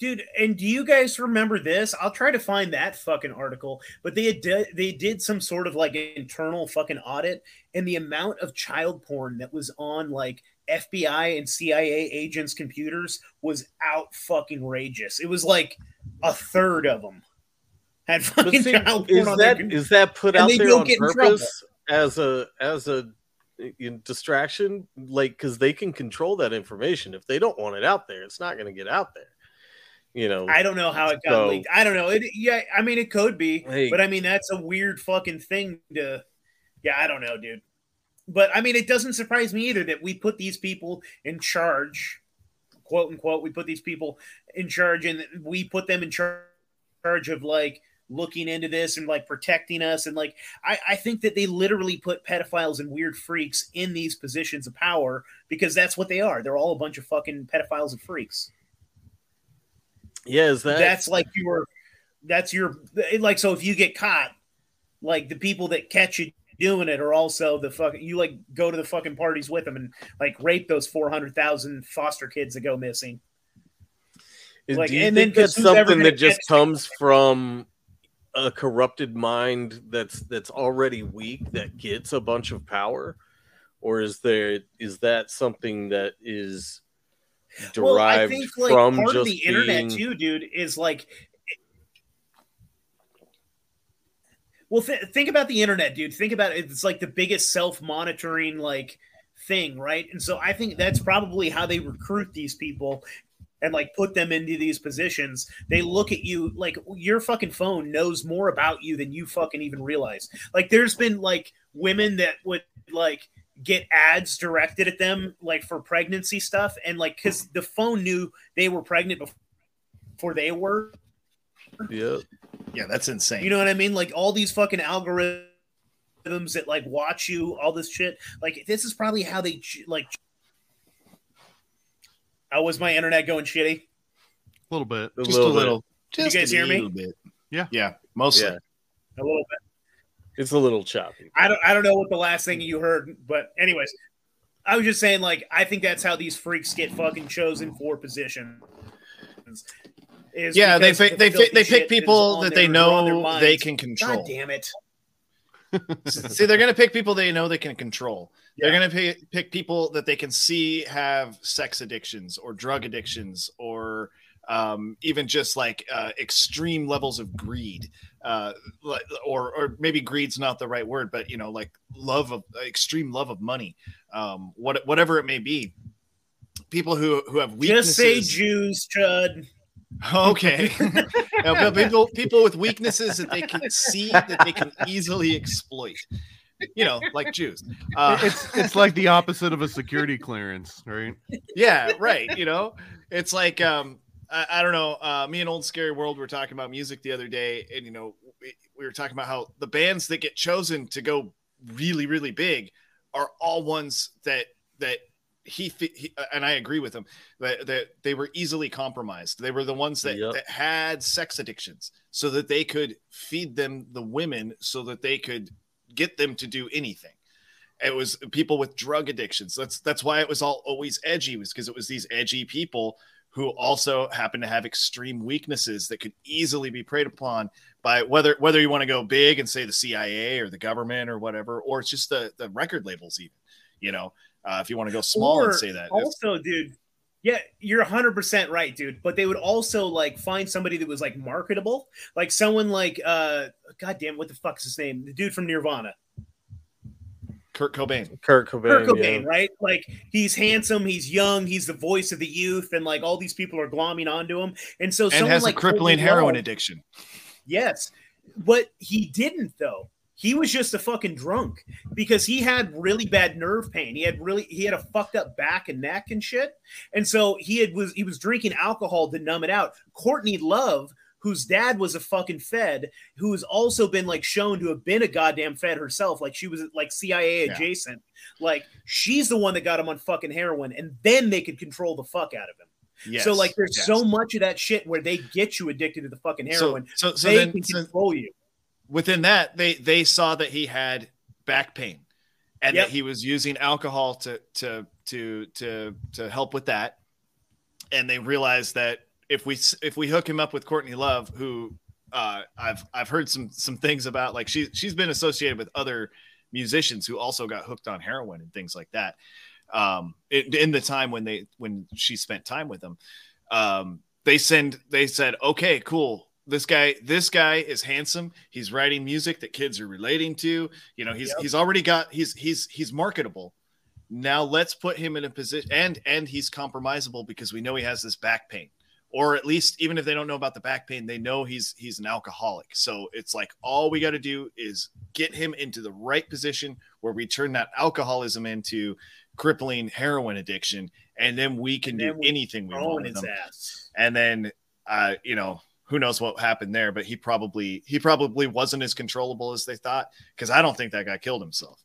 Speaker 1: Dude, and do you guys remember this? I'll try to find that fucking article, but they had di- they did some sort of like internal fucking audit, and the amount of child porn that was on like FBI and CIA agents' computers was out fucking rageous. It was like a third of them had fucking
Speaker 4: see,
Speaker 1: child
Speaker 4: is that is that put out there on purpose as a as a distraction? Like because they can control that information. If they don't want it out there, it's not going to get out there. You know,
Speaker 1: I don't know how it got
Speaker 4: So-
Speaker 1: leaked. I don't know. It, yeah, I mean, it could be,
Speaker 4: Hey.
Speaker 1: but I mean, that's a weird fucking thing to. Yeah, I don't know, dude. But I mean, it doesn't surprise me either that we put these people in charge, quote unquote. We put these people in charge, and we put them in charge of like looking into this and like protecting us. And like, I, I think that they literally put pedophiles and weird freaks in these positions of power because that's what they are. They're all a bunch of fucking pedophiles and freaks
Speaker 4: yeah, is that
Speaker 1: that's like your that's your like so if you get caught like the people that catch you doing it are also the fucking you like go to the fucking parties with them and like rape those 400,000 foster kids that go missing
Speaker 4: Is-
Speaker 1: Like,
Speaker 4: do you
Speaker 1: and then
Speaker 4: think that's something that just comes from a corrupted mind that's that's already weak that gets a bunch of power, or is there is that something that is derived
Speaker 1: well i think like
Speaker 4: from
Speaker 1: part
Speaker 4: just
Speaker 1: of the internet too dude is like well th- think about the internet dude. Think about it it's like the biggest self-monitoring like thing right? And so i think that's probably how they recruit these people and like put them into these positions they look at you like your fucking phone knows more about you than you fucking even realize. Like there's been like women that would like get ads directed at them like for pregnancy stuff and like because the phone knew they were pregnant before they were.
Speaker 4: Yeah
Speaker 3: Yeah, that's insane.
Speaker 1: you know what i mean? Like all these fucking algorithms that like watch you all this shit like this is probably how they like how was my internet going shitty
Speaker 2: a little bit
Speaker 4: a
Speaker 3: just
Speaker 4: little
Speaker 3: a
Speaker 4: bit.
Speaker 3: little.
Speaker 1: Did you guys hear me?
Speaker 3: little bit.
Speaker 2: Yeah.
Speaker 3: Yeah, mostly.
Speaker 4: Yeah,
Speaker 1: a little bit
Speaker 4: it's a little choppy.
Speaker 1: I don't I don't know what the last thing you heard, but anyways, I was just saying like I think that's how these freaks get fucking chosen for positions. is
Speaker 3: Yeah, they
Speaker 1: because
Speaker 3: pick they pick, they pick people that they know they can control.
Speaker 1: God
Speaker 3: control.
Speaker 1: damn it!
Speaker 3: See, they're going to pick people they know they can control. They're going to pick, pick people that they can see have sex addictions or drug addictions or um, even just like uh, extreme levels of greed. Uh, or, or maybe greed's not the right word, but you know, like love of extreme love of money, um, what, whatever it may be. People who, who have weaknesses.
Speaker 1: Just say Jews, Chud.
Speaker 3: Okay. No, but people people with weaknesses that they can see that they can easily exploit. You know, like Jews. Uh,
Speaker 2: it's it's like the opposite of a security clearance right
Speaker 3: yeah, right. You know, it's like um, I, I don't know. Uh, me and old scary world were talking about music the other day, and you know, we, we were talking about how the bands that get chosen to go really really big are all ones that that he, he uh, and I agree with him that, that they were easily compromised. They were the ones that,
Speaker 4: Yep.
Speaker 3: that had sex addictions so that they could feed them the women so that they could get them to do anything. It was people with drug addictions. That's that's why it was all always edgy, was because it was these edgy people who also happen to have extreme weaknesses that could easily be preyed upon by whether whether you want to go big and say the CIA or the government or whatever, or it's just the the record labels even. You know, uh, if you want to go small
Speaker 1: Or
Speaker 3: and say that. It's-
Speaker 1: Also, dude, Yeah, you're 100% right, dude. But they would also like find somebody that was like marketable, like someone like uh goddamn what the fuck is his name? The dude from Nirvana.
Speaker 3: Kurt Cobain.
Speaker 4: Kurt Cobain.
Speaker 1: Kurt Cobain,
Speaker 4: yeah.
Speaker 1: right? Like he's handsome, he's young, he's the voice of the youth, and like all these people are glomming onto him. And so
Speaker 3: And
Speaker 1: someone
Speaker 3: has
Speaker 1: like
Speaker 3: a crippling
Speaker 1: Courtney
Speaker 3: heroin
Speaker 1: Love-
Speaker 3: addiction.
Speaker 1: Yes. But he didn't though. He was just a fucking drunk because he had really bad nerve pain. He had really he had a fucked up back and neck and shit. And so he had was he was drinking alcohol to numb it out. Courtney Love, whose dad was a fucking fed, who's also been like shown to have been a goddamn fed herself. Like she was like CIA
Speaker 3: Yeah.
Speaker 1: adjacent. Like she's the one that got him on fucking heroin, and then they could control the fuck out of him.
Speaker 3: Yes,
Speaker 1: so like there's
Speaker 3: yes.
Speaker 1: so much of that shit where they get you addicted to the fucking
Speaker 3: So-
Speaker 1: heroin.
Speaker 3: so- so
Speaker 1: they
Speaker 3: then-
Speaker 1: can
Speaker 3: so-
Speaker 1: control you.
Speaker 3: Within that, they they saw that he had back pain, and
Speaker 1: Yep.
Speaker 3: that he was using alcohol to to to to to help with that. And they realized that if we if we hook him up with Courtney Love, who uh, I've I've heard some some things about, like she she's been associated with other musicians who also got hooked on heroin and things like that. Um, it, in the time when they when she spent time with them, um, they send they said, okay, cool. This guy, this guy is handsome. He's writing music that kids are relating to. You know, he's
Speaker 1: Yep.
Speaker 3: he's already got he's he's he's marketable. Now let's put him in a position and and he's compromisable because we know he has this back pain. Or at least even if they don't know about the back pain, they know he's he's an alcoholic. So it's like all we got to do is get him into the right position where we turn that alcoholism into crippling heroin addiction, and then we can
Speaker 1: And
Speaker 3: do
Speaker 1: we
Speaker 3: anything we want with him
Speaker 1: ass.
Speaker 3: and then uh you know who knows what happened there but he probably he probably wasn't as controllable as they thought because i don't think that guy killed himself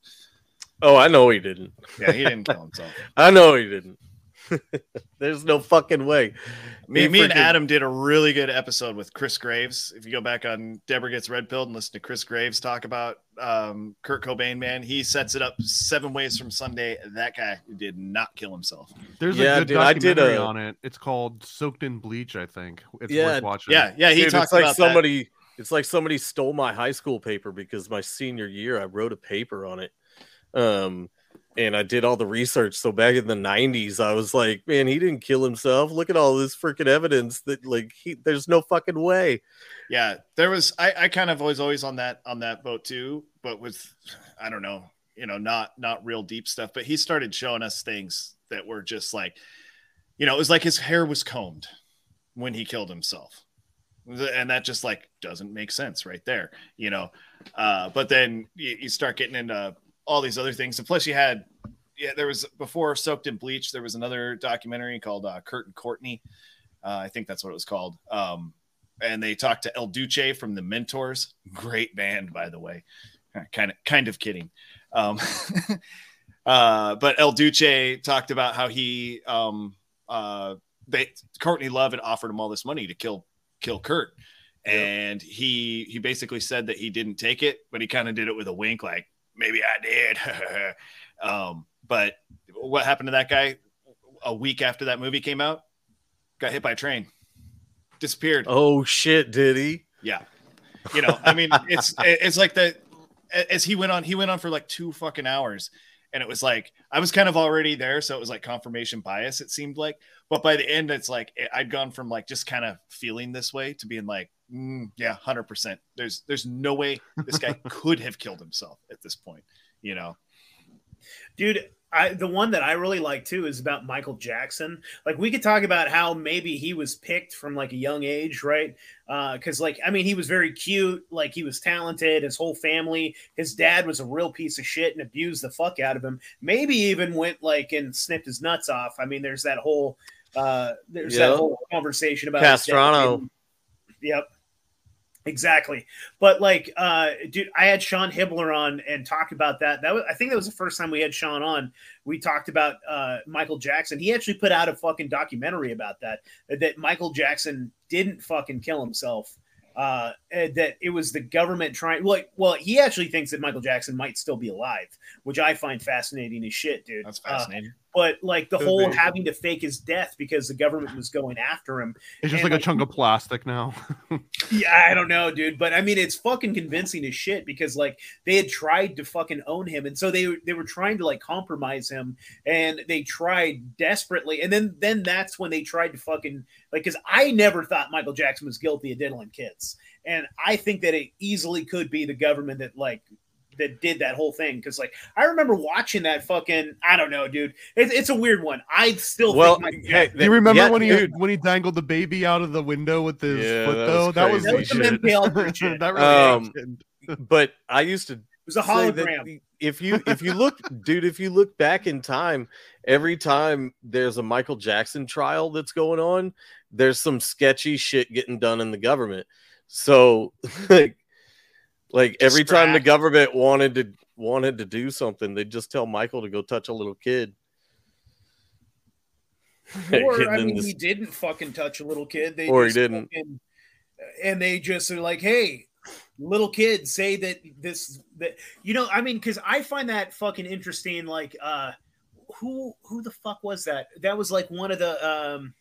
Speaker 4: Oh, I know he didn't.
Speaker 3: yeah he didn't kill himself
Speaker 4: I know he didn't. There's no fucking way.
Speaker 3: me, me and adam did a really good episode with chris graves if you go back on deborah gets red pilled and listen to chris graves talk about um kurt cobain man he sets it up seven ways from sunday that guy did not kill himself
Speaker 2: There's
Speaker 4: Yeah,
Speaker 2: a good
Speaker 4: dude, I did
Speaker 2: documentary
Speaker 4: a-
Speaker 2: on it. It's called "Soaked in Bleach." I think it's
Speaker 4: Yeah,
Speaker 2: worth watching.
Speaker 3: yeah yeah he
Speaker 4: Dude,
Speaker 3: talked
Speaker 4: it's like
Speaker 3: about
Speaker 4: somebody it's like somebody stole my high school paper because my senior year I wrote a paper on it. Um and I did all the research. So back in the 90s, I was like, man, he didn't kill himself. Look at all this freaking evidence that like he there's no fucking way.
Speaker 3: yeah there was i i kind of was always on that on that boat too but with i don't know you know not not real deep stuff but he started showing us things that were just like you know it was like his hair was combed when he killed himself and that just like doesn't make sense right there you know uh but then you, you start getting into all these other things and plus you had yeah there was before soaked in bleach there was another documentary called uh, kurt and courtney uh, i think that's what it was called um and they talked to El Duce from the Mentors. Great band, by the way. Kind of, kind of kidding. Um, uh, but El Duce talked about how he, um, uh, they Courtney Love had offered him all this money to kill, kill Kurt, and he he basically said that he didn't take it, but he kind of did it with a wink, like maybe I did. um, but what happened to that guy? A week after that movie came out, got hit by a train, disappeared.
Speaker 4: Oh shit, did he?
Speaker 3: Yeah. You know, I mean, it's it's like the as he went on, he went on for like two fucking hours. And it was like I was kind of already there, so it was like confirmation bias, it seemed like. But by the end, it's like I'd gone from like just kind of feeling this way to being like, mm, yeah, hundred percent. There's there's no way this guy could have killed himself at this point, you know.
Speaker 1: dude I, the one that I really like too is about Michael Jackson. Like we could talk about how maybe he was picked from like a young age, right? Because like I mean, he was very cute, like he was talented. His whole family, his dad was a real piece of shit and abused the fuck out of him. Maybe even went like and snipped his nuts off. I mean, there's that whole uh there's
Speaker 4: Yeah.
Speaker 1: that whole conversation about his
Speaker 4: Castrano.
Speaker 1: Yep. Exactly. But like uh dude, I had Sean Hibbler on and talked about that. That was I think that was the first time we had Sean on. We talked about uh Michael Jackson. He actually put out a fucking documentary about that that Michael Jackson didn't fucking kill himself. Uh that it was the government trying like well, he actually thinks that Michael Jackson might still be alive, which I find fascinating as shit, dude.
Speaker 3: That's
Speaker 1: Uh,
Speaker 3: fascinating.
Speaker 1: But like the whole
Speaker 2: be.
Speaker 1: having to fake his death because the government was going after him.
Speaker 2: It's just
Speaker 1: And,
Speaker 2: like a chunk of plastic now.
Speaker 1: Yeah, I don't know, dude, but I mean, it's fucking convincing as shit because like they had tried to fucking own him, and so they they were trying to like compromise him, and they tried desperately, and then then that's when they tried to fucking like because I never thought Michael Jackson was guilty of diddling kids, and I think that it easily could be the government that like that did that whole thing because like I remember watching that fucking I don't know, dude, it's, it's a weird one. I still
Speaker 4: Well,
Speaker 1: think Michael
Speaker 4: hey,
Speaker 1: Jackson-
Speaker 2: Do you remember
Speaker 4: Yeah,
Speaker 2: when he
Speaker 4: dude.
Speaker 2: when he dangled the baby out of the window with his
Speaker 4: Yeah,
Speaker 2: foot
Speaker 4: that
Speaker 2: though?
Speaker 4: was
Speaker 2: that was
Speaker 4: crazy
Speaker 2: the
Speaker 1: Some
Speaker 2: shit.
Speaker 1: Shit.
Speaker 2: that really
Speaker 4: Um,
Speaker 2: happened.
Speaker 4: but I used to
Speaker 1: it was a hologram.
Speaker 4: if you if you look, dude, if you look back in time, every time there's a Michael Jackson trial that's going on, there's some sketchy shit getting done in the government. So like like every time the government wanted to wanted to do something, they'd just tell Michael to go touch a little kid.
Speaker 1: Or I mean,
Speaker 4: this-
Speaker 1: he didn't fucking touch a little kid. They
Speaker 4: Or he didn't.
Speaker 1: fucking- and they just are like, "Hey, little kids, say that this that you know." I mean, because I find that fucking interesting. Like, uh, who who the fuck was that? That was like one of the um.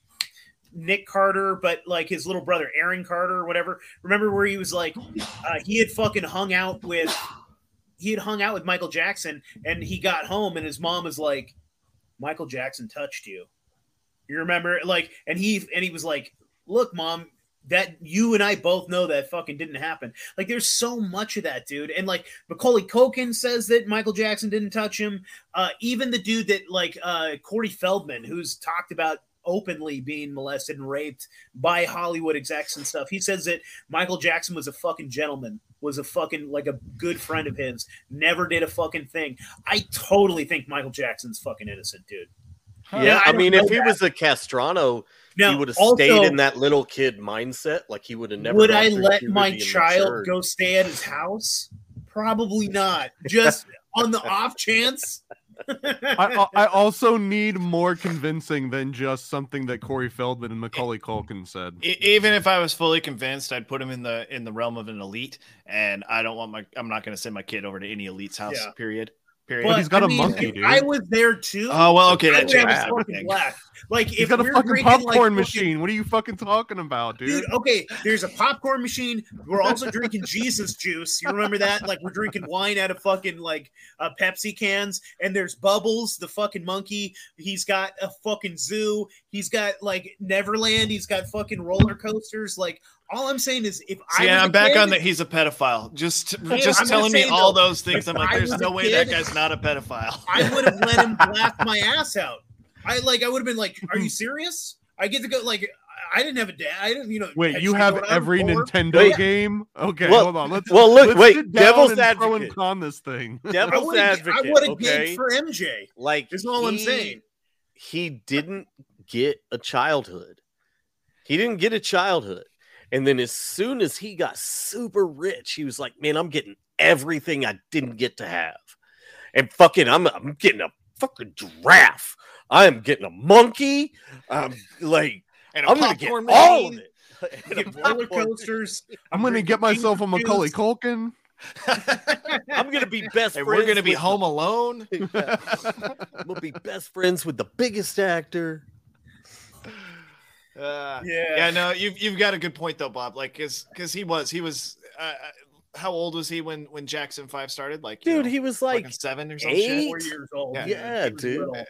Speaker 1: Nick Carter, but like his little brother Aaron Carter or whatever. Remember where he was like, uh, he had fucking hung out with, he had hung out with Michael Jackson, and he got home, and his mom was like, Michael Jackson touched you. You remember, like, and he and he was like, "Look, mom, that you and I both know that fucking didn't happen." Like, there's so much of that, dude. And like, Macaulay Culkin says that Michael Jackson didn't touch him. Uh, even the dude that like uh, Corey Feldman, who's talked about openly being molested and raped by Hollywood execs and stuff, he says that Michael Jackson was a fucking gentleman. Was a fucking like a good friend of his. Never did a fucking thing. I totally think Michael Jackson's fucking innocent, dude.
Speaker 4: Yeah,
Speaker 1: I
Speaker 4: I mean,
Speaker 1: know
Speaker 4: if he was a Castrano,
Speaker 1: Now,
Speaker 4: he would have stayed in that little kid mindset. Like he would have never.
Speaker 1: Would I let my child go stay at his house? Probably not. Just on the off chance.
Speaker 2: I, I also need more convincing than just something that Corey Feldman and Macaulay Culkin said.
Speaker 3: Even if I was fully convinced, I'd put him in the in the realm of an elite, and I don't want my. I'm not going to send my kid over to any elite's house.
Speaker 1: Yeah.
Speaker 3: Period. Period.
Speaker 2: But he's got
Speaker 1: a
Speaker 2: a monkey, dude.
Speaker 1: I was there too.
Speaker 3: Oh, well, okay,
Speaker 1: I
Speaker 3: that
Speaker 1: have fucking
Speaker 3: everything.
Speaker 1: blast. Like
Speaker 2: He's
Speaker 1: if
Speaker 2: got a fucking
Speaker 1: drinking,
Speaker 2: popcorn
Speaker 1: like, fucking-
Speaker 2: machine. What are you fucking talking about, dude?
Speaker 1: Dude, okay, there's a popcorn machine. We're also drinking Jesus juice. You remember that? Like we're drinking wine out of fucking like uh, Pepsi cans. And there's Bubbles, the fucking monkey. He's got a fucking zoo. He's got like Neverland. He's got fucking roller coasters. Like all I'm saying is, if I
Speaker 3: See,
Speaker 1: was
Speaker 3: I'm
Speaker 1: a
Speaker 3: back
Speaker 1: kid-
Speaker 3: on that he's a pedophile. Just
Speaker 1: Yeah,
Speaker 3: just
Speaker 1: I'm
Speaker 3: telling me
Speaker 1: saying,
Speaker 3: all those things. I'm like, there's no
Speaker 1: a
Speaker 3: way that guy's not a pedophile.
Speaker 1: I would have let him blast my ass out. I like. I would have been like, "Are you serious? I get to go." Like, I didn't have a dad. I didn't. You know.
Speaker 2: Wait, you have
Speaker 1: go when I was
Speaker 2: every. Nintendo
Speaker 4: Wait.
Speaker 2: game? Okay,
Speaker 4: Well-
Speaker 2: hold on. Let's
Speaker 4: well, look,
Speaker 2: let's
Speaker 4: wait, devil's
Speaker 2: and pro and
Speaker 4: advocate.
Speaker 2: con this thing.
Speaker 1: I
Speaker 4: Devil's
Speaker 1: would have. I
Speaker 4: advocate.
Speaker 1: would have
Speaker 4: okay,
Speaker 1: for MJ.
Speaker 4: like
Speaker 1: Is all I'm saying.
Speaker 4: He didn't get a childhood. He didn't get a childhood. And then as soon as he got super rich, he was like, "Man, I'm getting everything I didn't get to have." And fucking I'm I'm getting a fucking giraffe. I am getting a monkey. I'm like
Speaker 3: And a
Speaker 4: I'm gonna get
Speaker 3: popcorn
Speaker 4: all of it.
Speaker 1: Get roller coasters.
Speaker 2: I'm gonna get myself a Macaulay Culkin.
Speaker 4: I'm gonna be best
Speaker 3: And
Speaker 4: friends.
Speaker 3: we're gonna be
Speaker 4: with
Speaker 3: home alone.
Speaker 4: the- I'm gonna be best friends with the biggest actor.
Speaker 3: Uh,
Speaker 1: Yeah.
Speaker 3: yeah, no, you've you've got a good point though, Bob. Like, cause cause he was he was. Uh, how old was he when when Jackson Five started? Like, you
Speaker 4: Dude,
Speaker 3: know,
Speaker 4: he was like
Speaker 3: seven or some
Speaker 4: eight?
Speaker 3: shit.
Speaker 1: Four years old.
Speaker 3: Yeah.
Speaker 4: Yeah,
Speaker 1: He was
Speaker 4: dude.
Speaker 1: little.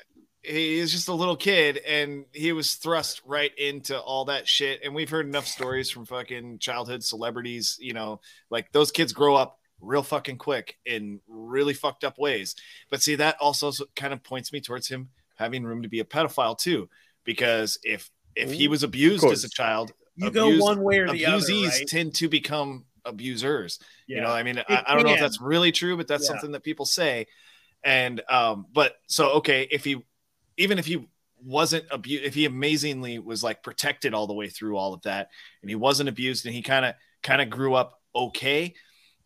Speaker 3: He's just a little kid, and he was thrust right into all that shit. And we've heard enough stories from fucking childhood celebrities. You know, like those kids grow up real fucking quick in really fucked up ways. But see, that also kind of points me towards him having room to be a pedophile too, because if if he was abused as a child,
Speaker 1: You go one way or the other, right?
Speaker 3: tend to become abusers. You know, I mean, I, I don't know if that's really true, but that's
Speaker 1: Yeah.
Speaker 3: something that people say. And um, but so okay, if he even if he wasn't abused, if he amazingly was like protected all the way through all of that, and he wasn't abused, and he kind of kind of grew up okay,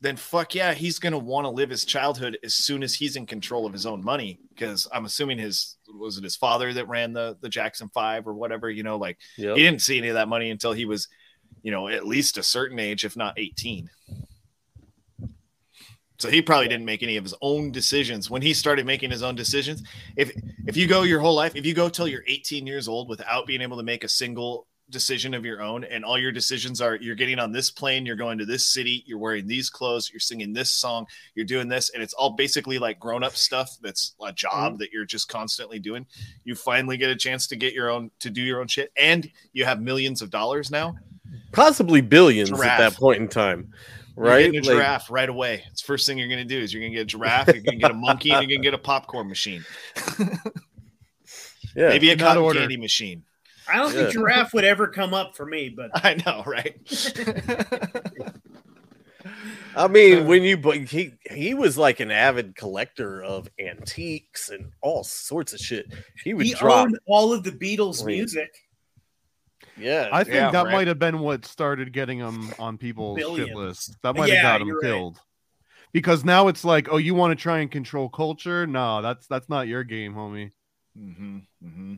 Speaker 3: then fuck yeah, he's gonna want to live his childhood as soon as he's in control of his own money. Because I'm assuming his was it his father that ran the the Jackson Five or whatever, you know, like
Speaker 4: Yep.
Speaker 3: he didn't see any of that money until he was, you know, at least a certain age, if not 18. So he probably didn't make any of his own decisions when he started making his own decisions. If if you go your whole life, if you go till you're 18 years old without being able to make a single decision of your own, and all your decisions are you're getting on this plane, you're going to this city, you're wearing these clothes, you're singing this song, you're doing this, and it's all basically like grown up stuff that's a job mm-hmm. that you're just constantly doing. You finally get a chance to get your own to do your own shit, and you have millions of dollars now.
Speaker 4: Possibly billions at that point in time,
Speaker 3: You're
Speaker 4: right?
Speaker 3: getting a
Speaker 4: Like,
Speaker 3: giraffe right away. It's first thing you're gonna do is you're gonna get a giraffe, you're gonna get a monkey, and you're gonna get a popcorn machine.
Speaker 4: yeah.
Speaker 3: Maybe a cotton
Speaker 2: order.
Speaker 3: candy machine.
Speaker 1: I don't
Speaker 4: Yeah.
Speaker 1: think giraffe would ever come up for me, but
Speaker 3: I know, right?
Speaker 4: I mean, when you but he he was like an avid collector of antiques and all sorts of shit. He would
Speaker 1: he
Speaker 4: drop,
Speaker 1: owned all of the Beatles
Speaker 4: Wait.
Speaker 1: music.
Speaker 4: yeah.
Speaker 2: I think
Speaker 3: Yeah,
Speaker 2: that
Speaker 3: right.
Speaker 2: might have been what started getting him on people's shit list. That might have
Speaker 1: Yeah,
Speaker 2: got him
Speaker 1: you're right.
Speaker 2: killed. Because now it's like, oh, you want to try and control culture? No, that's that's not your game, homie.
Speaker 3: mm-hmm, mm-hmm.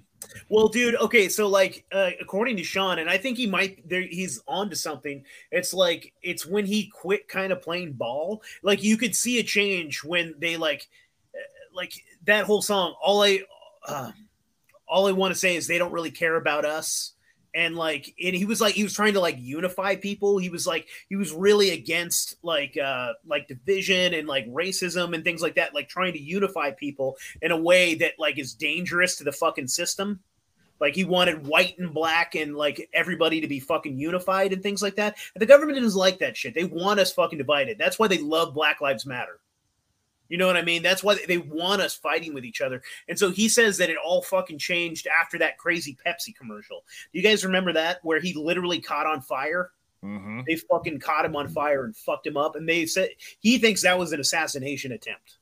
Speaker 1: Well, dude, okay, so like uh, according to Sean, and I think he might there he's onto something. It's like it's when he quit kind of playing ball. Like you could see a change when they like uh, like that whole song. All I uh, all I want to say is they don't really care about us. And like and he was like he was trying to like unify people. He was like he was really against like uh like division and like racism and things like that, like trying to unify people in a way that like is dangerous to the fucking system. Like he wanted white and black and like everybody to be fucking unified and things like that. And the government doesn't like that shit. They want us fucking divided. That's why they love Black Lives Matter. You know what I mean? That's why they want us fighting with each other. And so he says that it all fucking changed after that crazy Pepsi commercial. Do you guys remember that where he literally caught on fire?
Speaker 3: Mm-hmm.
Speaker 1: They fucking caught him on fire and fucked him up. And they said he thinks that was an assassination attempt.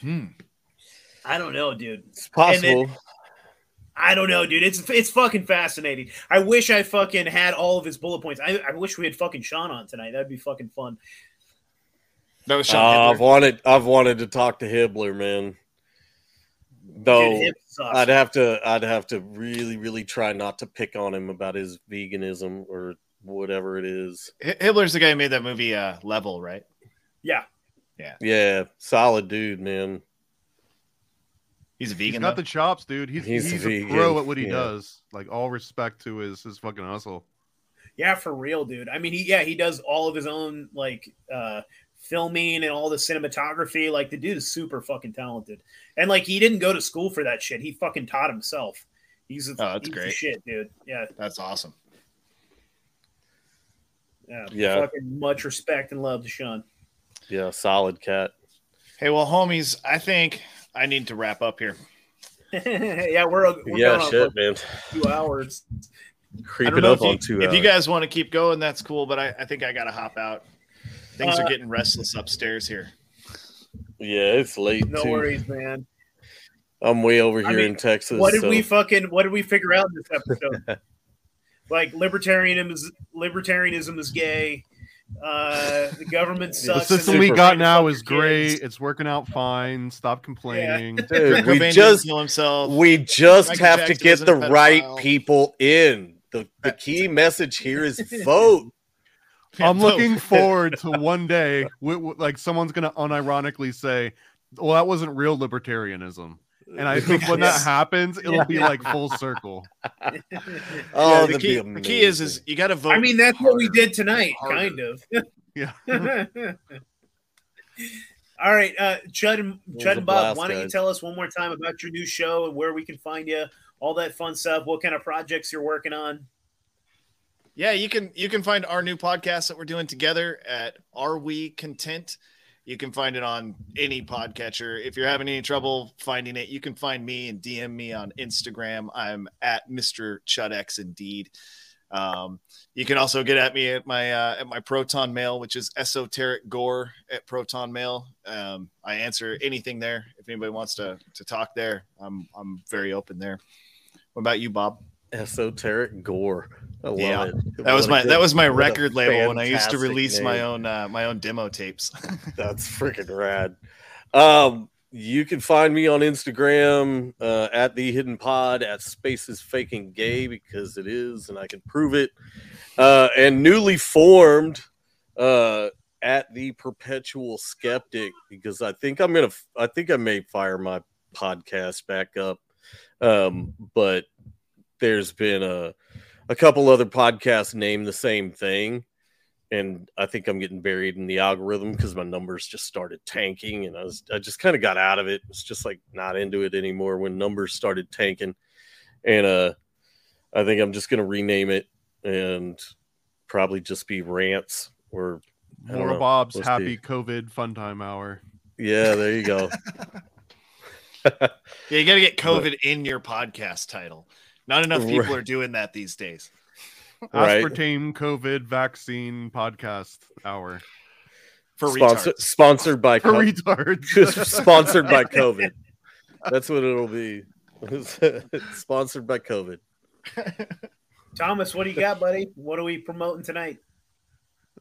Speaker 3: Hmm.
Speaker 1: I don't know, dude.
Speaker 4: It's possible.
Speaker 1: I don't know, dude. It's it's fucking fascinating. I wish I fucking had all of his bullet points. I, I wish we had fucking Sean on tonight. That'd be fucking fun.
Speaker 3: That was
Speaker 4: Uh, I've wanted I've wanted to talk to Hibbler, man. Though
Speaker 1: Dude.
Speaker 4: I'd have to I'd have to really really try not to pick on him about his veganism or whatever it is.
Speaker 3: Hi- Hibbler's the guy who made that movie uh, Level, right?
Speaker 1: Yeah.
Speaker 4: Yeah, Yeah, solid dude, man.
Speaker 3: He's a
Speaker 2: He's
Speaker 3: vegan.
Speaker 2: got
Speaker 3: though?
Speaker 2: the chops, dude. He's
Speaker 4: He's
Speaker 2: he's,
Speaker 4: a
Speaker 2: a, pro at what he
Speaker 4: yeah.
Speaker 2: does. Like all respect to his his fucking hustle.
Speaker 1: Yeah, for real, dude. I mean, he yeah, he does all of his own like uh filming and all the cinematography. Like the dude is super fucking talented. And like he didn't go to school for that shit. He fucking taught himself. He's a,
Speaker 3: Oh, that's
Speaker 1: he's
Speaker 3: great.
Speaker 1: shit, dude. Yeah,
Speaker 3: That's awesome.
Speaker 1: yeah.
Speaker 4: Yeah.
Speaker 1: Fucking much respect and love to Sean.
Speaker 4: Yeah, solid cat.
Speaker 3: Hey, well, homies, I think I need to wrap up here.
Speaker 1: yeah, we're, we're
Speaker 4: yeah, shit,
Speaker 1: for
Speaker 4: man.
Speaker 1: two hours.
Speaker 3: I don't
Speaker 4: Creeping up
Speaker 3: if you,
Speaker 4: on two
Speaker 3: If
Speaker 4: hours.
Speaker 3: you guys want to keep going, that's cool. But I, I think I got to hop out. Things
Speaker 1: Uh,
Speaker 3: are getting restless upstairs here.
Speaker 4: yeah, it's late
Speaker 1: No
Speaker 4: too.
Speaker 1: worries, man.
Speaker 4: I'm way over
Speaker 1: I
Speaker 4: here
Speaker 1: mean,
Speaker 4: in Texas.
Speaker 1: What did
Speaker 4: so-
Speaker 1: we fucking what did we figure out in this episode? like libertarianism is libertarianism is gay. Uh, the government sucks.
Speaker 2: The system
Speaker 1: and
Speaker 2: we got now is great.
Speaker 1: kids.
Speaker 2: It's working out fine. Stop complaining.
Speaker 4: Dude, we just
Speaker 3: kill himself.
Speaker 4: we just
Speaker 3: Michael
Speaker 4: have to get the
Speaker 3: a
Speaker 4: right people in. The the key message here is vote.
Speaker 2: I'm
Speaker 3: Vote.
Speaker 2: looking forward to one day, w- w- like someone's gonna unironically say, "Well, that wasn't real libertarianism," and I think when that happens, it'll be like full circle.
Speaker 4: Oh,
Speaker 3: Yeah, the, key, the key is, is you got to vote.
Speaker 1: I mean, that's what we did tonight,
Speaker 3: Harder.
Speaker 1: kind of.
Speaker 2: Yeah.
Speaker 1: All right, uh, Chud and
Speaker 4: Chud
Speaker 1: and Bob,
Speaker 4: blast,
Speaker 1: why don't you tell us one more time about your new show and where we can find you, all that fun stuff, what kind of projects you're working on?
Speaker 3: Yeah, you can you can find our new podcast that we're doing together at Are We Content. You can find it on any podcatcher. If you're having any trouble finding it, you can find me and DM me on Instagram. I'm at Mr. Chudx indeed. Um, you can also get at me at my uh, at my Proton Mail, which is esoteric gore at Proton Mail. Um, I answer anything there. If anybody wants to to talk there, I'm I'm very open there. What about you, Bob?
Speaker 4: Esoteric gore. I love
Speaker 3: Yeah.
Speaker 4: it.
Speaker 3: That was my
Speaker 4: good-
Speaker 3: that was my record label when I used to release my own uh, my own demo tapes.
Speaker 4: That's freaking rad. Um, you can find me on Instagram uh, at the Hidden Pod at Spaces Faking Gay because it is, and I can prove it. Uh, and newly formed uh, at the perpetual skeptic because I think I'm gonna I think I may fire my podcast back up. Um, but there's been a a couple other podcasts named the same thing, and I think I'm getting buried in the algorithm because my numbers just started tanking, and I was I just kind of got out of it. It's just like not into it anymore when numbers started tanking, and uh, I think I'm just gonna rename it and probably just be rants or
Speaker 2: Laura. Bob's
Speaker 4: Let's
Speaker 2: happy. COVID fun time hour.
Speaker 4: Yeah, there you go.
Speaker 3: Yeah, you got to get COVID in your podcast title. Not enough people
Speaker 4: Right.
Speaker 3: are doing that these days.
Speaker 4: Right.
Speaker 2: Aspartame COVID vaccine podcast hour.
Speaker 3: For
Speaker 4: Sponsor-
Speaker 3: retards.
Speaker 4: sponsored by
Speaker 2: For
Speaker 4: Co-
Speaker 2: retards.
Speaker 4: sponsored by COVID. That's what it'll be. sponsored by COVID.
Speaker 1: Thomas, what do you got, buddy? What are we promoting tonight?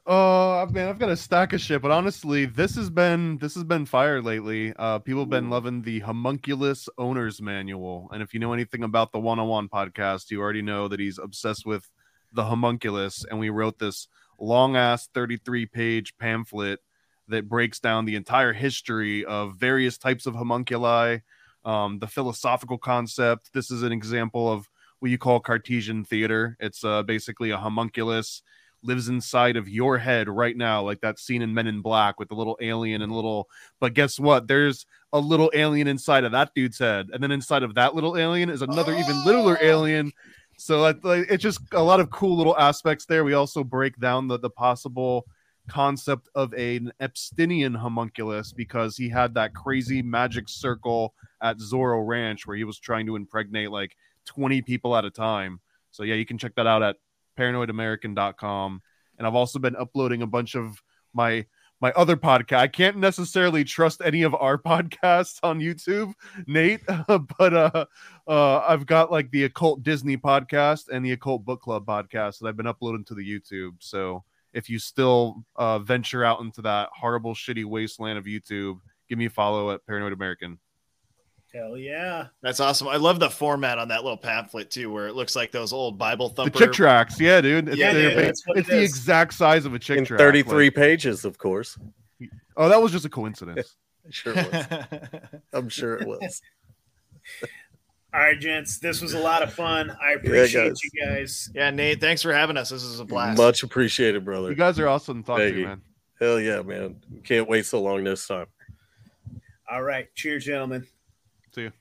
Speaker 2: Oh man, I've got a stack of shit, but honestly, this has been this has been fire lately. Uh, people have been loving the homunculus owner's manual, and if you know anything about the one on one podcast, you already know that he's obsessed with the homunculus. And we wrote this long ass thirty three page pamphlet that breaks down the entire history of various types of homunculi, um, the philosophical concept. This is an example of what you call Cartesian theater. It's uh, basically a homunculus lives inside of your head right now, like that scene in Men in Black with the little alien and little. But guess what? There's a little alien inside of that dude's head, and then inside of that little alien is another even littler oh. alien. So like, it's just a lot of cool little aspects there. We also break down the the possible concept of an Epsteinian homunculus because he had that crazy magic circle at Zorro Ranch where he was trying to impregnate like 20 people at a time. So yeah, you can check that out at paranoidamerican.com. And I've also been uploading a bunch of my my other podcast. I can't necessarily trust any of our podcasts on YouTube, Nate, but uh uh I've got like the occult Disney podcast and the occult book club podcast that I've been uploading to the YouTube. So if you still uh venture out into that horrible shitty wasteland of YouTube, give me a follow at Paranoid American.
Speaker 1: Hell yeah.
Speaker 3: That's awesome. I love the format on that little pamphlet too, where it looks like those old Bible thumper.
Speaker 2: The Chick tracts, yeah, dude. It's,
Speaker 3: Yeah,
Speaker 2: they're
Speaker 3: yeah,
Speaker 2: ba-
Speaker 3: that's what
Speaker 2: it's
Speaker 1: it
Speaker 2: the
Speaker 1: is.
Speaker 2: exact size of a chick
Speaker 4: In
Speaker 2: track.
Speaker 4: 33
Speaker 2: like-
Speaker 4: pages, of course.
Speaker 2: oh, that was just a coincidence.
Speaker 4: Sure was. I'm sure it was.
Speaker 1: All right, gents. This was a lot of fun. I appreciate
Speaker 4: guys.
Speaker 1: you guys.
Speaker 3: Yeah, Nate, thanks for having us. This is a blast.
Speaker 4: Much appreciated, brother.
Speaker 2: You guys are awesome to talk
Speaker 4: Thank
Speaker 2: to,
Speaker 4: you.
Speaker 2: man.
Speaker 4: Hell yeah, man. Can't wait so long this time.
Speaker 1: All right. Cheers, gentlemen.
Speaker 2: See you.